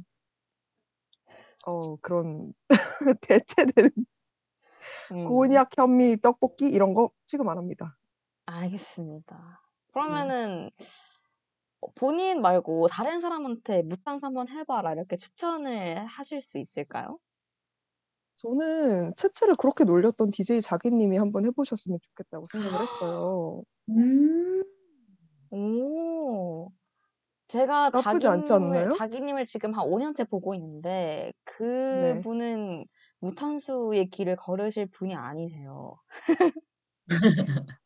어 그런 대체되는 음, 곤약 현미 떡볶이 이런 거 취급 안 합니다. 알겠습니다. 그러면은 어, 본인 말고 다른 사람한테 무탄수 한번 해 봐라 이렇게 추천을 하실 수 있을까요? 저는 채채를 그렇게 놀렸던 DJ 자기님이 한번 해보셨으면 좋겠다고 생각을 했어요. 음. 오, 제가 자기님을, 않나요? 자기님을 지금 한 5년째 보고 있는데, 네. 그분은 무탄수의 길을 걸으실 분이 아니세요.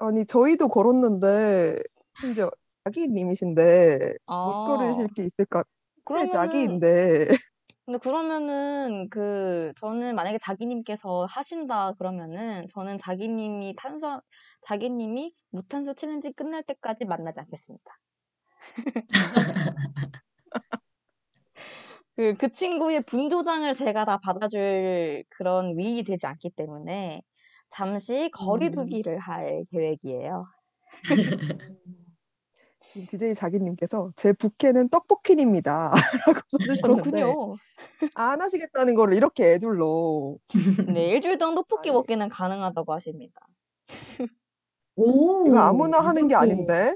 아니 저희도 걸었는데 심지어 자기님이신데 못 아, 걸으실 게 있을까? 제 그러면은, 자기인데 근데 그러면은, 그, 저는 만약에 자기님께서 하신다 그러면은, 저는 자기님이 탄수, 자기님이 무탄수 챌린지 끝날 때까지 만나지 않겠습니다. 그, 그 친구의 분조장을 제가 다 받아줄 그런 위인이 되지 않기 때문에 잠시 거리두기를 할 계획이에요. 지금 DJ 자기님께서 제 부캐는 떡볶이입니다 라고 써주셨는데 그렇군요. 안 하시겠다는 거를 이렇게 애둘러 네, 일주일 동안 떡볶이 아니. 먹기는 가능하다고 하십니다. 오, 이거 아무나 하는 게 아닌데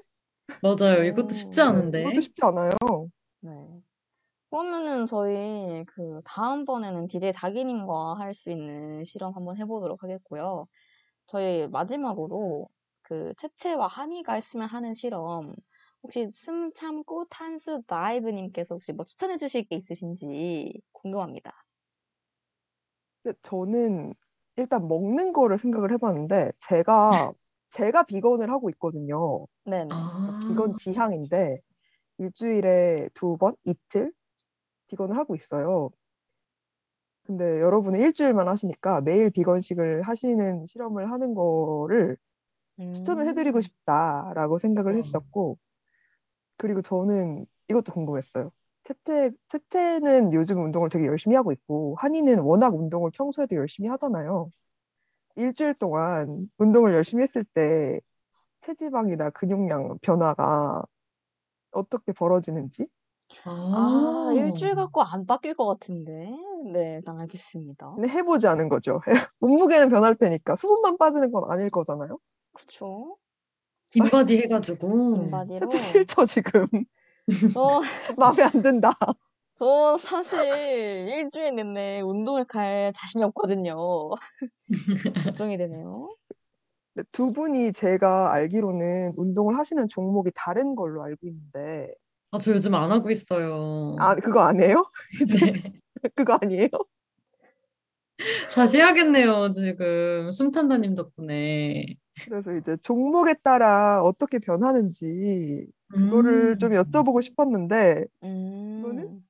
맞아요. 이것도 쉽지 않은데. 이것도 쉽지 않아요. 네. 그러면은 저희 그 다음번에는 DJ 자기님과 할 수 있는 실험 한번 해보도록 하겠고요. 저희 마지막으로 그 채채와 한이가 했으면 하는 실험 혹시 숨 참고 탄수 다이브님께서 혹시 뭐 추천해 주실 게 있으신지 궁금합니다. 근데 저는 일단 먹는 거를 생각을 해봤는데 제가 제가 비건을 하고 있거든요. 아, 비건 지향인데 일주일에 두 번, 이틀 비건을 하고 있어요. 근데 여러분은 일주일만 하시니까 매일 비건식을 하시는 실험을 하는 거를 추천을 해드리고 음, 싶다라고 생각을 음. 했었고 그리고 저는 이것도 궁금했어요. 채채, 채채는 요즘 운동을 되게 열심히 하고 있고 한이는 워낙 운동을 평소에도 열심히 하잖아요. 일주일 동안 운동을 열심히 했을 때 체지방이나 근육량 변화가 어떻게 벌어지는지 아, 아, 일주일 갖고 안 바뀔 것 같은데. 네, 일단 알겠습니다. 근데 해보지 않은 거죠. 몸무게는 변할 테니까 수분만 빠지는 건 아닐 거잖아요. 그쵸? 인바디 해가지고. 인바디로. 싫죠 지금 저, 마음에 안 든다. 저 사실 일주일 내내 운동을 갈 자신이 없거든요. 걱정이 되네요. 두 분이 제가 알기로는 운동을 하시는 종목이 다른 걸로 알고 있는데 아, 저 요즘 안 하고 있어요. 아 그거 아니에요? 이제 네. 그거 아니에요? 다시 해야겠네요, 지금. 숨탄다님 덕분에. 그래서 이제 종목에 따라 어떻게 변하는지 그거를 좀 음. 여쭤보고 싶었는데 음.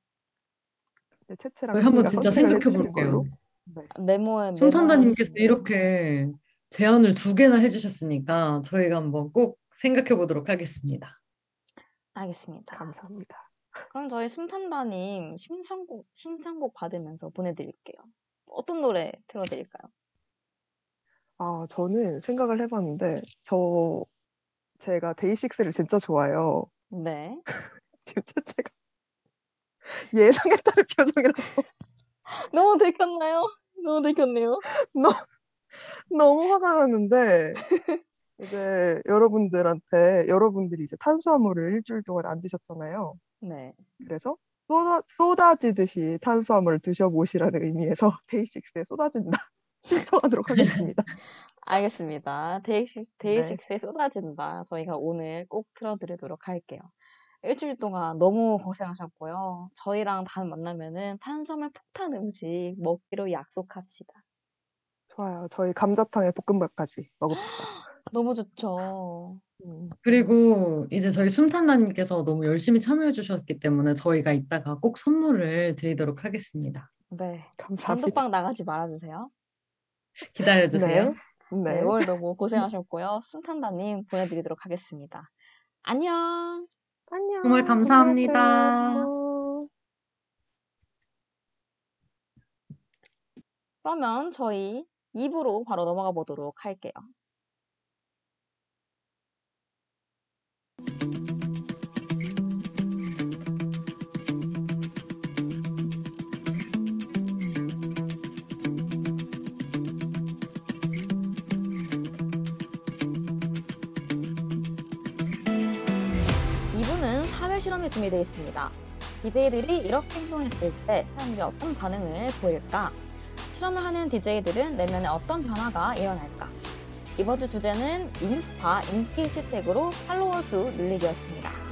네, 채채랑 저희 한번 진짜 생각해. 볼게요. 네. 메모에 손탄다님께서 메모하겠습니다. 이렇게 제안을 두 개나 해주셨으니까 저희가 한번 꼭 생각해 보도록 하겠습니다. 알겠습니다. 감사합니다. 그럼 저희 숨탄다님 신청곡 신청곡 받으면서 보내드릴게요. 어떤 노래 틀어드릴까요? 아, 저는 생각을 해 봤는데 저 제가 데이식스를 진짜 좋아해요. 네. 지금 채채가 예상에 따른 표정이라서 너무 들켰나요? 너무 들켰네요. 너, 너무 화가 나는데 이제 여러분들한테 여러분들이 이제 탄수화물을 일주일 동안 안 드셨잖아요. 네. 그래서 쏟아, 쏟아지듯이 탄수화물을 드셔보시라는 의미에서 데이식스에 쏟아진다 신 청하도록 하겠습니다. 알겠습니다. 데이식스, 네. 데이식스에 쏟아진다. 저희가 오늘 꼭 틀어드리도록 할게요. 일주일 동안 너무 고생하셨고요. 저희랑 다음 만나면은 탄수화물 폭탄 음식 먹기로 약속합시다. 좋아요. 저희 감자탕에 볶음밥까지 먹읍시다. 너무 좋죠. 음, 그리고 이제 저희 순탄다님께서 너무 열심히 참여해 주셨기 때문에 저희가 이따가 꼭 선물을 드리도록 하겠습니다. 네. 감사합니다. 단독방 나가지 말아주세요. 기다려 주세요. 네. 네, 네. 오늘 너무 고생하셨고요. 순탄다님 보내드리도록 하겠습니다. 안녕! 안녕. 정말 감사합니다. 그러면 저희 2부로 바로 넘어가 보도록 할게요. 실험이 준비되어 있습니다. DJ들이 이렇게 행동했을 때 사람들이 어떤 반응을 보일까? 실험을 하는 DJ들은 내면에 어떤 변화가 일어날까? 이번 주 주제는 인스타 인기 해시태그로 팔로워 수 늘리기였습니다.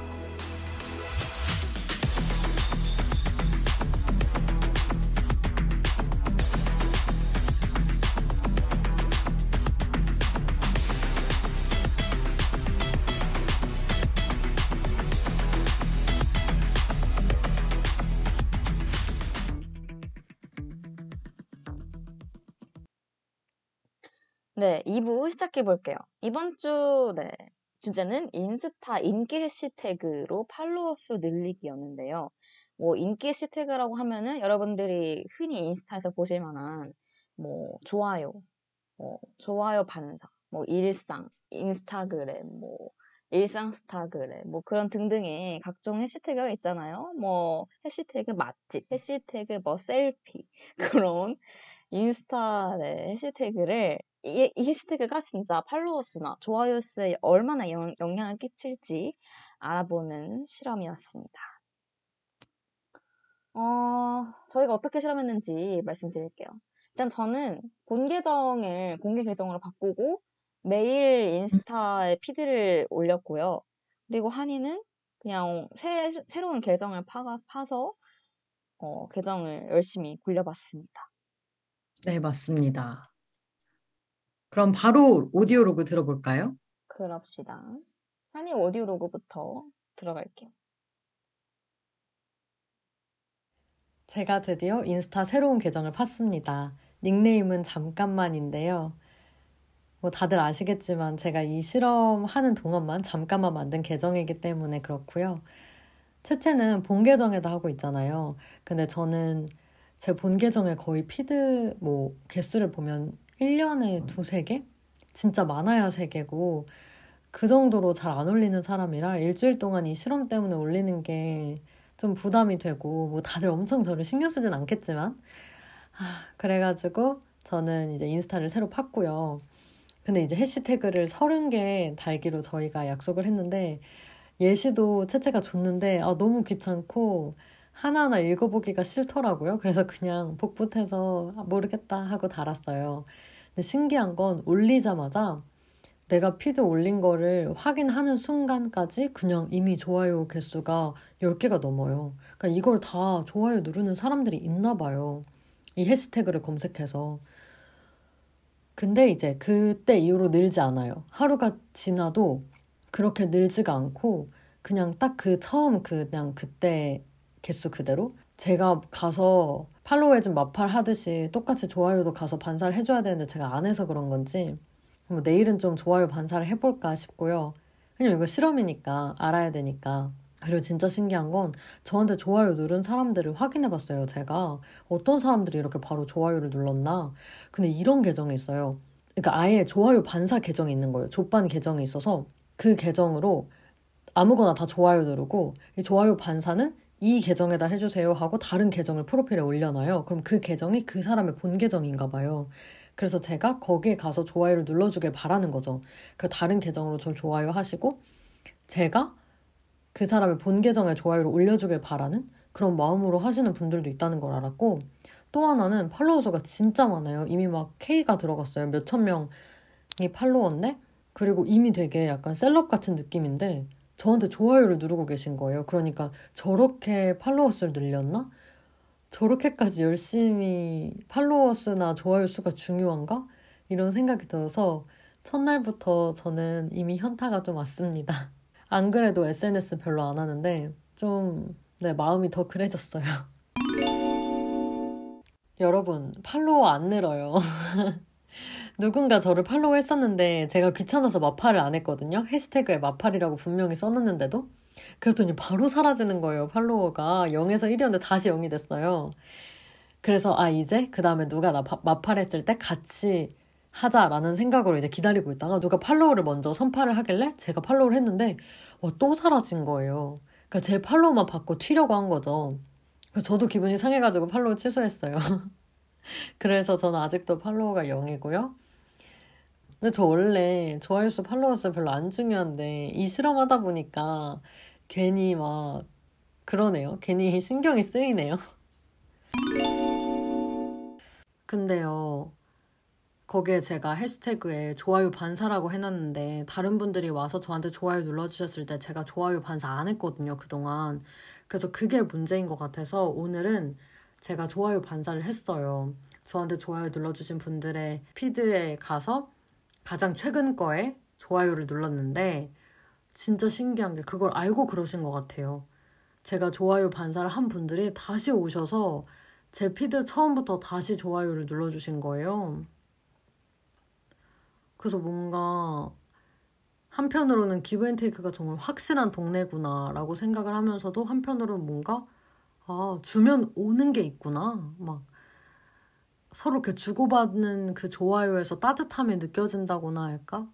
네, 2부 시작해 볼게요. 이번 주 네, 주제는 인스타 인기 해시태그로 팔로워 수 늘리기였는데요. 뭐 인기 해시태그라고 하면은 여러분들이 흔히 인스타에서 보실 만한 뭐 좋아요, 뭐 좋아요 반사, 뭐 일상, 인스타그램, 뭐 일상 스타그램, 뭐 그런 등등의 각종 해시태그가 있잖아요. 뭐 해시태그 맛집, 해시태그 뭐 셀피 그런 인스타 네, 해시태그를 이, 이 해시태그가 진짜 팔로워 수나 좋아요 수에 얼마나 영, 영향을 끼칠지 알아보는 실험이었습니다. 어, 저희가 어떻게 실험했는지 말씀드릴게요. 일단 저는 본 계정을 공개 계정으로 바꾸고 매일 인스타에 피드를 올렸고요. 그리고 한이는 그냥 새, 새로운 계정을 파, 파서 어, 계정을 열심히 굴려봤습니다. 네, 맞습니다. 그럼 바로 오디오 로그 들어볼까요? 그럽시다. 한이 오디오 로그부터 들어갈게요. 제가 드디어 인스타 새로운 계정을 팠습니다. 닉네임은 잠깐만인데요. 뭐 다들 아시겠지만 제가 이 실험하는 동안만 잠깐만 만든 계정이기 때문에 그렇고요. 채채는 본 계정에다 하고 있잖아요. 근데 저는 제 본 계정에 거의 피드 뭐 개수를 보면 1년에 두세 개? 진짜 많아야 세 개고 그 정도로 잘 안 올리는 사람이라 일주일 동안 이 실험 때문에 올리는 게 좀 부담이 되고 뭐 다들 엄청 저를 신경 쓰진 않겠지만 아, 그래가지고 저는 이제 인스타를 새로 팠고요. 근데 이제 해시태그를 30개 달기로 저희가 약속을 했는데 예시도 채채가 줬는데 아, 너무 귀찮고 하나하나 읽어보기가 싫더라고요. 그래서 그냥 복붙해서 아, 모르겠다 하고 달았어요. 근데 신기한 건 올리자마자 내가 피드 올린 거를 확인하는 순간까지 그냥 이미 좋아요 개수가 10개가 넘어요. 그러니까 이걸 다 좋아요 누르는 사람들이 있나 봐요. 이 해시태그를 검색해서. 근데 이제 그때 이후로 늘지 않아요. 하루가 지나도 그렇게 늘지가 않고 그냥 딱 그 처음 그냥 그때 개수 그대로 제가 가서 팔로우해준 마팔 하듯이 똑같이 좋아요도 가서 반사를 해줘야 되는데 제가 안 해서 그런 건지 뭐 내일은 좀 좋아요 반사를 해볼까 싶고요. 왜냐면 이거 실험이니까 알아야 되니까. 그리고 진짜 신기한 건 저한테 좋아요 누른 사람들을 확인해 봤어요. 제가 어떤 사람들이 이렇게 바로 좋아요를 눌렀나. 근데 이런 계정이 있어요. 그러니까 아예 좋아요 반사 계정이 있는 거예요. 족반 계정이 있어서 그 계정으로 아무거나 다 좋아요 누르고 이 좋아요 반사는 이 계정에다 해주세요 하고 다른 계정을 프로필에 올려놔요. 그럼 그 계정이 그 사람의 본 계정인가 봐요. 그래서 제가 거기에 가서 좋아요를 눌러주길 바라는 거죠. 그 다른 계정으로 절 좋아요 하시고 제가 그 사람의 본 계정에 좋아요를 올려주길 바라는 그런 마음으로 하시는 분들도 있다는 걸 알았고 또 하나는 팔로워 수가 진짜 많아요. 이미 막 K가 들어갔어요. 몇천 명이 팔로워인데 그리고 이미 되게 약간 셀럽 같은 느낌인데 저한테 좋아요를 누르고 계신 거예요. 그러니까 저렇게 팔로워 수를 늘렸나? 저렇게까지 열심히 팔로워 수나 좋아요 수가 중요한가? 이런 생각이 들어서 첫날부터 저는 이미 현타가 좀 왔습니다. 안 그래도 SNS 별로 안 하는데 좀 네, 마음이 더 그래졌어요. 여러분, 팔로워 안 늘어요. 누군가 저를 팔로우 했었는데 제가 귀찮아서 마팔을 안 했거든요. 해시태그에 마팔이라고 분명히 써놨는데도. 그랬더니 바로 사라지는 거예요. 팔로워가 0에서 1이었는데 다시 0이 됐어요. 그래서 아 이제 그 다음에 누가 나 바- 마팔했을 때 같이 하자라는 생각으로 이제 기다리고 있다가 누가 팔로우를 먼저 선파를 하길래 제가 팔로우를 했는데 어, 또 사라진 거예요. 그러니까 제 팔로우만 받고 튀려고 한 거죠. 저도 기분이 상해가지고 팔로우 취소했어요. 그래서 저는 아직도 팔로워가 0이고요. 근데 저 원래 좋아요 수, 팔로워 수 별로 안 중요한데 이 실험하다 보니까 괜히 막 그러네요. 괜히 신경이 쓰이네요. 근데요. 거기에 제가 해시태그에 좋아요 반사라고 해놨는데 다른 분들이 와서 저한테 좋아요 눌러주셨을 때 제가 좋아요 반사 안 했거든요, 그동안. 그래서 그게 문제인 것 같아서 오늘은 제가 좋아요 반사를 했어요. 저한테 좋아요 눌러주신 분들의 피드에 가서 가장 최근 거에 좋아요를 눌렀는데 진짜 신기한 게 그걸 알고 그러신 것 같아요. 제가 좋아요 반사를 한 분들이 다시 오셔서 제 피드 처음부터 다시 좋아요를 눌러주신 거예요. 그래서 뭔가 한편으로는 give and take가 정말 확실한 동네구나 라고 생각을 하면서도 한편으로는 뭔가 아 주면 오는 게 있구나 막 서로 이렇게 주고받는 그 좋아요에서 따뜻함이 느껴진다고나 할까?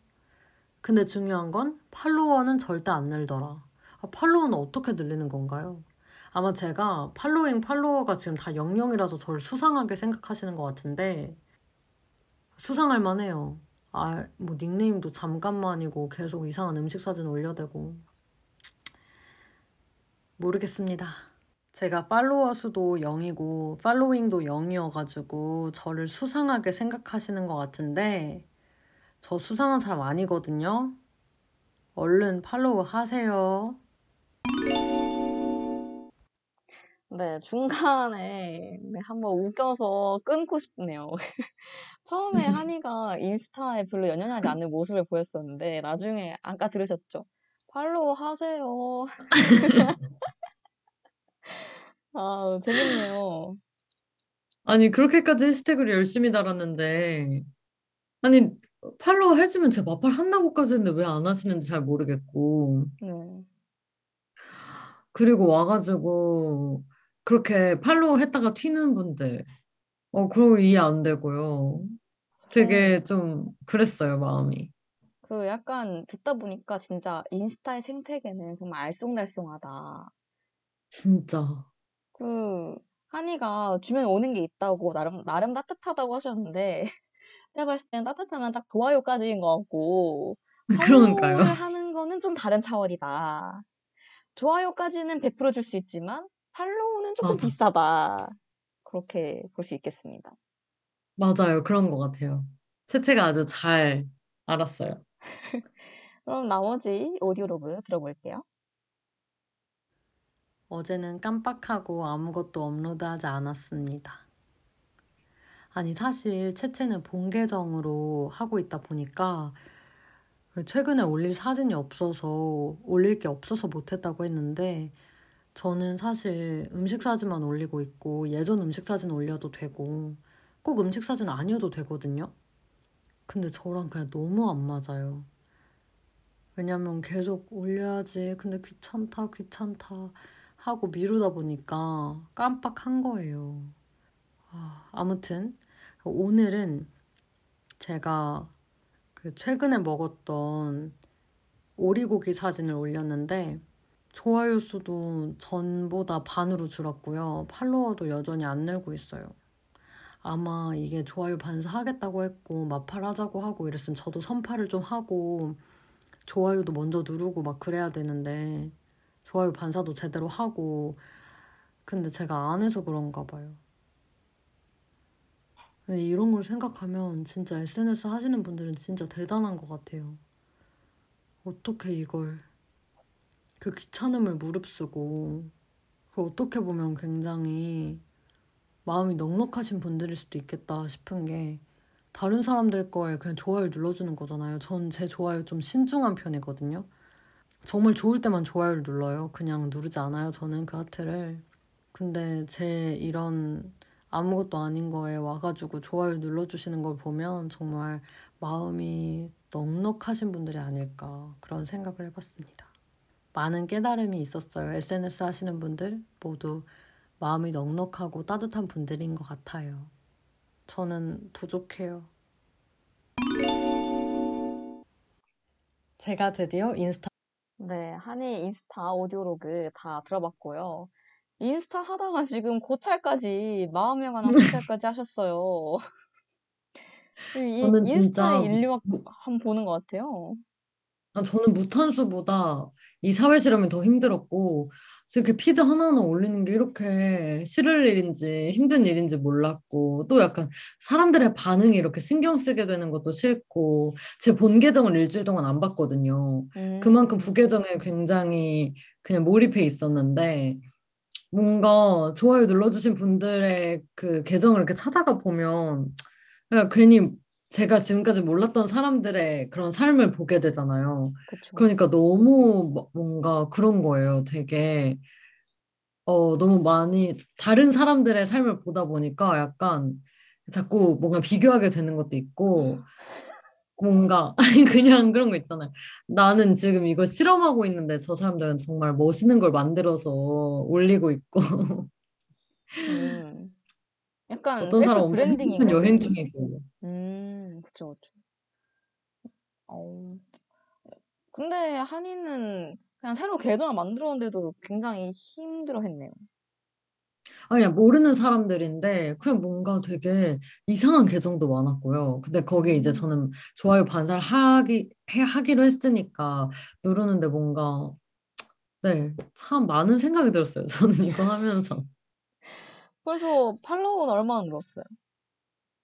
근데 중요한 건 follower는 절대 안 늘더라. 아, follower는 어떻게 늘리는 건가요? 아마 제가 following follower가 지금 다 00이라서 저를 수상하게 생각하시는 것 같은데 수상할 만해요. 아, 뭐 닉네임도 잠깐만이고 계속 이상한 음식 사진 올려대고 모르겠습니다. 제가 팔로워 수도 0이고 팔로잉도 0이어가지고 저를 수상하게 생각하시는 것 같은데 저 수상한 사람 아니거든요. 얼른 팔로우 하세요. 네, 중간에 네, 한번 웃겨서 끊고 싶네요. 처음에 한이가 인스타에 별로 연연하지 않는 모습을 보였었는데 나중에 아까 들으셨죠? 팔로우 하세요. 아, 재밌네요. 아니, 그렇게까지 해시태그를 열심히 달았는데, 아니, 팔로우 해주면 제 마팔 한다고까지 했는데 왜 안 하시는지 잘 모르겠고, 네. 그리고 와가지고, 그렇게 팔로우 했다가 튀는 분들, 어, 그러고 이해 안 되고요. 되게 좀 그랬어요, 마음이. 그 약간 듣다 보니까 진짜 인스타의 생태계는 정말 알쏭달쏭하다. 진짜. 그 한이가 주면 오는 게 있다고 나름 나름 따뜻하다고 하셨는데 제가 봤을 때는 따뜻하면 딱 좋아요까지인 것 같고 그러니까요. 팔로우를 하는 거는 좀 다른 차원이다. 좋아요까지는 베풀어 줄수 있지만 팔로우는 조금 맞아. 비싸다. 그렇게 볼 수 있겠습니다. 맞아요. 그런 것 같아요. 채채가 아주 잘 알았어요. 그럼 나머지 오디오 로그 들어볼게요. 어제는 깜빡하고 아무것도 업로드하지 않았습니다. 아니, 사실 채채는 본 계정으로 하고 있다 보니까 그 최근에 올릴 사진이 없어서 올릴 게 없어서 못했다고 했는데 저는 사실 음식 사진만 올리고 있고 예전 음식 사진 올려도 되고 꼭 음식 사진 아니어도 되거든요. 근데 저랑 그냥 너무 안 맞아요. 왜냐면 계속 올려야지. 근데 귀찮다, 귀찮다 하고 미루다 보니까 깜빡한 거예요. 아, 아무튼 오늘은 제가 그 최근에 먹었던 오리고기 사진을 올렸는데 좋아요 수도 전보다 반으로 줄었고요. 팔로워도 여전히 안 늘고 있어요. 아마 이게 좋아요 반사하겠다고 했고 마팔하자고 하고 이랬으면 저도 선팔을 좀 하고 좋아요도 먼저 누르고 막 그래야 되는데 좋아요 반사도 제대로 하고 근데 제가 안 해서 그런가 봐요. 근데 이런 걸 생각하면 진짜 SNS 하시는 분들은 진짜 대단한 것 같아요. 어떻게 이걸 그 귀찮음을 무릅쓰고 그 어떻게 보면 굉장히 마음이 넉넉하신 분들일 수도 있겠다 싶은 게 다른 사람들 거에 그냥 좋아요 눌러주는 거잖아요. 전 제 좋아요 좀 신중한 편이거든요. 정말 좋을 때만 좋아요를 눌러요. 그냥 누르지 않아요. 저는 그 하트를. 근데 제 이런 아무것도 아닌 거에 와가지고 좋아요 눌러주시는 걸 보면 정말 마음이 넉넉하신 분들이 아닐까 그런 생각을 해봤습니다. 많은 깨달음이 있었어요. SNS 하시는 분들 모두 마음이 넉넉하고 따뜻한 분들인 것 같아요. 저는 부족해요. 제가 드디어 인스타 네, 한이 인스타 오디오로그 다 들어봤고요. 인스타 하다가 지금 고찰까지, 마음에 관한 고찰까지 하셨어요. 이 저는 인스타의 진짜 인류학 무- 한번 보는 것 같아요. 아, 저는 무탄수보다 이 사회 실험이 더 힘들었고, 이렇게 피드 하나하나 올리는 게 이렇게 싫을 일인지 힘든 일인지 몰랐고, 또 약간 사람들의 반응이 이렇게 신경 쓰게 되는 것도 싫고, 제 본 계정을 일주일 동안 안 봤거든요. 그만큼 음, 부계정에 굉장히 그냥 몰입해 있었는데, 뭔가 좋아요 눌러주신 분들의 그 계정을 이렇게 찾아가 보면, 그냥 괜히 제가 지금까지 몰랐던 사람들의 그런 삶을 보게 되잖아요. 그쵸. 그러니까 너무 뭐- 뭔가 그런 거예요. 되게 어 너무 많이 다른 사람들의 삶을 보다 보니까 약간 자꾸 뭔가 비교하게 되는 것도 있고 뭔가 그냥 그런 거 있잖아요. 나는 지금 이거 실험하고 있는데 저 사람들은 정말 멋있는 걸 만들어서 올리고 있고 음, 약간 어떤 사람 엄청 브랜딩인 여행. 중이고 음, 그쵸, 그쵸. 어, 근데 한이는 그냥 새로 계정을 만들었는데도 굉장히 힘들어 했네요. 아니, 모르는 사람들인데, 그냥 뭔가 되게 이상한 계정도 많았고요. 근데 거기에 이제 음, 저는 좋아요 반사를 하기, 해, 하기로 했으니까 누르는데 뭔가, 네, 참 많은 생각이 들었어요. 저는 이거 하면서. 벌써 팔로우는 얼마나 늘었어요?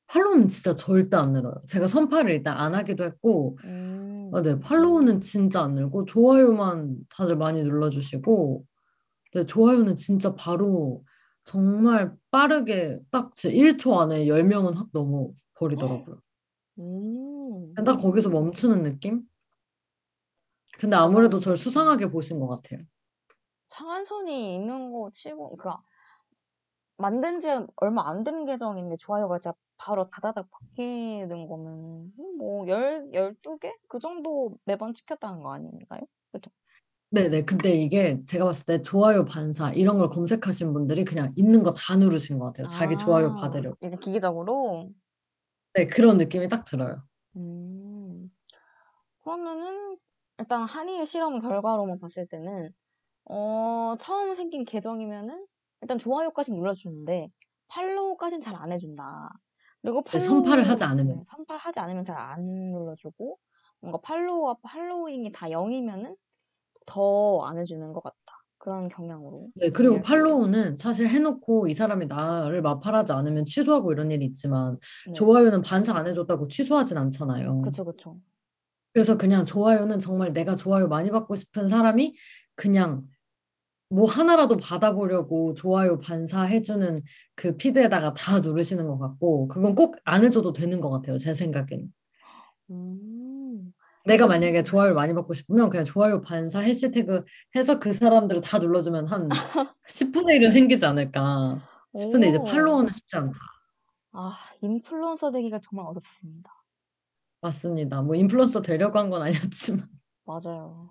팔로우는 진짜 절대 안 늘어요. 제가 선팔을 일단 안 하기도 했고, 음, 아, 네, 팔로우는 진짜 안 늘고, 좋아요만 다들 많이 눌러주시고, 네, 좋아요는 진짜 바로 정말 빠르게 딱제 1초 안에 10명은 확 넘어 버리더라고요. 음, 딱 거기서 멈추는 느낌? 근데 아무래도 저를 수상하게 보신 것 같아요. 상한선이 있는 거 치고, 그니까, 만든 지 얼마 안 된 계정인데 좋아요가 진짜 바로 다다닥 바뀌는 거면, 뭐, 열, 열두 개? 그 정도 매번 찍혔다는 거 아닌가요? 그죠? 네네. 근데 이게 제가 봤을 때 좋아요 반사 이런 걸 검색하신 분들이 그냥 있는 거 다 누르신 것 같아요. 자기 좋아요 아, 받으려고. 이제 기계적으로? 네, 그런 느낌이 딱 들어요. 음, 그러면은, 일단 한이의 실험 결과로만 봤을 때는, 어, 처음 생긴 계정이면은, 일단 좋아요까지 눌러주는데, 팔로우까지는 잘 안 해준다. 그리고 네, 선팔을 하지 팔로우, 않으면. 네, 선팔하지 않으면 잘 안 눌러주고, 뭔가 팔로우와 팔로잉이 다 0이면은 더 안 해주는 것 같다. 그런 경향으로 네, 그리고. 팔로우는 사실 해놓고 이 사람이 나를 마팔하지 않으면 취소하고 이런 일이 있지만 네, 좋아요는 반사 안 해줬다고 취소하진 않잖아요. 그쵸, 그쵸. 그래서 그냥 좋아요는 정말 내가 좋아요 많이 받고 싶은 사람이 그냥 뭐 하나라도 받아보려고 좋아요 반사해주는 그 피드에다가 다 누르시는 것 같고 그건 꼭 안 해줘도 되는 것 같아요. 제 생각엔. 음. 내가 만약에 좋아요를 많이 받고 싶으면 그냥 좋아요 반사 해시태그 해서 그 사람들을 다 눌러주면 한 10분의 1은 생기지 않을까 싶은데 이제 오. 팔로워는 쉽지 않다. 아, 인플루언서 되기가 정말 어렵습니다. 맞습니다. 뭐 인플루언서 되려고 한 건 아니었지만. 맞아요.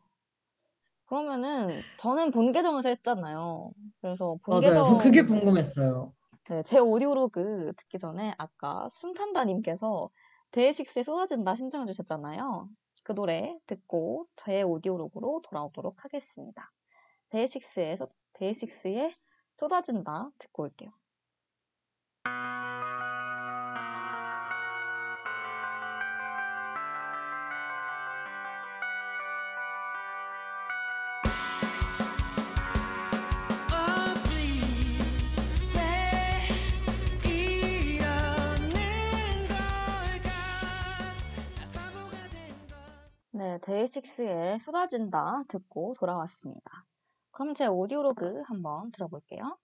그러면은 저는 본 계정에서 했잖아요. 그래서 본 맞아요. 전 그게 계정 궁금했어요. 네, 제 오디오로그 듣기 전에 아까 숨탄다님께서 데이식스에 쏟아진다 신청해 주셨잖아요. 그 노래 듣고 제 오디오로그로 돌아오도록 하겠습니다. 데이식스에서 데이식스의 쏟아진다 듣고 올게요. 네, 데이식스의 쏟아진다 듣고 돌아왔습니다. 그럼 제 오디오로그 한번 들어볼게요.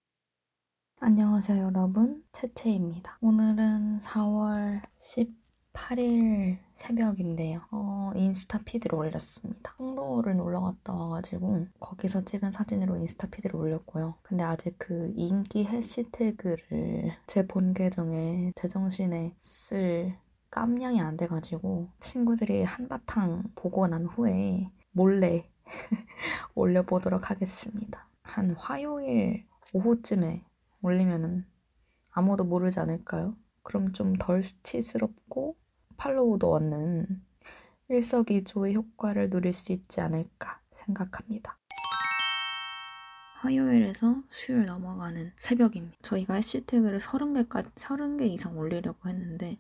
안녕하세요, 여러분. 채채입니다. 오늘은 4월 18일 새벽인데요. 어, 인스타 피드를 올렸습니다. 홍도를 놀러 갔다 와가지고 거기서 찍은 사진으로 인스타 피드를 올렸고요. 근데 아직 그 인기 해시태그를 제 본 계정에 제정신에 쓸 깜냥이 안 돼가지고 친구들이 한바탕 보고 난 후에 몰래 올려보도록 하겠습니다. 한 화요일 오후쯤에 올리면은 아무도 모르지 않을까요? 그럼 좀 덜 수치스럽고 팔로우도 얻는 일석이조의 효과를 누릴 수 있지 않을까 생각합니다. 화요일에서 수요일 넘어가는 새벽입니다. 저희가 해시태그를 30개까지, 30개 이상 올리려고 했는데,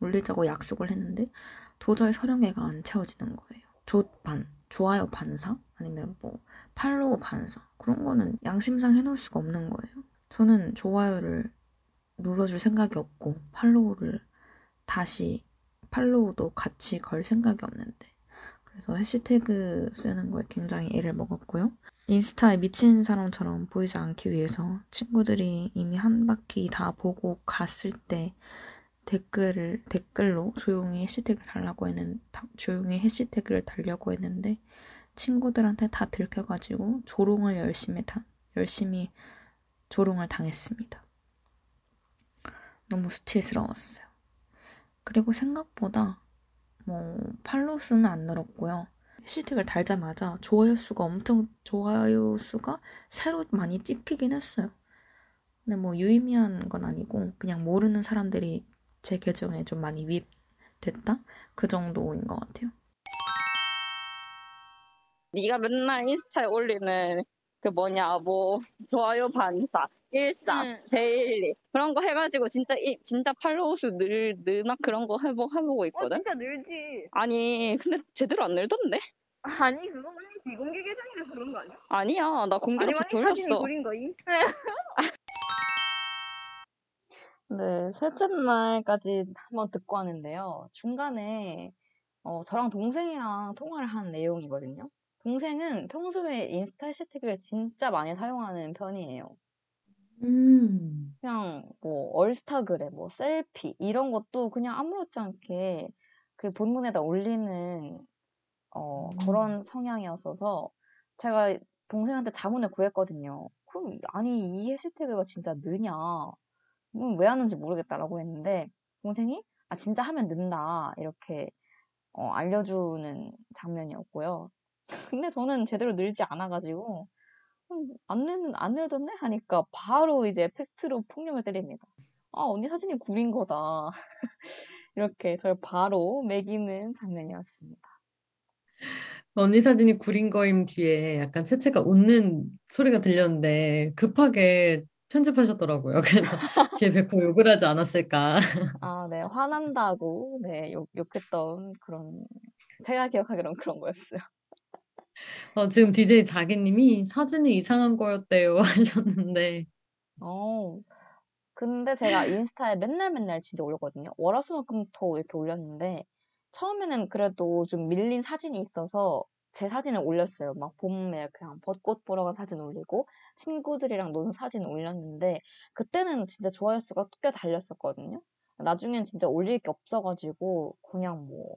올리자고 약속을 했는데, 도저히 30개가 안 채워지는 거예요. 좋반, 좋아요 반사? 아니면 뭐, 팔로우 반사. 그런 거는 양심상 해놓을 수가 없는 거예요. 저는 좋아요를 눌러줄 생각이 없고, 팔로우를 다시, 팔로우도 같이 걸 생각이 없는데, 그래서 해시태그 쓰는 거에 굉장히 애를 먹었고요. 인스타에 미친 사람처럼 보이지 않기 위해서 친구들이 이미 한 바퀴 다 보고 갔을 때 댓글을 댓글로 조용히 해시태그를 달라고 했는 다- 조용히 해시태그를 달려고 했는데 친구들한테 다 들켜가지고 조롱을 열심히 당 열심히 조롱을 당했습니다. 너무 수치스러웠어요. 그리고 생각보다 뭐 팔로우 수는 안 늘었고요. 해시태그를 달자마자 좋아요 수가 엄청 좋아요 수가 새로 많이 찍히긴 했어요. 근데 뭐 유의미한 건 아니고 그냥 모르는 사람들이 제 계정에 좀 많이 유입됐다 그 정도인 것 같아요. 네가 맨날 인스타에 올리는 그 뭐냐 뭐 좋아요 반사 일사 응. 데일리 그런 거 해가지고 진짜 이, 진짜 팔로우 수늘 느나 그런 거 해보 해보고 어, 있거든. 진짜 늘지. 아니 근데 제대로 안 늘던데? 아니, 그거 완전 비공개 계정이라서 그런 거 아니야? 아니야 나 공개로 아니, 사진이 돌렸어. 구린 거임? 네, 셋째 날까지 한번 듣고 왔는데요. 중간에 어, 저랑 동생이랑 통화를 한 내용이거든요. 동생은 평소에 인스타 해시태그를 진짜 많이 사용하는 편이에요. 음. 그냥 뭐 얼스타그램, 뭐 셀피 이런 것도 그냥 아무렇지 않게 그 본문에다 올리는 어, 그런 성향이었어서 제가 동생한테 자문을 구했거든요. 그럼 아니 이 해시태그가 진짜 느냐? 음, 왜 하는지 모르겠다라고 했는데 동생이 아 진짜 하면 는다 이렇게 어, 알려주는 장면이었고요. 근데 저는 제대로 늘지 않아가지고 음, 안 늘, 안 늘던데 하니까 바로 이제 팩트로 폭력을 때립니다. 아 언니 사진이 구린 거다. 이렇게 저를 바로 매기는 장면이었습니다. 언니 사진이 구린 거임 뒤에 약간 채채가 웃는 소리가 들렸는데 급하게 편집하셨더라고요. 그래서 뒤에 100% 욕을 하지 않았을까. 아, 네, 화난다고 네 욕, 욕했던 그런 제가 기억하기로는 그런 거였어요. 어, 지금 DJ 자기님이 사진이 이상한 거였대요 하셨는데 어, 근데 제가 인스타에 맨날 맨날 진짜 올렸거든요. 월화수목금토 이렇게 올렸는데 처음에는 그래도 좀 밀린 사진이 있어서 제 사진을 올렸어요. 막 봄에 그냥 벚꽃 보러 간 사진 올리고 친구들이랑 노는 사진 올렸는데 그때는 진짜 좋아요 수가 꽤 달렸었거든요. 나중엔 진짜 올릴 게 없어가지고 그냥 뭐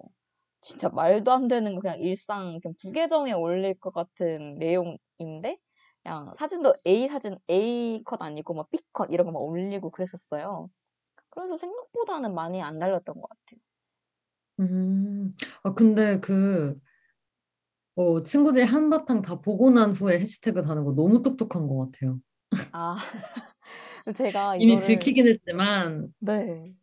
진짜 말도 안 되는 거 그냥 일상 그냥 부계정에 올릴 것 같은 내용인데 그냥 사진도 A 사진 A 컷 아니고 막 B 컷 이런 거 막 올리고 그랬었어요. 그래서 생각보다는 많이 안 달렸던 것 같아요. 음, 아, 근데 그, 어, 친구들이 한바탕 다 보고 난 후에 해시태그 다는 거 너무 똑똑한 것 같아요. 아, 제가 이미 이거를 들키긴 했지만, 네.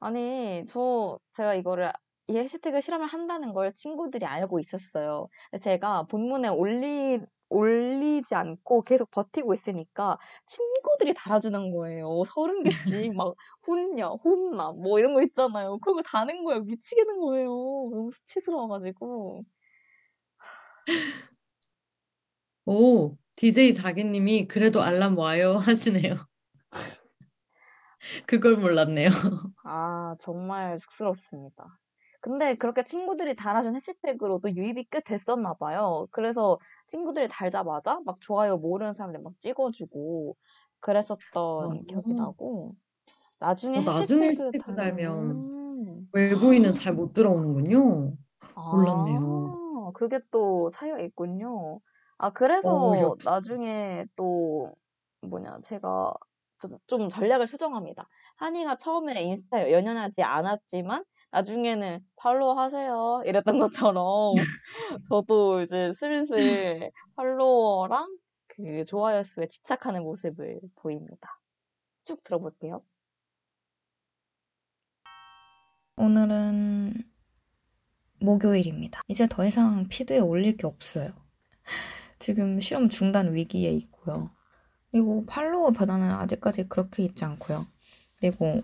아니, 저, 제가 이거를, 이 해시태그 실험을 한다는 걸 친구들이 알고 있었어요. 제가 본문에 올리, 올리지 않고 계속 버티고 있으니까 친구들이 달아주는 거예요. 서른 개씩 막 혼냐, 혼나, 뭐 이런 거 있잖아요. 그런 거 다는 거예요. 미치겠는 거예요. 너무 수치스러워가지고. 오, DJ 자기님이 그래도 알람 와요 하시네요. 그걸 몰랐네요. 아, 정말 쑥스럽습니다. 근데 그렇게 친구들이 달아준 해시태그로도 유입이 꽤 됐었나 봐요. 그래서 친구들이 달자마자 막 좋아요 모르는 사람들 막 찍어주고 그랬었던 기억이 어. 나고 나중에 어, 나중에 해시태그. 달면 음. 외부인은 잘 못 들어오는군요. 아, 몰랐네요. 그게 또 차이가 있군요. 아, 어, 그래서 역시. 나중에 또 뭐냐 제가 좀, 좀 전략을 수정합니다. 한이가 처음에 인스타에 연연하지 않았지만 나중에는 팔로우 하세요 이랬던 것처럼 저도 이제 슬슬 팔로워랑 그 좋아요 수에 집착하는 모습을 보입니다. 쭉 들어볼게요. 오늘은 목요일입니다. 이제 더 이상 피드에 올릴 게 없어요. 지금 실험 중단 위기에 있고요. 그리고 팔로워 변화는 아직까지 그렇게 있지 않고요. 그리고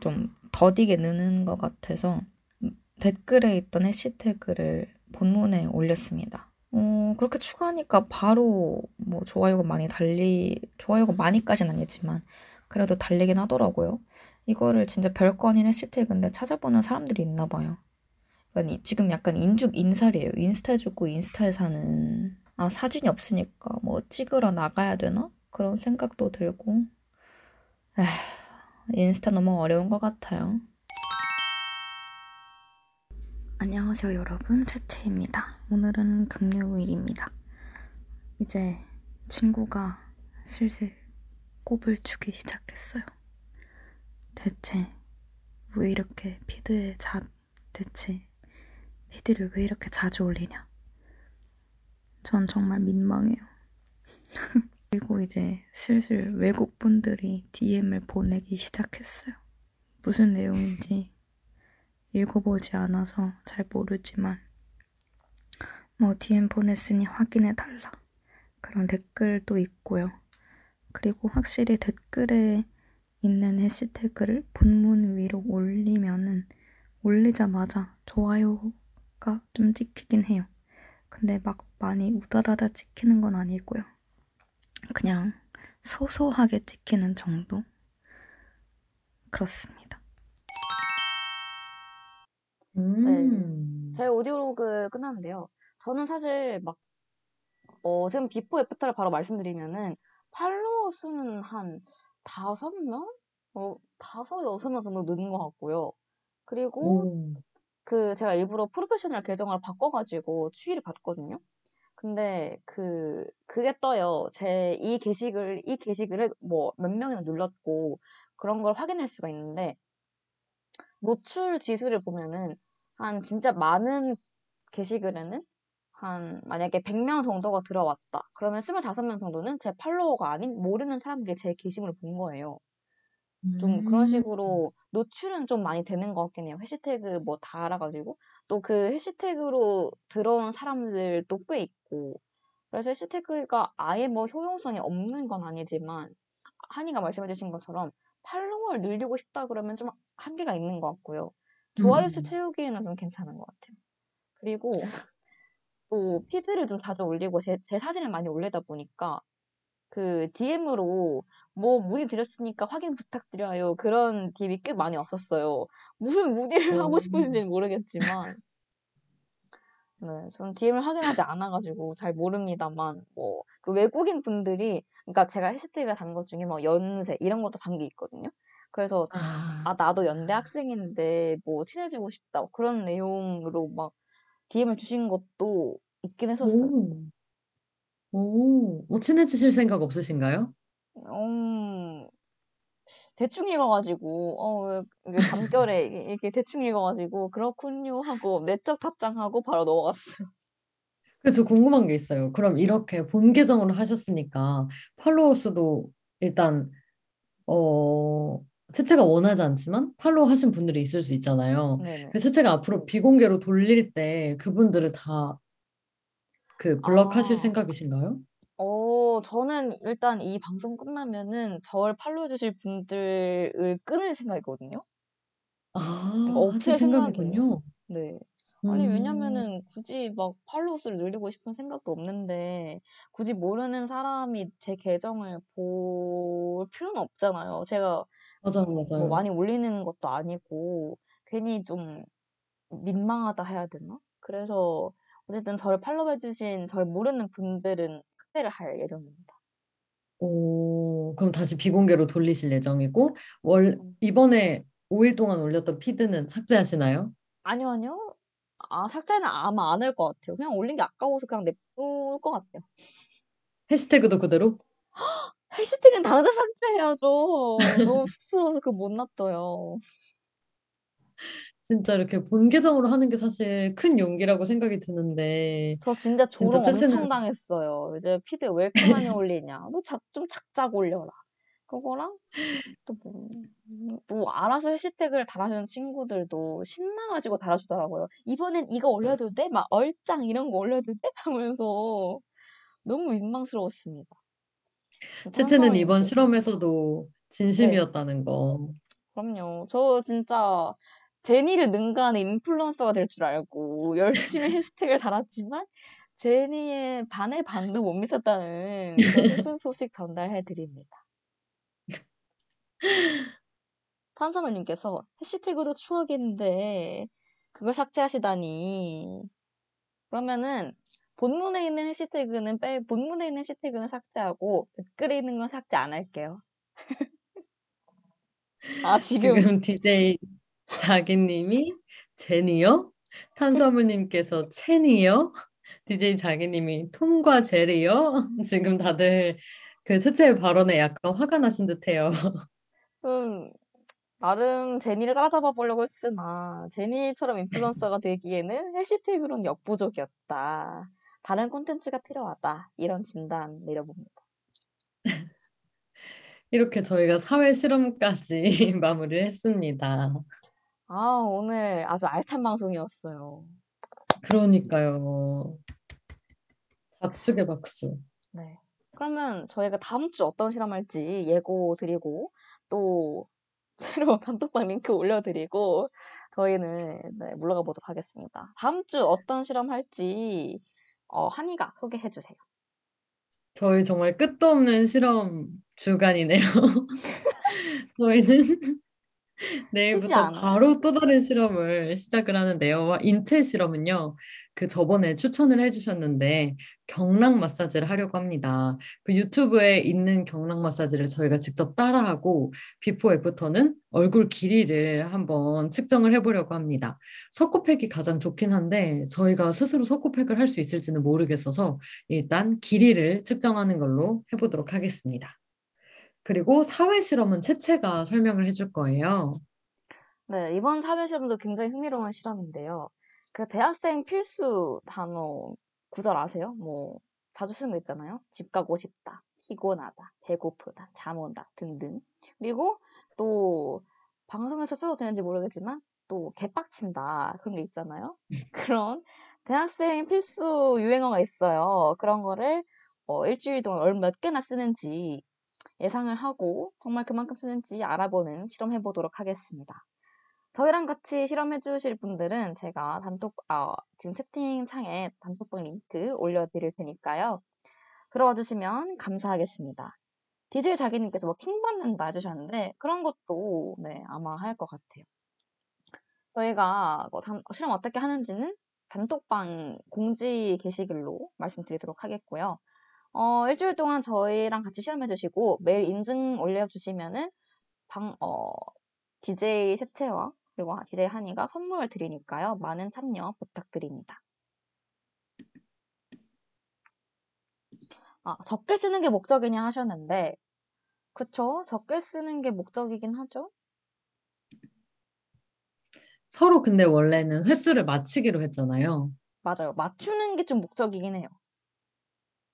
좀 더디게 느는 것 같아서 댓글에 있던 해시태그를 본문에 올렸습니다. 어, 그렇게 추가하니까 바로 뭐 좋아요가 많이 달리, 좋아요가 많이까지는 아니지만 그래도 달리긴 하더라고요. 이거를 진짜 아닌 해시태그인데 찾아보는 사람들이 있나 봐요. 그러니까 이- 지금 약간 인죽 인살이에요. 인스타에 죽고 인스타에 사는 아 사진이 없으니까 뭐 찍으러 나가야 되나 그런 생각도 들고 에휴, 인스타 너무 어려운 것 같아요. 안녕하세요 여러분 채채입니다. 오늘은 금요일입니다. 이제 친구가 슬슬 꼽을 주기 시작했어요. 대체 왜 이렇게 피드에 자 대체 피드를 왜 이렇게 자주 올리냐? 전 정말 민망해요. 그리고 이제 슬슬 외국 분들이 DM을 보내기 시작했어요. 무슨 내용인지 읽어보지 않아서 잘 모르지만 뭐 DM 보냈으니 확인해 달라 그런 댓글도 있고요. 그리고 확실히 댓글에 있는 해시태그를 본문 위로 올리면은 올리자마자 좋아요 가좀 찍히긴 해요. 근데 막 많이 우다다다 찍히는 건 아니고요. 그냥 소소하게 찍히는 정도? 그렇습니다. 음. 제 audio log 끝나는데요. 저는 사실 막, 어, 지금 before after를 바로 말씀드리면은, 팔로워 수는 한 다섯 명? 어, 다섯, 여섯 명 정도 느는 것 같고요. 그리고 오. 그 제가 일부러 프로페셔널 계정을 바꿔가지고 추이를 봤거든요. 근데 그 그게 떠요. 제 이 게시글 이 게시글을 뭐 몇 명이나 눌렀고 그런 걸 확인할 수가 있는데 노출 지수를 보면은 한 진짜 많은 게시글에는 한 만약에 100명 정도가 들어왔다. 그러면 25명 정도는 제 팔로워가 아닌 모르는 사람들이 제 게시물을 본 거예요. 좀 그런 음. 식으로 노출은 좀 많이 되는 것 같긴 해요. 해시태그 뭐 다 알아가지고. 또 그 해시태그로 들어온 사람들도 꽤 있고. 그래서 해시태그가 아예 뭐 효용성이 없는 건 아니지만, 한이가 말씀해주신 것처럼 팔로워를 늘리고 싶다 그러면 좀 한계가 있는 것 같고요. 좋아요 수 음. 채우기에는 좀 괜찮은 것 같아요. 그리고 또 피드를 좀 자주 올리고 제, 제 사진을 많이 올리다 보니까 그 DM으로 뭐 문의 드렸으니까 확인 부탁드려요. 그런 DM이 꽤 많이 왔었어요. 무슨 문의를 하고 오. 싶으신지는 모르겠지만 네, 저는 DM을 확인하지 않아가지고 잘 모릅니다만, 뭐, 그 외국인 분들이, 그러니까 제가 해시태그가 단것 중에 뭐 연세, 이런 것도 단 게 있거든요. 그래서, 아, 아, 나도 연대 학생인데, 뭐, 친해지고 싶다. 그런 내용으로 막 DM을 주신 것도 있긴 했었어요. 오, 오, 뭐 친해지실 생각 없으신가요? 음, 대충 읽어가지고, 어, 잠결에 이렇게 대충 읽어가지고, 그렇군요 하고, 내적 답장하고 바로 넘어갔어요. 그래서 궁금한 게 있어요. 그럼 이렇게 본 계정으로 하셨으니까 팔로워 수도 일단 어 채채가 원하지 않지만 팔로우 하신 분들이 있을 수 있잖아요. 네네. 그 채채가 앞으로 비공개로 돌릴 때 그분들을 다 그 블럭하실 아, 생각이신가요? 어, 저는 일단 이 방송 끝나면은 저를 팔로우 해주실 분들을 끊을 생각이거든요. 아, 그러니까 생각이에요. 생각이군요. 네. 아니, 음, 왜냐면은 굳이 막 팔로우 수를 늘리고 싶은 생각도 없는데, 굳이 모르는 사람이 제 계정을 볼 필요는 없잖아요. 제가 맞아요, 뭐 맞아요. 많이 올리는 것도 아니고, 괜히 좀 민망하다 해야 되나? 그래서 어쨌든 저를 팔로우해주신 저를 모르는 분들은 삭제를 할 예정입니다. 오, 그럼 다시 비공개로 돌리실 예정이고, 월, 음. 이번에 5일 동안 올렸던 피드는 삭제하시나요? 아니요, 아니요. 아, 삭제는 아마 안 할 것 같아요. 그냥 올린 게 아까워서 그냥 냅둘 것 같아요. 해시태그도 그대로? 해시태그는 당장 삭제해야죠. 너무 쑥스러워서 그거 못 놔둬요. 진짜 이렇게 본 계정으로 하는 게 사실 큰 용기라고 생각이 드는데, 저 진짜 진짜 조롱 엄청 채채는 당했어요. 이제 피드 왜 이렇게 많이 올리냐. 너 작, 좀 작작 올려라. 그거랑 또 뭐, 뭐 알아서 해시태그를 달아주는 친구들도 신나가지고 달아주더라고요. 이번엔 이거 올려도 돼? 막 얼짱 이런 거 올려도 돼? 하면서 너무 민망스러웠습니다. 저 채채는 이번. 실험에서도 네. 진심이었다는 거. 그럼요. 저 진짜 제니를 능가하는 인플루언서가 될 줄 알고 열심히 해시태그를 달았지만 제니의 반의 반도 못 미쳤다는 슬픈 소식 전달해 드립니다. 탄수화물님께서 해시태그도 추억인데 그걸 삭제하시다니. 그러면은 본문에 있는 해시태그는 빼 본문에 있는 해시태그는 삭제하고 댓글에 있는 건 삭제 안 할게요. 아 지금 지금 DJ 자기님이 제니요? 탄수화물님께서 채니요? DJ 자기님이 톰과 제리요? 지금 다들 그 채채의 발언에 약간 화가 나신 듯해요. 음, 나름 제니를 따라잡아 보려고 했으나 제니처럼 인플루언서가 되기에는 해시태그로는 역부족이었다. 다른 콘텐츠가 필요하다. 이런 진단 내려봅니다. 이렇게 저희가 사회 실험까지 마무리를 했습니다. 아, 오늘 아주 알찬 방송이었어요. 그러니까요. 박수게 박수. 네. 그러면 저희가 다음 주 어떤 실험할지 예고 드리고 또 새로운 단톡방 링크 올려드리고 저희는 네, 물러가 보도록 하겠습니다. 다음 주 어떤 실험할지 어, 한이가 소개해 주세요. 저희 정말 끝도 없는 실험 주간이네요. 저희는 내일부터 않아요. 바로 또 다른 실험을 시작을 하는데요. 인체 실험은요, 그 저번에 추천을 해주셨는데 경락 마사지를 하려고 합니다. 그 유튜브에 있는 경락 마사지를 저희가 직접 따라하고 비포 애프터는 얼굴 길이를 한번 측정을 해보려고 합니다. 석고팩이 가장 좋긴 한데 저희가 스스로 석고팩을 할 수 있을지는 모르겠어서 일단 길이를 측정하는 걸로 해보도록 하겠습니다. 그리고 사회 실험은 채채가 설명을 해줄 거예요. 네, 이번 사회 실험도 굉장히 흥미로운 실험인데요. 그 대학생 필수 단어 구절 아세요? 뭐 자주 쓰는 거 있잖아요. 집 가고 싶다, 피곤하다, 배고프다, 잠 온다 등등. 그리고 또 방송에서 써도 되는지 모르겠지만 또 개빡친다 그런 게 있잖아요. 그런 대학생 필수 유행어가 있어요. 그런 거를 어, 일주일 동안 얼몇 개나 쓰는지 예상을 하고 정말 그만큼 쓰는지 알아보는 실험 해 보도록 하겠습니다. 저희랑 같이 실험해 주실 분들은 제가 단톡, 아, 지금 채팅창에 단톡방 링크 올려드릴 테니까요. 들어와 주시면 감사하겠습니다. DJ 자기님께서 뭐 킹받는다 해주셨는데 그런 것도 네, 아마 할 것 같아요. 저희가 뭐 단- 실험 어떻게 하는지는 단톡방 공지 게시글로 말씀드리도록 하겠고요. 어, 일주일 동안 저희랑 같이 실험해 주시고 매일 인증 올려 주시면은 방, 어, DJ 세채와 그리고 DJ 한이가 선물을 드리니까요. 많은 참여 부탁드립니다. 아, 적게 쓰는 게 목적이냐 하셨는데, 그쵸? 적게 쓰는 게 목적이긴 하죠? 서로 근데 원래는 횟수를 맞추기로 했잖아요. 맞아요. 맞추는 게 좀 목적이긴 해요.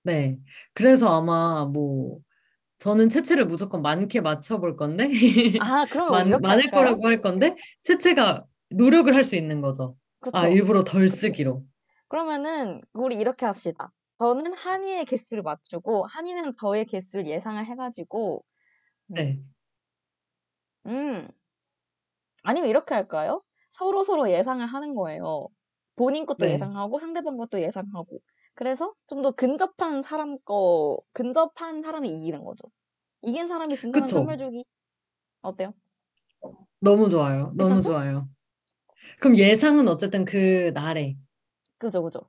네. 그래서 아마 뭐 저는 채채를 무조건 많게 맞춰볼 건데 아, 그럼 많, 이렇게 많을 할까요? 거라고 할 건데 채채가 노력을 할 수 있는 거죠. 아, 그쵸? 일부러 덜 쓰기로. 그러면은 우리 이렇게 합시다. 저는 한이의 개수를 맞추고 한이는 저의 개수를 예상을 해가지고 네. 음 아니면 이렇게 할까요? 서로 서로 예상을 하는 거예요. 본인 것도 네. 예상하고 상대방 것도 예상하고 그래서 좀 더 근접한 사람 거 근접한 사람이 이기는 거죠. 이긴 사람이 준다는. 선물 주기 어때요? 너무 좋아요. 너무 괜찮죠? 좋아요. 그럼 예상은 어쨌든 그 날에 그죠 그죠.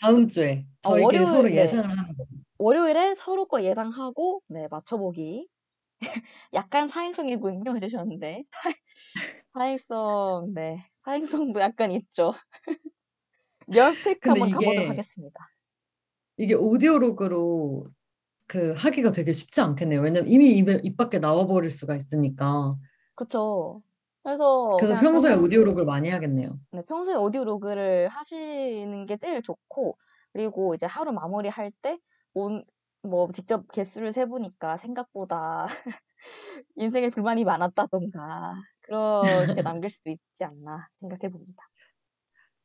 다음 주에 어, 저희끼리 서로 네. 예상을 하는 거예요. 월요일에 서로 거 예상하고 네 맞춰보기. 약간 사행성이군요 해주셨는데 사행성 네 사행성도 약간 있죠. 근데 한번 가보도록 하겠습니다. 이게 오디오록으로 그 하기가 되게 쉽지 않겠네요. 왜냐면 이미 입, 입 밖에 나와버릴 수가 있으니까. 그쵸. 그래서 그래서 평소에 저는 오디오록을 많이 하겠네요. 네, 평소에 오디오로그를 하시는 게 제일 좋고 그리고 이제 하루 마무리할 때뭐 직접 개수를 세보니까 생각보다 인생에 불만이 많았다던가 그렇게 남길 수도 있지 않나 생각해 봅니다.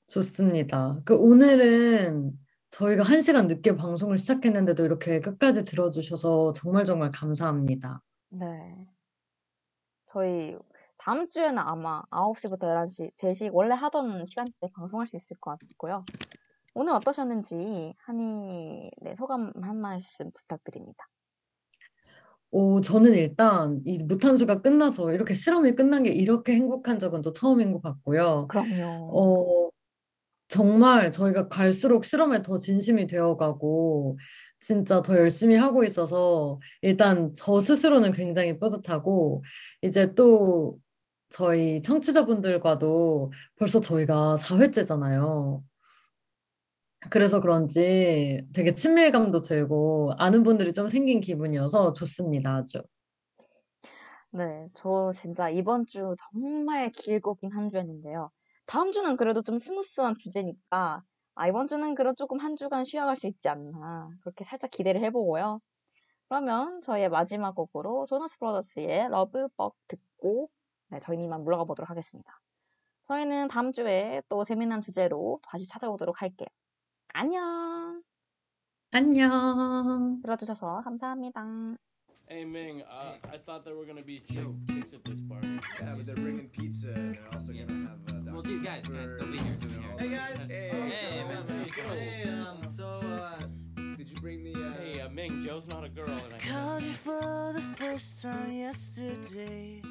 좋습니다. 그 오늘은 저희가 한 시간 늦게 방송을 시작했는데도 이렇게 끝까지 들어주셔서 정말 정말 감사합니다. 네. 저희 다음 주에는 아마 9시부터 11시 제식 원래 하던 시간대 방송할 수 있을 것 같고요. 오늘 어떠셨는지 한이 네, 소감 한 말씀 부탁드립니다. 오, 저는 일단 이 무탄수가 끝나서 이렇게 실험이 끝난 게 이렇게 행복한 적은 또 처음인 것 같고요. 그럼요. 어, 정말 저희가 갈수록 실험에 더 진심이 되어가고 진짜 더 열심히 하고 있어서 일단 저 스스로는 굉장히 뿌듯하고 이제 또 저희 청취자분들과도 벌써 저희가 4회째잖아요. 그래서 그런지 되게 친밀감도 들고 아는 분들이 좀 생긴 기분이어서 좋습니다, 아주. 네, 저 진짜 이번 주 정말 길고 긴 한 주였는데요. 다음 주는 그래도 좀 스무스한 주제니까, 아, 이번 주는 그래도 조금 한 주간 쉬어갈 수 있지 않나. 그렇게 살짝 기대를 해보고요. 그러면 저희의 마지막 곡으로 조나스 브라더스의 러브 벅 듣고, 네, 저희는 이만 물러가 보도록 하겠습니다. 저희는 다음 주에 또 재미난 주제로 다시 찾아오도록 할게요. 안녕! 안녕. 들어주셔서 감사합니다. Hey Ming, uh, I thought there were gonna be chick, chicks at this party. Yeah, but they're bringing pizza and they're also gonna have uh, Well, dude, guys, guys, they'll be here, they'll be here. Hey guys. Hey, Hey, what's up, man. man? Hey, um, so uh, did you bring the? Uh... Hey, uh, Ming, Joe's not a girl, and I. Called you for the first time yesterday.